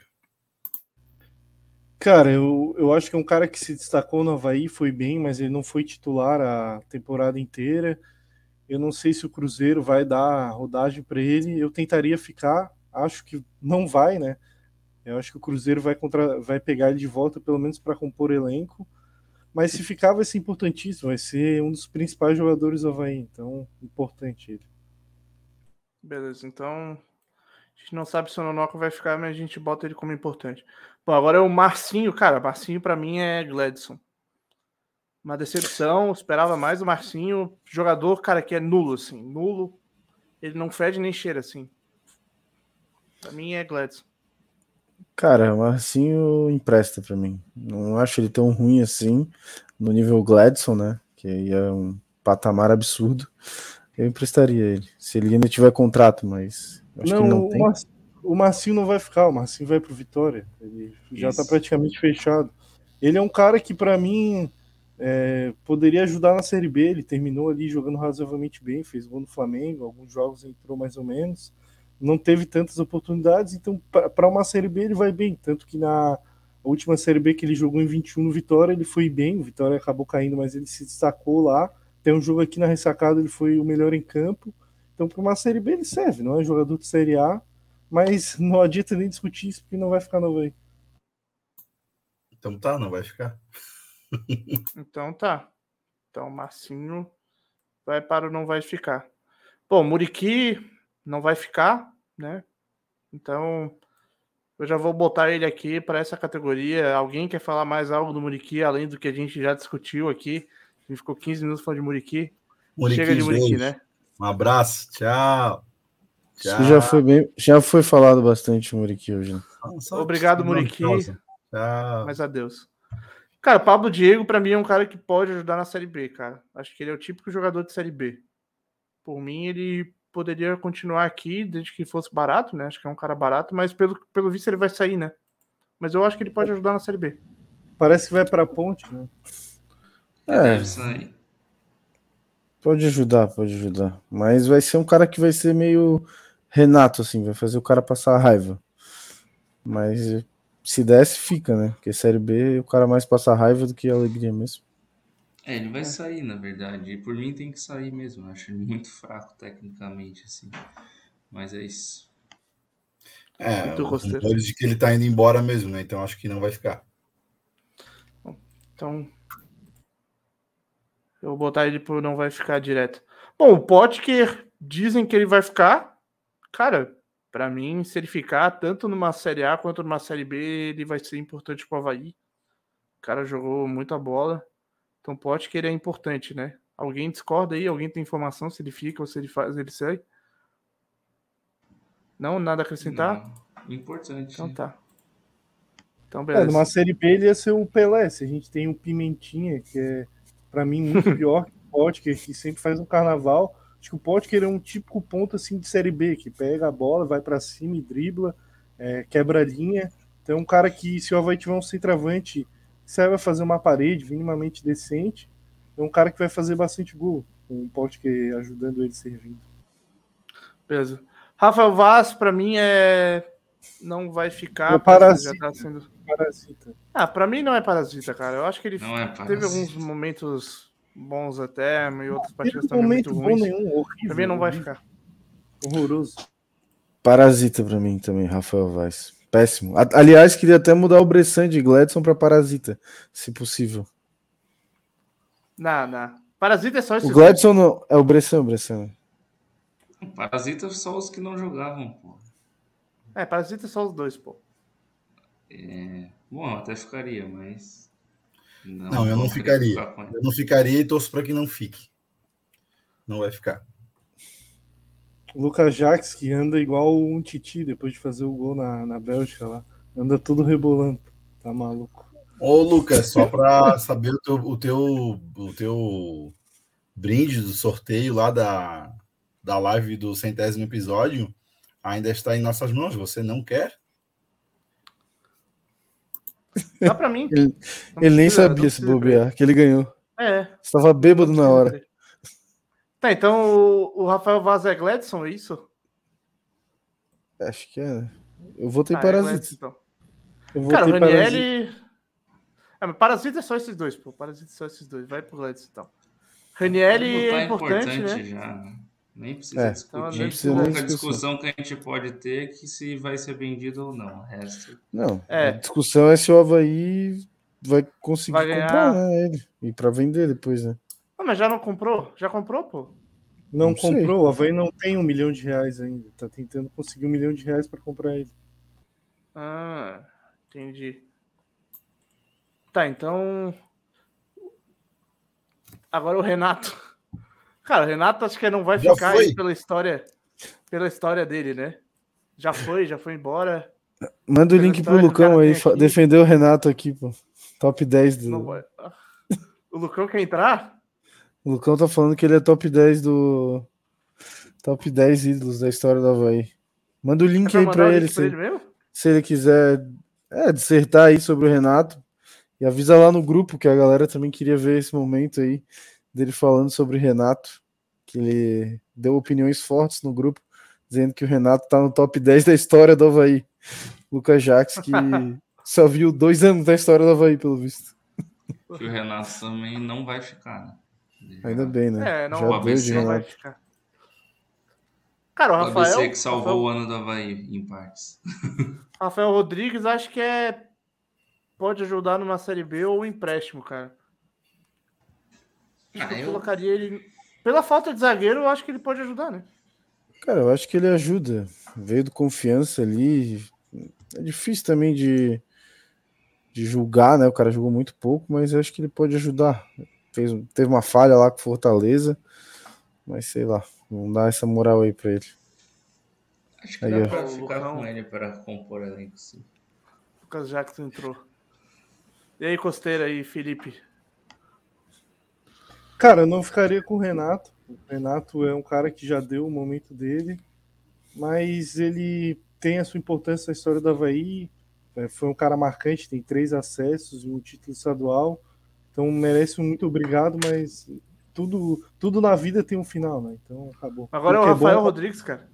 Cara, eu, eu acho que é um cara que se destacou no Havaí, foi bem, mas ele não foi titular a temporada inteira. Eu não sei se o Cruzeiro vai dar rodagem para ele. Eu tentaria ficar, acho que não vai, né? Eu acho que o Cruzeiro vai, contra, vai pegar ele de volta, pelo menos para compor elenco. Mas se ficar, vai ser importantíssimo. Vai ser um dos principais jogadores do Havaí. Então, importante ele. Beleza, então gente não sabe se o Nonoca vai ficar, mas a gente bota ele como importante. Bom, agora é o Marcinho, cara. Marcinho para mim é Gladson. Uma decepção, esperava mais o Marcinho. Jogador, cara, que é nulo, assim. Nulo. Ele não fede nem cheira, assim. Pra mim é Gladson. Cara, o Marcinho empresta para mim. Não acho ele tão ruim assim, no nível Gladson, né? Que aí é um patamar absurdo. Eu emprestaria ele. Se ele ainda tiver contrato, mas Acho não, não o, o Marcinho não vai ficar, o Marcinho vai pro Vitória. Ele já está praticamente fechado. Ele é um cara que, para mim, é, poderia ajudar na Série B. Ele terminou ali jogando razoavelmente bem, fez gol no Flamengo, alguns jogos entrou mais ou menos. Não teve tantas oportunidades, então para uma Série B ele vai bem. Tanto que na última Série B que ele jogou em 21 no Vitória, ele foi bem. O Vitória acabou caindo, mas ele se destacou lá. Tem um jogo aqui na ressacada, ele foi o melhor em campo. Então, para uma Série B ele serve, não é jogador de Série A, mas *laughs* não adianta nem discutir isso porque não vai ficar novo aí. Então tá, não vai ficar. *laughs* então tá. Então Marcinho vai para o não vai ficar. Bom, Muriqui não vai ficar, né? Então eu já vou botar ele aqui para essa categoria. Alguém quer falar mais algo do Muriqui além do que a gente já discutiu aqui? A gente ficou 15 minutos falando de Muriqui. Muriqui Chega de Muriqui, né? Um abraço, tchau. tchau. já foi bem, já foi falado bastante Muriqui hoje. Né? Obrigado, Muriqui. Mas adeus. Cara, Pablo Diego, para mim, é um cara que pode ajudar na Série B, cara. Acho que ele é o típico jogador de Série B. Por mim, ele poderia continuar aqui desde que fosse barato, né? Acho que é um cara barato, mas pelo, pelo visto ele vai sair, né? Mas eu acho que ele pode ajudar na Série B. Parece que vai para a ponte, né? É. Deve sair. Pode ajudar, pode ajudar. Mas vai ser um cara que vai ser meio Renato, assim, vai fazer o cara passar raiva. Mas se desse, fica, né? Porque Série B o cara mais passa raiva do que alegria mesmo. É, ele vai sair, na verdade. E por mim tem que sair mesmo. Eu acho ele muito fraco tecnicamente, assim. Mas é isso. É, o de que ele tá indo embora mesmo, né? Então acho que não vai ficar. Então, eu vou botar ele por não vai ficar direto. Bom, o Potker dizem que ele vai ficar. Cara, para mim, se ele ficar tanto numa Série A quanto numa Série B, ele vai ser importante pro Havaí. O cara jogou muita bola. Então, Potker é importante, né? Alguém discorda aí? Alguém tem informação se ele fica ou se ele faz, ele sai? Não, nada a acrescentar? Não. Importante. Então tá. Então, é, beleza. É, numa Série B ele ia ser o Pelé. Se a gente tem o Pimentinha, que é para mim, muito *laughs* pior que o Potker, que sempre faz um carnaval. Acho que o Potker é um típico ponto assim de série B, que pega a bola, vai para cima e dribla, é, quebra a linha. Então, é um cara que, se o Havaí tiver um centroavante saiba fazer uma parede minimamente decente, é um cara que vai fazer bastante gol, com o Potker ajudando ele servindo. Beleza. Rafael Vaz, para mim, é. Não vai ficar. É parasita. já tá sendo- Parasita. Ah, pra mim não é parasita, cara. Eu acho que ele Não é teve alguns momentos bons até, e outras partidas também muito bom ruins. nenhum, horrível. Pra mim não vai ficar. Horroroso. Parasita pra mim também, Rafael Vaz. Péssimo. Aliás, queria até mudar o Bressan de Gladson pra Parasita, se possível. Não, não. Parasita é só esse. O Gladson não. É o Bressan, o Bressan. Parasita só os que não jogavam, pô. É, Parasita é só os dois, pô. É, Bom, eu até ficaria, mas. Não, eu não vou querer ficaria. Eu não ficaria e torço para que não fique. Não vai ficar. Lucas Jaques, que anda igual um Titi depois de fazer o gol na, na Bélgica lá. Anda tudo rebolando. Tá maluco. Ô, Lucas, só para *laughs* saber o teu, o, teu, o teu brinde do sorteio lá da, da live do centésimo episódio ainda está em nossas mãos. Você não quer? Dá pra mim. Ele, ele nem sabia se bobear, que ele ganhou. É. Estava bêbado na hora. Tá, então o, o Rafael Vaz é Gladson, é isso? Acho que é. né? Eu votei Ah, é Parasita. Gladson, então. Eu vou Cara, o ter Parasita. Ranielli. É, mas Parasita é só esses dois, pô. Parasita é só esses dois. Vai pro Gladson, então. Ranielli Tá é importante, né? já. Nem precisa É, discutir. então, a nem precisa nem discussão que a gente pode ter é que se vai ser vendido ou não. O resto. Não, É. a discussão é se o Havaí vai conseguir Vai ganhar. comprar né, ele. E pra vender depois, né? Ah, mas já não comprou? Já comprou, pô? Não, Não sei. comprou, o Havaí não tem um milhão de reais ainda. Tá tentando conseguir um milhão de reais para comprar ele. Ah, entendi. Tá, então. Agora o Renato. Cara, o Renato acho que não vai Já ficar pela história, pela história dele, né? Já foi, já foi embora. Manda o Pela link pro Lucão aí, defender o Renato aqui, pô. Top 10 do. O Lucão quer entrar? O Lucão tá falando que ele é top 10 do. Top 10 ídolos da história do Havaí. Manda o link aí pra ele, link pra se, ele mesmo? se ele quiser é, dissertar aí sobre o Renato. E avisa lá no grupo que a galera também queria ver esse momento aí dele falando sobre o Renato. Que ele deu opiniões fortes no grupo, dizendo que o Renato tá no top 10 da história do Havaí. Lucas Jaques, que *laughs* só viu dois anos da história do Havaí, pelo visto. Que o Renato também não vai ficar, né? Já- Ainda bem, né? É, não, Já o ABC vai ficar. Cara, o O Rafael. ABC que salvou Rafael, o ano do Havaí, em partes. Rafael Rodrigues acho que é. Pode ajudar numa série B ou um empréstimo, cara. Acho Ah, que eu eu- colocaria ele. Pela falta de zagueiro, eu acho que ele pode ajudar, né? Cara, eu acho que ele ajuda. Veio do confiança ali. É difícil também de, de julgar, né? O cara jogou muito pouco, mas eu acho que ele pode ajudar. Fez, teve uma falha lá com Fortaleza, mas sei lá, vamos dar essa moral aí pra ele. Acho que Aí, dá ó. pra ficar com ele para compor elenco, sim. Lucas Jackson entrou. E aí, costeira aí, Felipe? Cara, eu não ficaria com o Renato. O Renato é um cara que já deu o momento dele, mas ele tem a sua importância na história do Havaí. É, Foi um cara marcante, tem três acessos e um título estadual. Então merece um muito obrigado, mas tudo, tudo na vida tem um final, né? Então acabou. Agora é o que Rafael bom- Rodrigues, cara.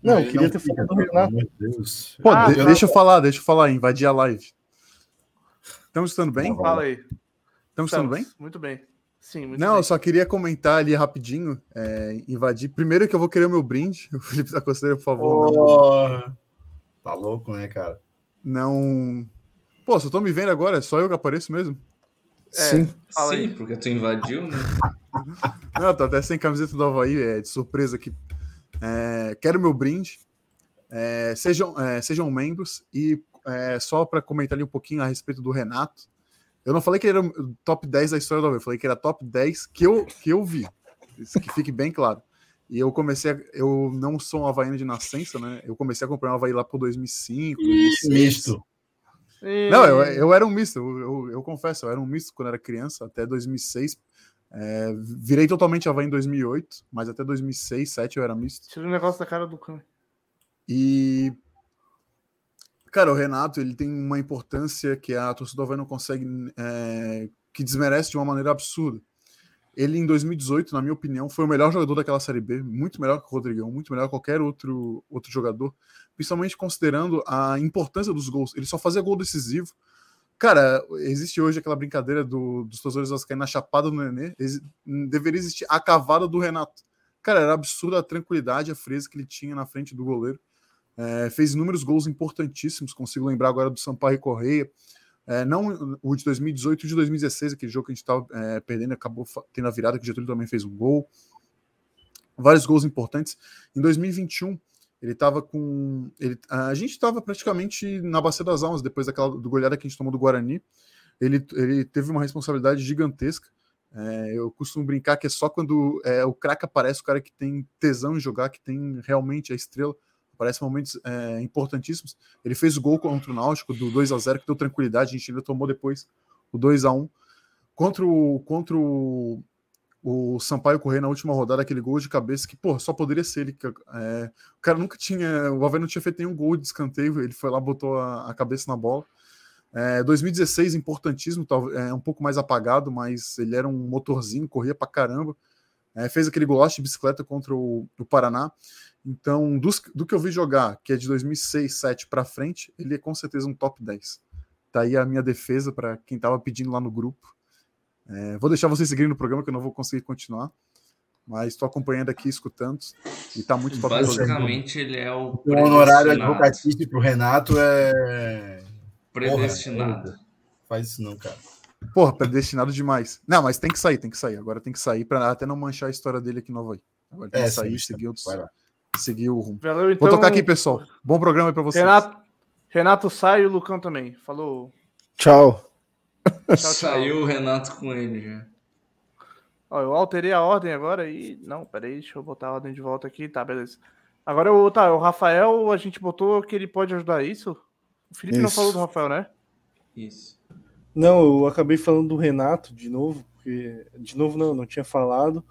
Não, eu queria ter fica, falado do Renato. de Deus. Pô, Ah, de- tá. deixa eu falar, deixa eu falar, invadir a live. Estamos escutando bem? Fala aí. Estamos escutando bem? Estamos. Muito bem. Sim, muito Não, bem. eu só queria comentar ali rapidinho, é, invadir. Primeiro que eu vou querer o meu brinde. *laughs* O Felipe da Costeira, por favor. não- Oh, tá louco, né, cara? Não. Pô, só tô me vendo agora, é só eu que apareço mesmo. Sim. Fala sim, aí. porque tu invadiu, né? *laughs* Não, tô até sem camiseta do Havaí, é de surpresa aqui. É, quero meu brinde. É, sejam, é, sejam membros. E é, só para comentar ali um pouquinho a respeito do Renato. Eu não falei que ele era o top 10 da história do Havaí, eu falei que era top 10 que eu, que eu vi. Isso que fique bem claro. E eu comecei, a, eu não sou um havaiano de nascença, né? Eu comecei a comprar um Havaí lá por 2005, 2006. Misto. Não, eu, eu era um misto, eu, eu, eu confesso, eu era um misto quando era criança, até 2006. É, virei totalmente Havaí em 2008, mas até 2006, 2007 eu era misto. Tira o negócio da cara do cão. E cara, o Renato ele tem uma importância que a torcida Havaí não consegue, é, que desmerece de uma maneira absurda. Ele em 2018, na minha opinião, foi o melhor jogador daquela série B, muito melhor que o Rodrigão, muito melhor que qualquer outro outro jogador, principalmente considerando a importância dos gols. Ele só fazia gol decisivo. Cara, existe hoje aquela brincadeira do, dos torcedores vascaínos na chapada do Nenê. deveria existir a cavada do Renato. Cara, era absurda a tranquilidade, a frieza que ele tinha na frente do goleiro. É, fez inúmeros gols importantíssimos, consigo lembrar agora do Sampaio Correia. É, não o de 2018, o de 2016, aquele jogo que a gente estava é, perdendo, acabou tendo a virada, que o Getúlio também fez um gol. Vários gols importantes. Em 2021, ele estava com. Ele, a gente estava praticamente na Bacia das Almas, depois daquela do goleada que a gente tomou do Guarani. Ele, ele teve uma responsabilidade gigantesca. É, eu costumo brincar que é só quando é, o craque aparece, o cara que tem tesão em jogar, que tem realmente a estrela, aparece momentos é, importantíssimos. Ele fez o gol contra o Náutico do 2 a 0 que deu tranquilidade, a gente ainda tomou depois o 2 a 1 Contra o, contra o, o Sampaio Correia na última rodada, aquele gol de cabeça que, pô, só poderia ser ele. É, o cara nunca tinha. O Havaí não tinha feito nenhum gol de escanteio, ele foi lá, botou a, a cabeça na bola. É, 2016, importantíssimo, é um pouco mais apagado, mas ele era um motorzinho, corria pra caramba. É, fez aquele golaço de bicicleta contra o, o Paraná. Então, dos, do que eu vi jogar, que é de 2006, 2007 para frente, ele é com certeza um top 10. Tá aí a minha defesa para quem tava pedindo lá no grupo. É, vou deixar vocês seguirem no programa, que eu não vou conseguir continuar. Mas estou acompanhando aqui, escutando. E está muito top. Basicamente, ele é o. O honorário advocatício para o Renato é. Predestinado. Porra, faz isso não, cara. Porra, predestinado demais. Não, mas tem que sair, tem que sair. Agora tem que sair para até não manchar a história dele aqui no aí. Agora tem é, que sair, sim, seguir, outros, seguir o rumo. Valeu, então... Vou tocar aqui, pessoal. Bom programa aí para vocês. Renato, Renato sai e o Lucão também. Falou. Tchau. Tchau, tchau. Saiu o Renato com ele já. Ó, eu alterei a ordem agora e. Não, peraí, deixa eu botar a ordem de volta aqui. Tá, beleza. Agora o, tá, o Rafael, a gente botou que ele pode ajudar isso. O Felipe isso. não falou do Rafael, né? Isso. Não, eu acabei falando do Renato de novo, porque. De novo não, não tinha falado.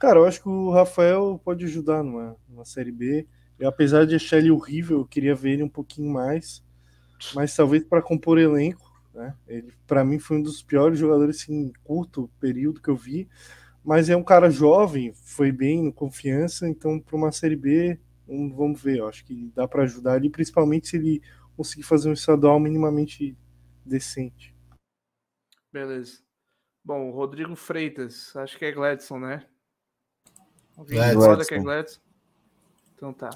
Cara, eu acho que o Rafael pode ajudar numa, numa série B. Eu, apesar de achar ele horrível, eu queria ver ele um pouquinho mais. Mas talvez para compor elenco né? Ele, para mim, foi um dos piores jogadores em curto período que eu vi. Mas é um cara jovem, foi bem no confiança, então para uma Série B, vamos ver. Eu acho que dá para ajudar ele, principalmente se ele conseguir fazer um estadual minimamente decente. Beleza. Bom, Rodrigo Freitas, acho que é Gladson, né? Gladson. que é Gladson? Então tá.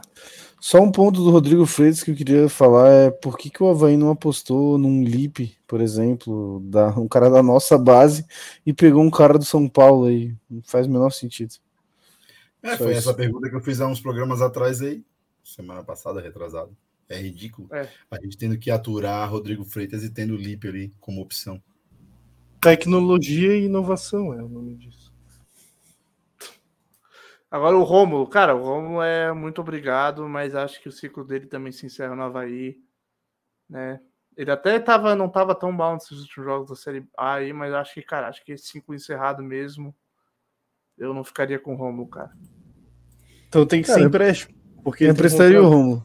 Só um ponto do Rodrigo Freitas que eu queria falar é por que, que o Havaí não apostou num Lip, por exemplo, da, um cara da nossa base e pegou um cara do São Paulo aí. Não faz o menor sentido. É, foi isso. essa pergunta que eu fiz há uns programas atrás aí, semana passada, retrasado. É ridículo. É. A gente tendo que aturar Rodrigo Freitas e tendo o Lip ali como opção. Tecnologia e inovação é o nome disso. Agora o Romulo, cara, o Romulo é muito obrigado, mas acho que o ciclo dele também se encerra no Havaí, né? Ele até tava, não tava tão mal nesses últimos jogos da Série A aí, mas acho que, cara, acho que esse ciclo encerrado mesmo, eu não ficaria com o Romulo, cara. Então tem que cara, ser empréstimo. Porque emprestaria o Romulo.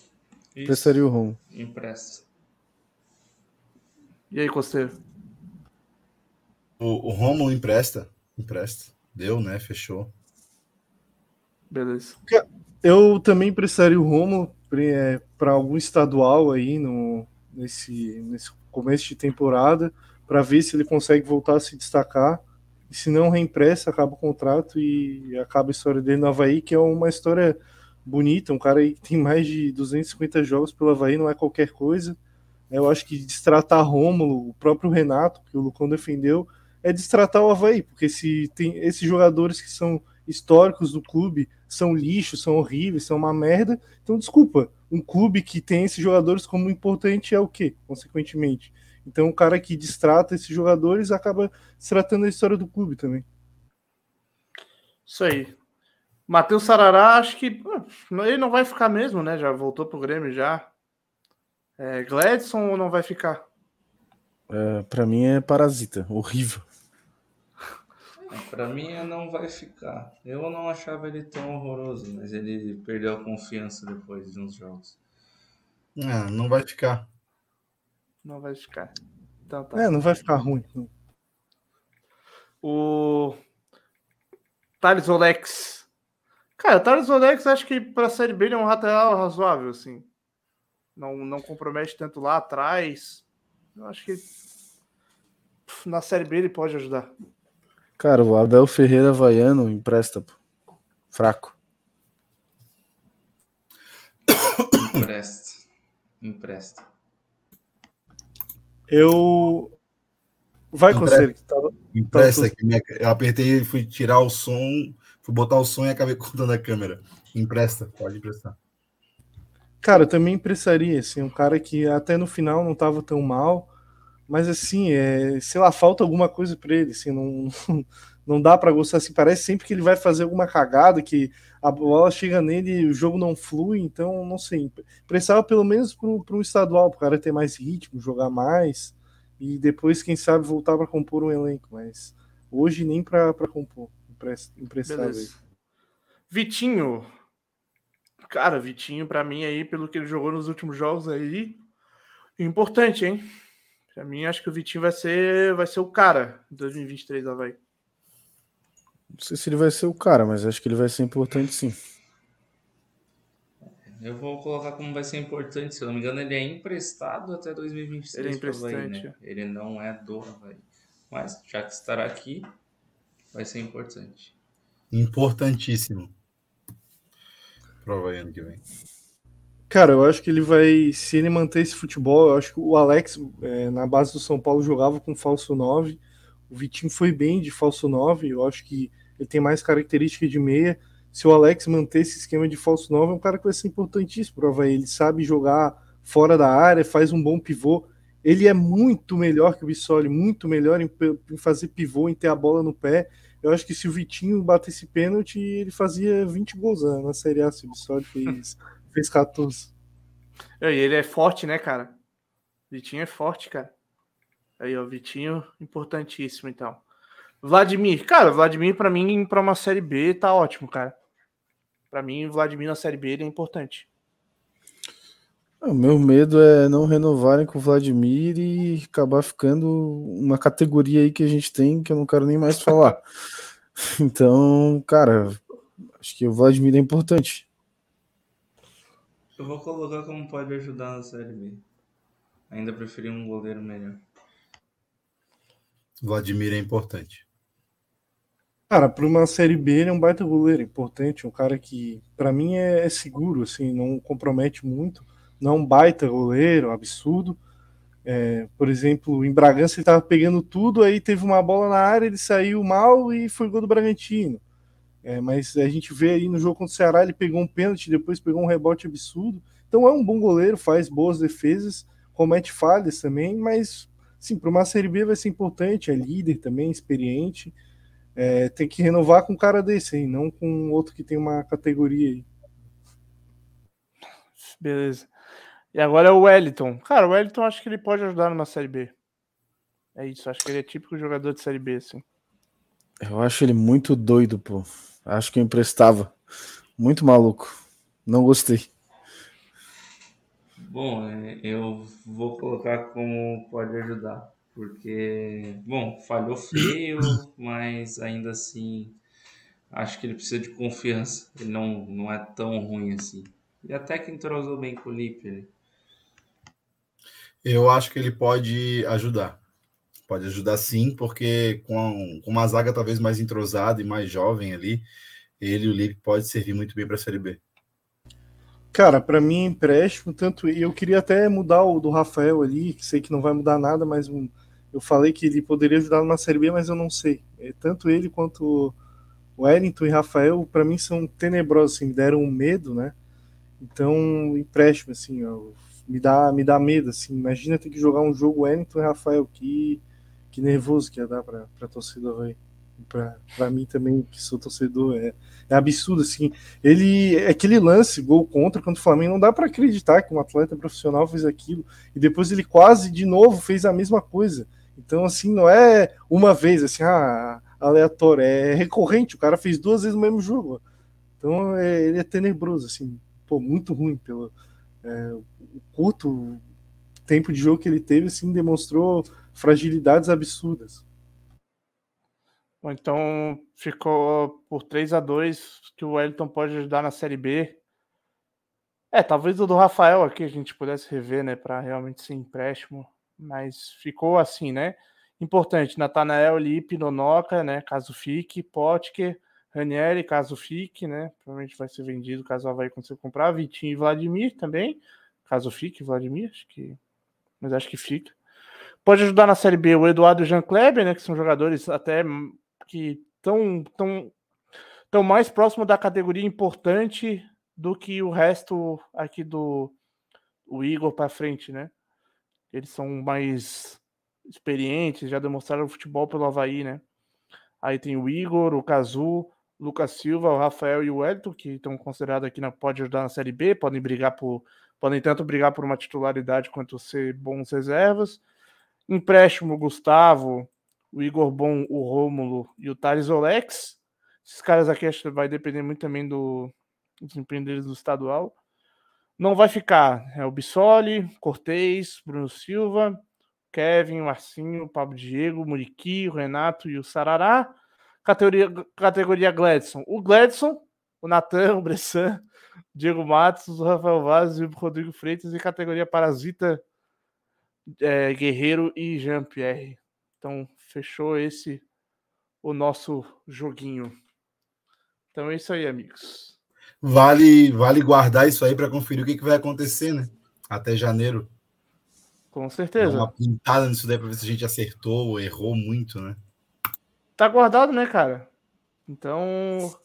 Emprestaria o Romulo. Empresta. E aí, Costeiro? O, o Romulo empresta. Empresta. Deu, né? Fechou. Beleza. Eu também precisaria o Romo para algum estadual aí no, nesse, nesse começo de temporada para ver se ele consegue voltar a se destacar. E se não, reimpressa, acaba o contrato e acaba a história dele no Havaí, que é uma história bonita. Um cara aí que tem mais de 250 jogos pelo Havaí, não é qualquer coisa. Eu acho que destratar Rômulo, o próprio Renato, que o Lucão defendeu, é destratar o Havaí, porque se tem esses jogadores que são históricos do clube são lixo, são horríveis, são uma merda. Então, desculpa, um clube que tem esses jogadores como importante é o quê, consequentemente? Então, o cara que distrata esses jogadores acaba tratando a história do clube também. Isso aí. Matheus Sarará, acho que ele não vai ficar mesmo, né? Já voltou pro Grêmio já. É, Gladson ou não vai ficar? É, para mim é parasita, horrível. Pra mim não vai ficar. Eu não achava ele tão horroroso, mas ele perdeu a confiança depois de uns jogos. Ah, não vai ficar. Não vai ficar. Então tá. É, não vai ficar ruim. O Thales Olex. Cara, o Thales Olex acho que pra Série B ele é um lateral razoável, assim. Não, não compromete tanto lá atrás. Eu acho que na Série B ele pode ajudar. Cara, o Abel Ferreira Vaiano empresta. Pô. Fraco. Empresta. Empresta. Eu. Vai, Empresta. Conselho. que tava- Empresta Tá, aqui. minha- Eu apertei, fui tirar o som, fui botar o som e acabei *laughs* cortando a câmera. Empresta, pode emprestar. Cara, eu também emprestaria, assim, um cara que até no final não tava tão mal, mas assim, é, sei lá, falta alguma coisa pra ele, assim, não, *laughs* não dá pra gostar, assim, parece sempre que ele vai fazer alguma cagada, que a bola chega nele e o jogo não flui, então, não sei, emprestava pelo menos pro, pro estadual, pro cara ter mais ritmo, jogar mais, e depois, quem sabe, voltar pra compor um elenco, mas hoje nem pra compor, empresta- emprestava ele. Beleza. Vitinho. Cara, Vitinho, pra mim, aí, pelo que ele jogou nos últimos jogos aí, importante, hein? Pra mim, acho que o Vitinho vai ser, vai ser o cara em 2023 da Havaí. Não sei se ele vai ser o cara, mas acho que ele vai ser importante sim. Eu vou colocar como vai ser importante. Se eu não me engano, ele é emprestado até 2023. Ele é pro Havaí, emprestante. né? Ele não é do Havaí. Mas, já que estará aqui, vai ser importante. Importantíssimo. Prova aí ano que vem. Cara, eu acho que ele vai. Se ele manter esse futebol, eu acho que o Alex, é, na base do São Paulo, jogava com falso 9. O Vitinho foi bem de falso 9. Eu acho que ele tem mais característica de meia. Se o Alex manter esse esquema de falso 9, é um cara que vai ser importantíssimo pro Havaí. Ele sabe jogar fora da área, faz um bom pivô. Ele é muito melhor que o Bissoli, muito melhor em, em fazer pivô, em ter a bola no pé. Eu acho que se o Vitinho batesse pênalti, ele fazia 20 gols né, na Série A. Se o Bissoli fez, *laughs* fez 14. E ele é forte, né, cara? Vitinho é forte, cara. Aí, ó, Vitinho, importantíssimo, então. Vladimir, cara, Vladimir, pra mim, pra uma Série B, tá ótimo, cara. Pra mim, Vladimir na Série B, ele é importante. O meu medo é não renovarem com o Vladimir e acabar ficando uma categoria aí que a gente tem que eu não quero nem mais falar. *laughs* Então, cara, acho que o Vladimir é importante. Eu vou colocar como pode ajudar na Série B. Ainda preferi um goleiro melhor. Vladimir é importante. Cara, para uma série B ele é um baita goleiro, importante, um cara que para mim é, é, seguro, assim, não compromete muito, não é um baita goleiro, absurdo. É, por exemplo, em Bragança ele estava pegando tudo, aí teve uma bola na área, ele saiu mal e foi gol do Bragantino. É, mas a gente vê aí no jogo contra o Ceará, ele pegou um pênalti, depois pegou um rebote absurdo. Então é um bom goleiro, faz boas defesas, comete falhas também, mas sim, para uma série B vai ser importante, é líder também, experiente. É, tem que renovar com um cara desse aí, não com outro que tem uma categoria aí. Beleza. E agora é o Wellington. Cara, o Wellington acho que ele pode ajudar numa Série B. É isso, acho que ele é típico jogador de Série B, assim. Eu acho ele muito doido, pô. Acho que eu emprestava. Muito maluco. Não gostei. Bom, é, eu vou colocar como pode ajudar. Porque, bom, falhou feio, *coughs* mas ainda assim acho que ele precisa de confiança. Ele não, não é tão ruim assim. E até que entrosou bem com o Lipe. Né? Eu acho que ele pode ajudar. Pode ajudar sim, porque com, com uma zaga talvez mais entrosada e mais jovem ali, ele o Lipe pode servir muito bem para a Série B. Cara, para mim empréstimo, tanto eu queria até mudar o do Rafael ali, sei que não vai mudar nada, mas eu falei que ele poderia ajudar numa Série B, mas eu não sei. É, tanto ele quanto o Wellington e Rafael, para mim são tenebrosos, assim, me deram um medo, né? Então, empréstimo, assim, ó, me dá, me dá medo, assim. Imagina ter que jogar um jogo Wellington e Rafael, que, que nervoso que ia dar pra, pra vai. Pra, pra mim também, que sou torcedor, é, é absurdo, assim. Ele, aquele lance, gol contra contra o Flamengo, não dá para acreditar que um atleta profissional fez aquilo. E depois ele quase, de novo, fez a mesma coisa. Então, assim, não é uma vez, assim, ah, aleatório, é recorrente. O cara fez duas vezes o mesmo jogo. Então, é, ele é tenebroso, assim, pô, muito ruim. Pelo é, o curto tempo de jogo que ele teve, assim, demonstrou fragilidades absurdas. Então, ficou por 3 a 2 que o Wellington pode ajudar na Série B. É, talvez o do Rafael aqui a gente pudesse rever, né, para realmente ser empréstimo, mas ficou assim, né? Importante, Natanael, Lipe, Nonoca, né, caso fique, Potker, Ranieri, caso fique, né, provavelmente vai ser vendido caso o Havaí consiga comprar, Vitinho e Vladimir também, caso fique, Vladimir, acho que, mas acho que fica. Pode ajudar na Série B o Eduardo e o Jean Kleber, né, que são jogadores até que estão tão, tão mais próximo da categoria importante do que o resto aqui do o Igor para frente, né? Eles são mais experientes, já demonstraram futebol pelo Havaí, né? Aí tem o Igor, o Cazu, Lucas Silva, o Rafael e o Wellington, que estão considerados aqui na pode ajudar na Série B, podem brigar por podem tanto brigar por uma titularidade quanto ser bons reservas. Empréstimo Gustavo, o Igor Bom, o Rômulo e o Thales Olex. Esses caras aqui acho que vai depender muito também do desempenho deles do estadual. Não vai ficar é o Bissoli, Cortez, Bruno Silva, Kevin, Marcinho, Pablo Diego, Muriqui, Renato e o Sarará. Categoria, categoria Gladson. O Gladson, o Natan, o Bressan, Diego Matos, o Rafael Vaz e o Rodrigo Freitas. E categoria Parasita, é, Guerreiro e Jean-Pierre. Então, fechou esse o nosso joguinho. Então é isso aí, amigos. Vale, vale guardar isso aí para conferir o que, que vai acontecer, né? Até janeiro. Com certeza. Dá uma pintada nisso daí para ver se a gente acertou ou errou muito, né? Tá guardado, né, cara? Então,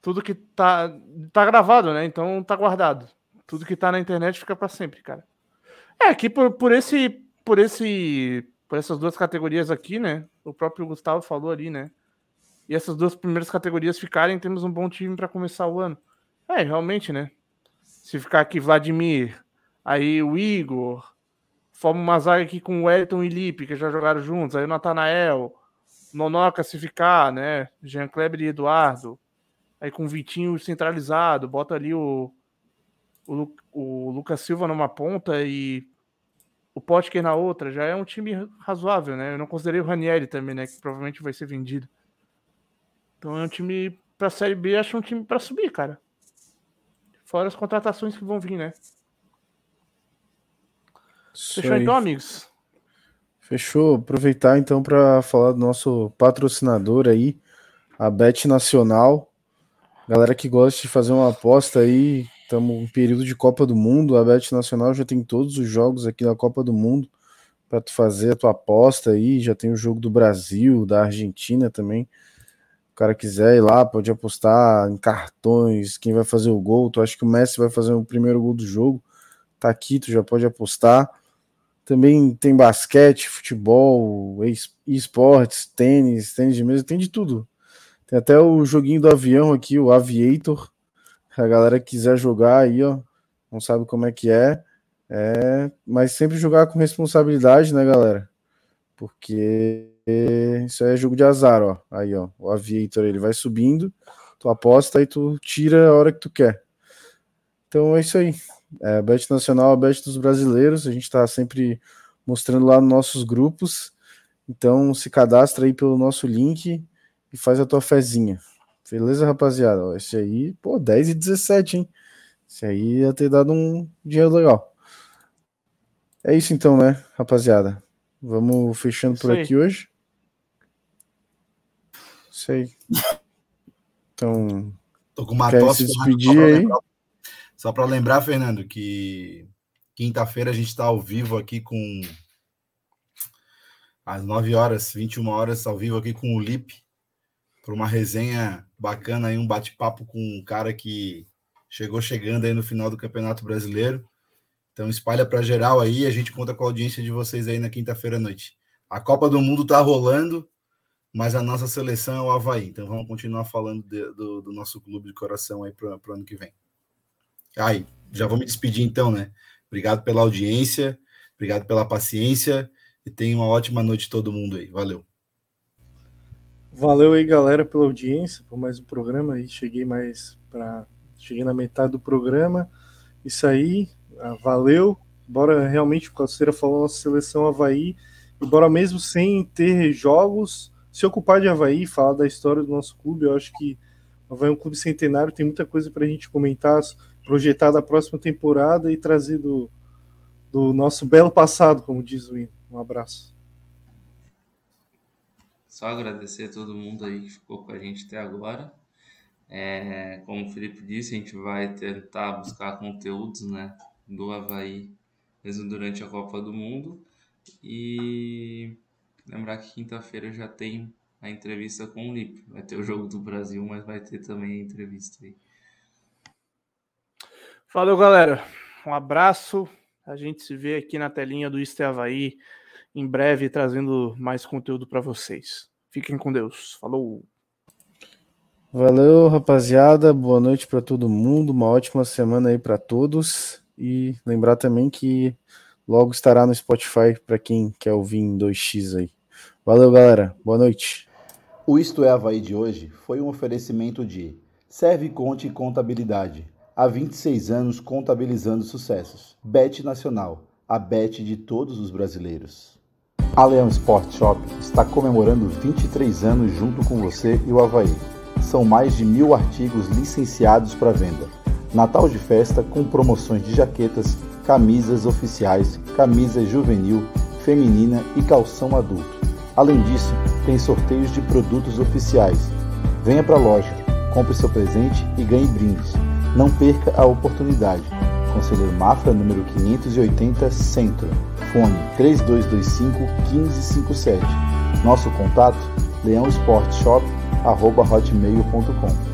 tudo que tá tá gravado, né? Então tá guardado. Tudo que tá na internet fica para sempre, cara. É que por, por esse por esse por essas duas categorias aqui, né? O próprio Gustavo falou ali, né? E essas duas primeiras categorias ficarem, temos um bom time para começar o ano. É, realmente, né? Se ficar aqui Vladimir, aí o Igor, forma uma zaga aqui com o Elton e Lipe, que já jogaram juntos, aí o Natanael, Nonoca se ficar, né? Jean Kleber e Eduardo. Aí com o Vitinho centralizado, bota ali o, o, o Lucas Silva numa ponta e o Potker na outra, já é um time razoável, né? Eu não considerei o Ranieri também, né? Que provavelmente vai ser vendido. Então é um time pra Série B, acho um time para subir, cara. Fora as contratações que vão vir, né? Isso Fechou aí. então, amigos? Fechou. Aproveitar então para falar do nosso patrocinador aí, a Bet Nacional. Galera que gosta de fazer uma aposta aí, Estamos em período de Copa do Mundo. A Bet Nacional já tem todos os jogos aqui da Copa do Mundo para tu fazer a tua aposta aí. Já tem o jogo do Brasil, da Argentina também. O cara quiser ir lá, pode apostar em cartões, quem vai fazer o gol. Tu acha que o Messi vai fazer o primeiro gol do jogo? Tá aqui, tu já pode apostar. Também tem basquete, futebol, esportes, tênis, tênis de mesa, tem de tudo. Tem até o joguinho do avião aqui, o Aviator a galera quiser jogar aí, ó, não sabe como é que é, é, mas sempre jogar com responsabilidade, né, galera? Porque isso é jogo de azar, ó. Aí, ó, o Aviator ele vai subindo, tu aposta e tu tira a hora que tu quer. Então é isso aí. É, Bet Nacional, a Bet dos brasileiros, a gente tá sempre mostrando lá nos nossos grupos. Então se cadastra aí pelo nosso link e faz a tua fezinha. Beleza, rapaziada? Esse aí, pô, 10 e 17, hein? Esse aí ia ter dado um dinheiro legal. É isso então, né, rapaziada? Vamos fechando por aqui hoje. Isso aí. Então. Tô com uma tosse. Se despedir aí. Só para lembrar, Fernando, que quinta-feira a gente está ao vivo aqui com. Às 9 horas, 21 horas, ao vivo aqui com o Lipe para uma resenha bacana aí, um bate-papo com um cara que chegou chegando aí no final do Campeonato Brasileiro. Então espalha para geral aí, a gente conta com a audiência de vocês aí na quinta-feira à noite. A Copa do Mundo tá rolando, mas a nossa seleção é o Havaí. Então vamos continuar falando de, do, do, nosso clube de coração aí para o ano que vem. Aí, já vou me despedir então, né? Obrigado pela audiência, obrigado pela paciência e tenha uma ótima noite todo mundo aí. Valeu. Valeu aí, galera, pela audiência, por mais um programa aí. Cheguei mais para cheguei na metade do programa. Isso aí, ah, valeu. Bora realmente, o Calceira falou nossa seleção Havaí, e bora mesmo sem ter jogos, se ocupar de Havaí, falar da história do nosso clube. Eu acho que o Havaí é um clube centenário, tem muita coisa para a gente comentar, projetar da próxima temporada e trazer do, do nosso belo passado, como diz o Hino. Um abraço. Só agradecer a todo mundo aí que ficou com a gente até agora. É, como o Felipe disse, a gente vai tentar buscar conteúdos né, do Havaí mesmo durante a Copa do Mundo. E lembrar que quinta-feira já tem a entrevista com o Lipe. Vai ter o jogo do Brasil, mas vai ter também a entrevista aí. Valeu, galera. Um abraço. A gente se vê aqui na telinha do Isto Havaí em breve trazendo mais conteúdo para vocês. Fiquem com Deus. Falou. Valeu, rapaziada. Boa noite para todo mundo. Uma ótima semana aí para todos. E lembrar também que logo estará no Spotify para quem quer ouvir em 2x aí. Valeu, galera. Boa noite. O Isto é Havaí de hoje foi um oferecimento de Serve Conte Contabilidade. Há 26 anos contabilizando sucessos. Bet Nacional, a bet de todos os brasileiros. A Leão Sport Shop está comemorando 23 anos junto com você e o Havaí. São mais de mil artigos licenciados para venda. Natal de festa com promoções de jaquetas, camisas oficiais, camisa juvenil, feminina e calção adulto. Além disso, tem sorteios de produtos oficiais. Venha para a loja, compre seu presente e ganhe brindes. Não perca a oportunidade. Conselheiro Mafra, número 580, Centro. Fone 3225-1557. Nosso contato, leãosportshop.hotmail.com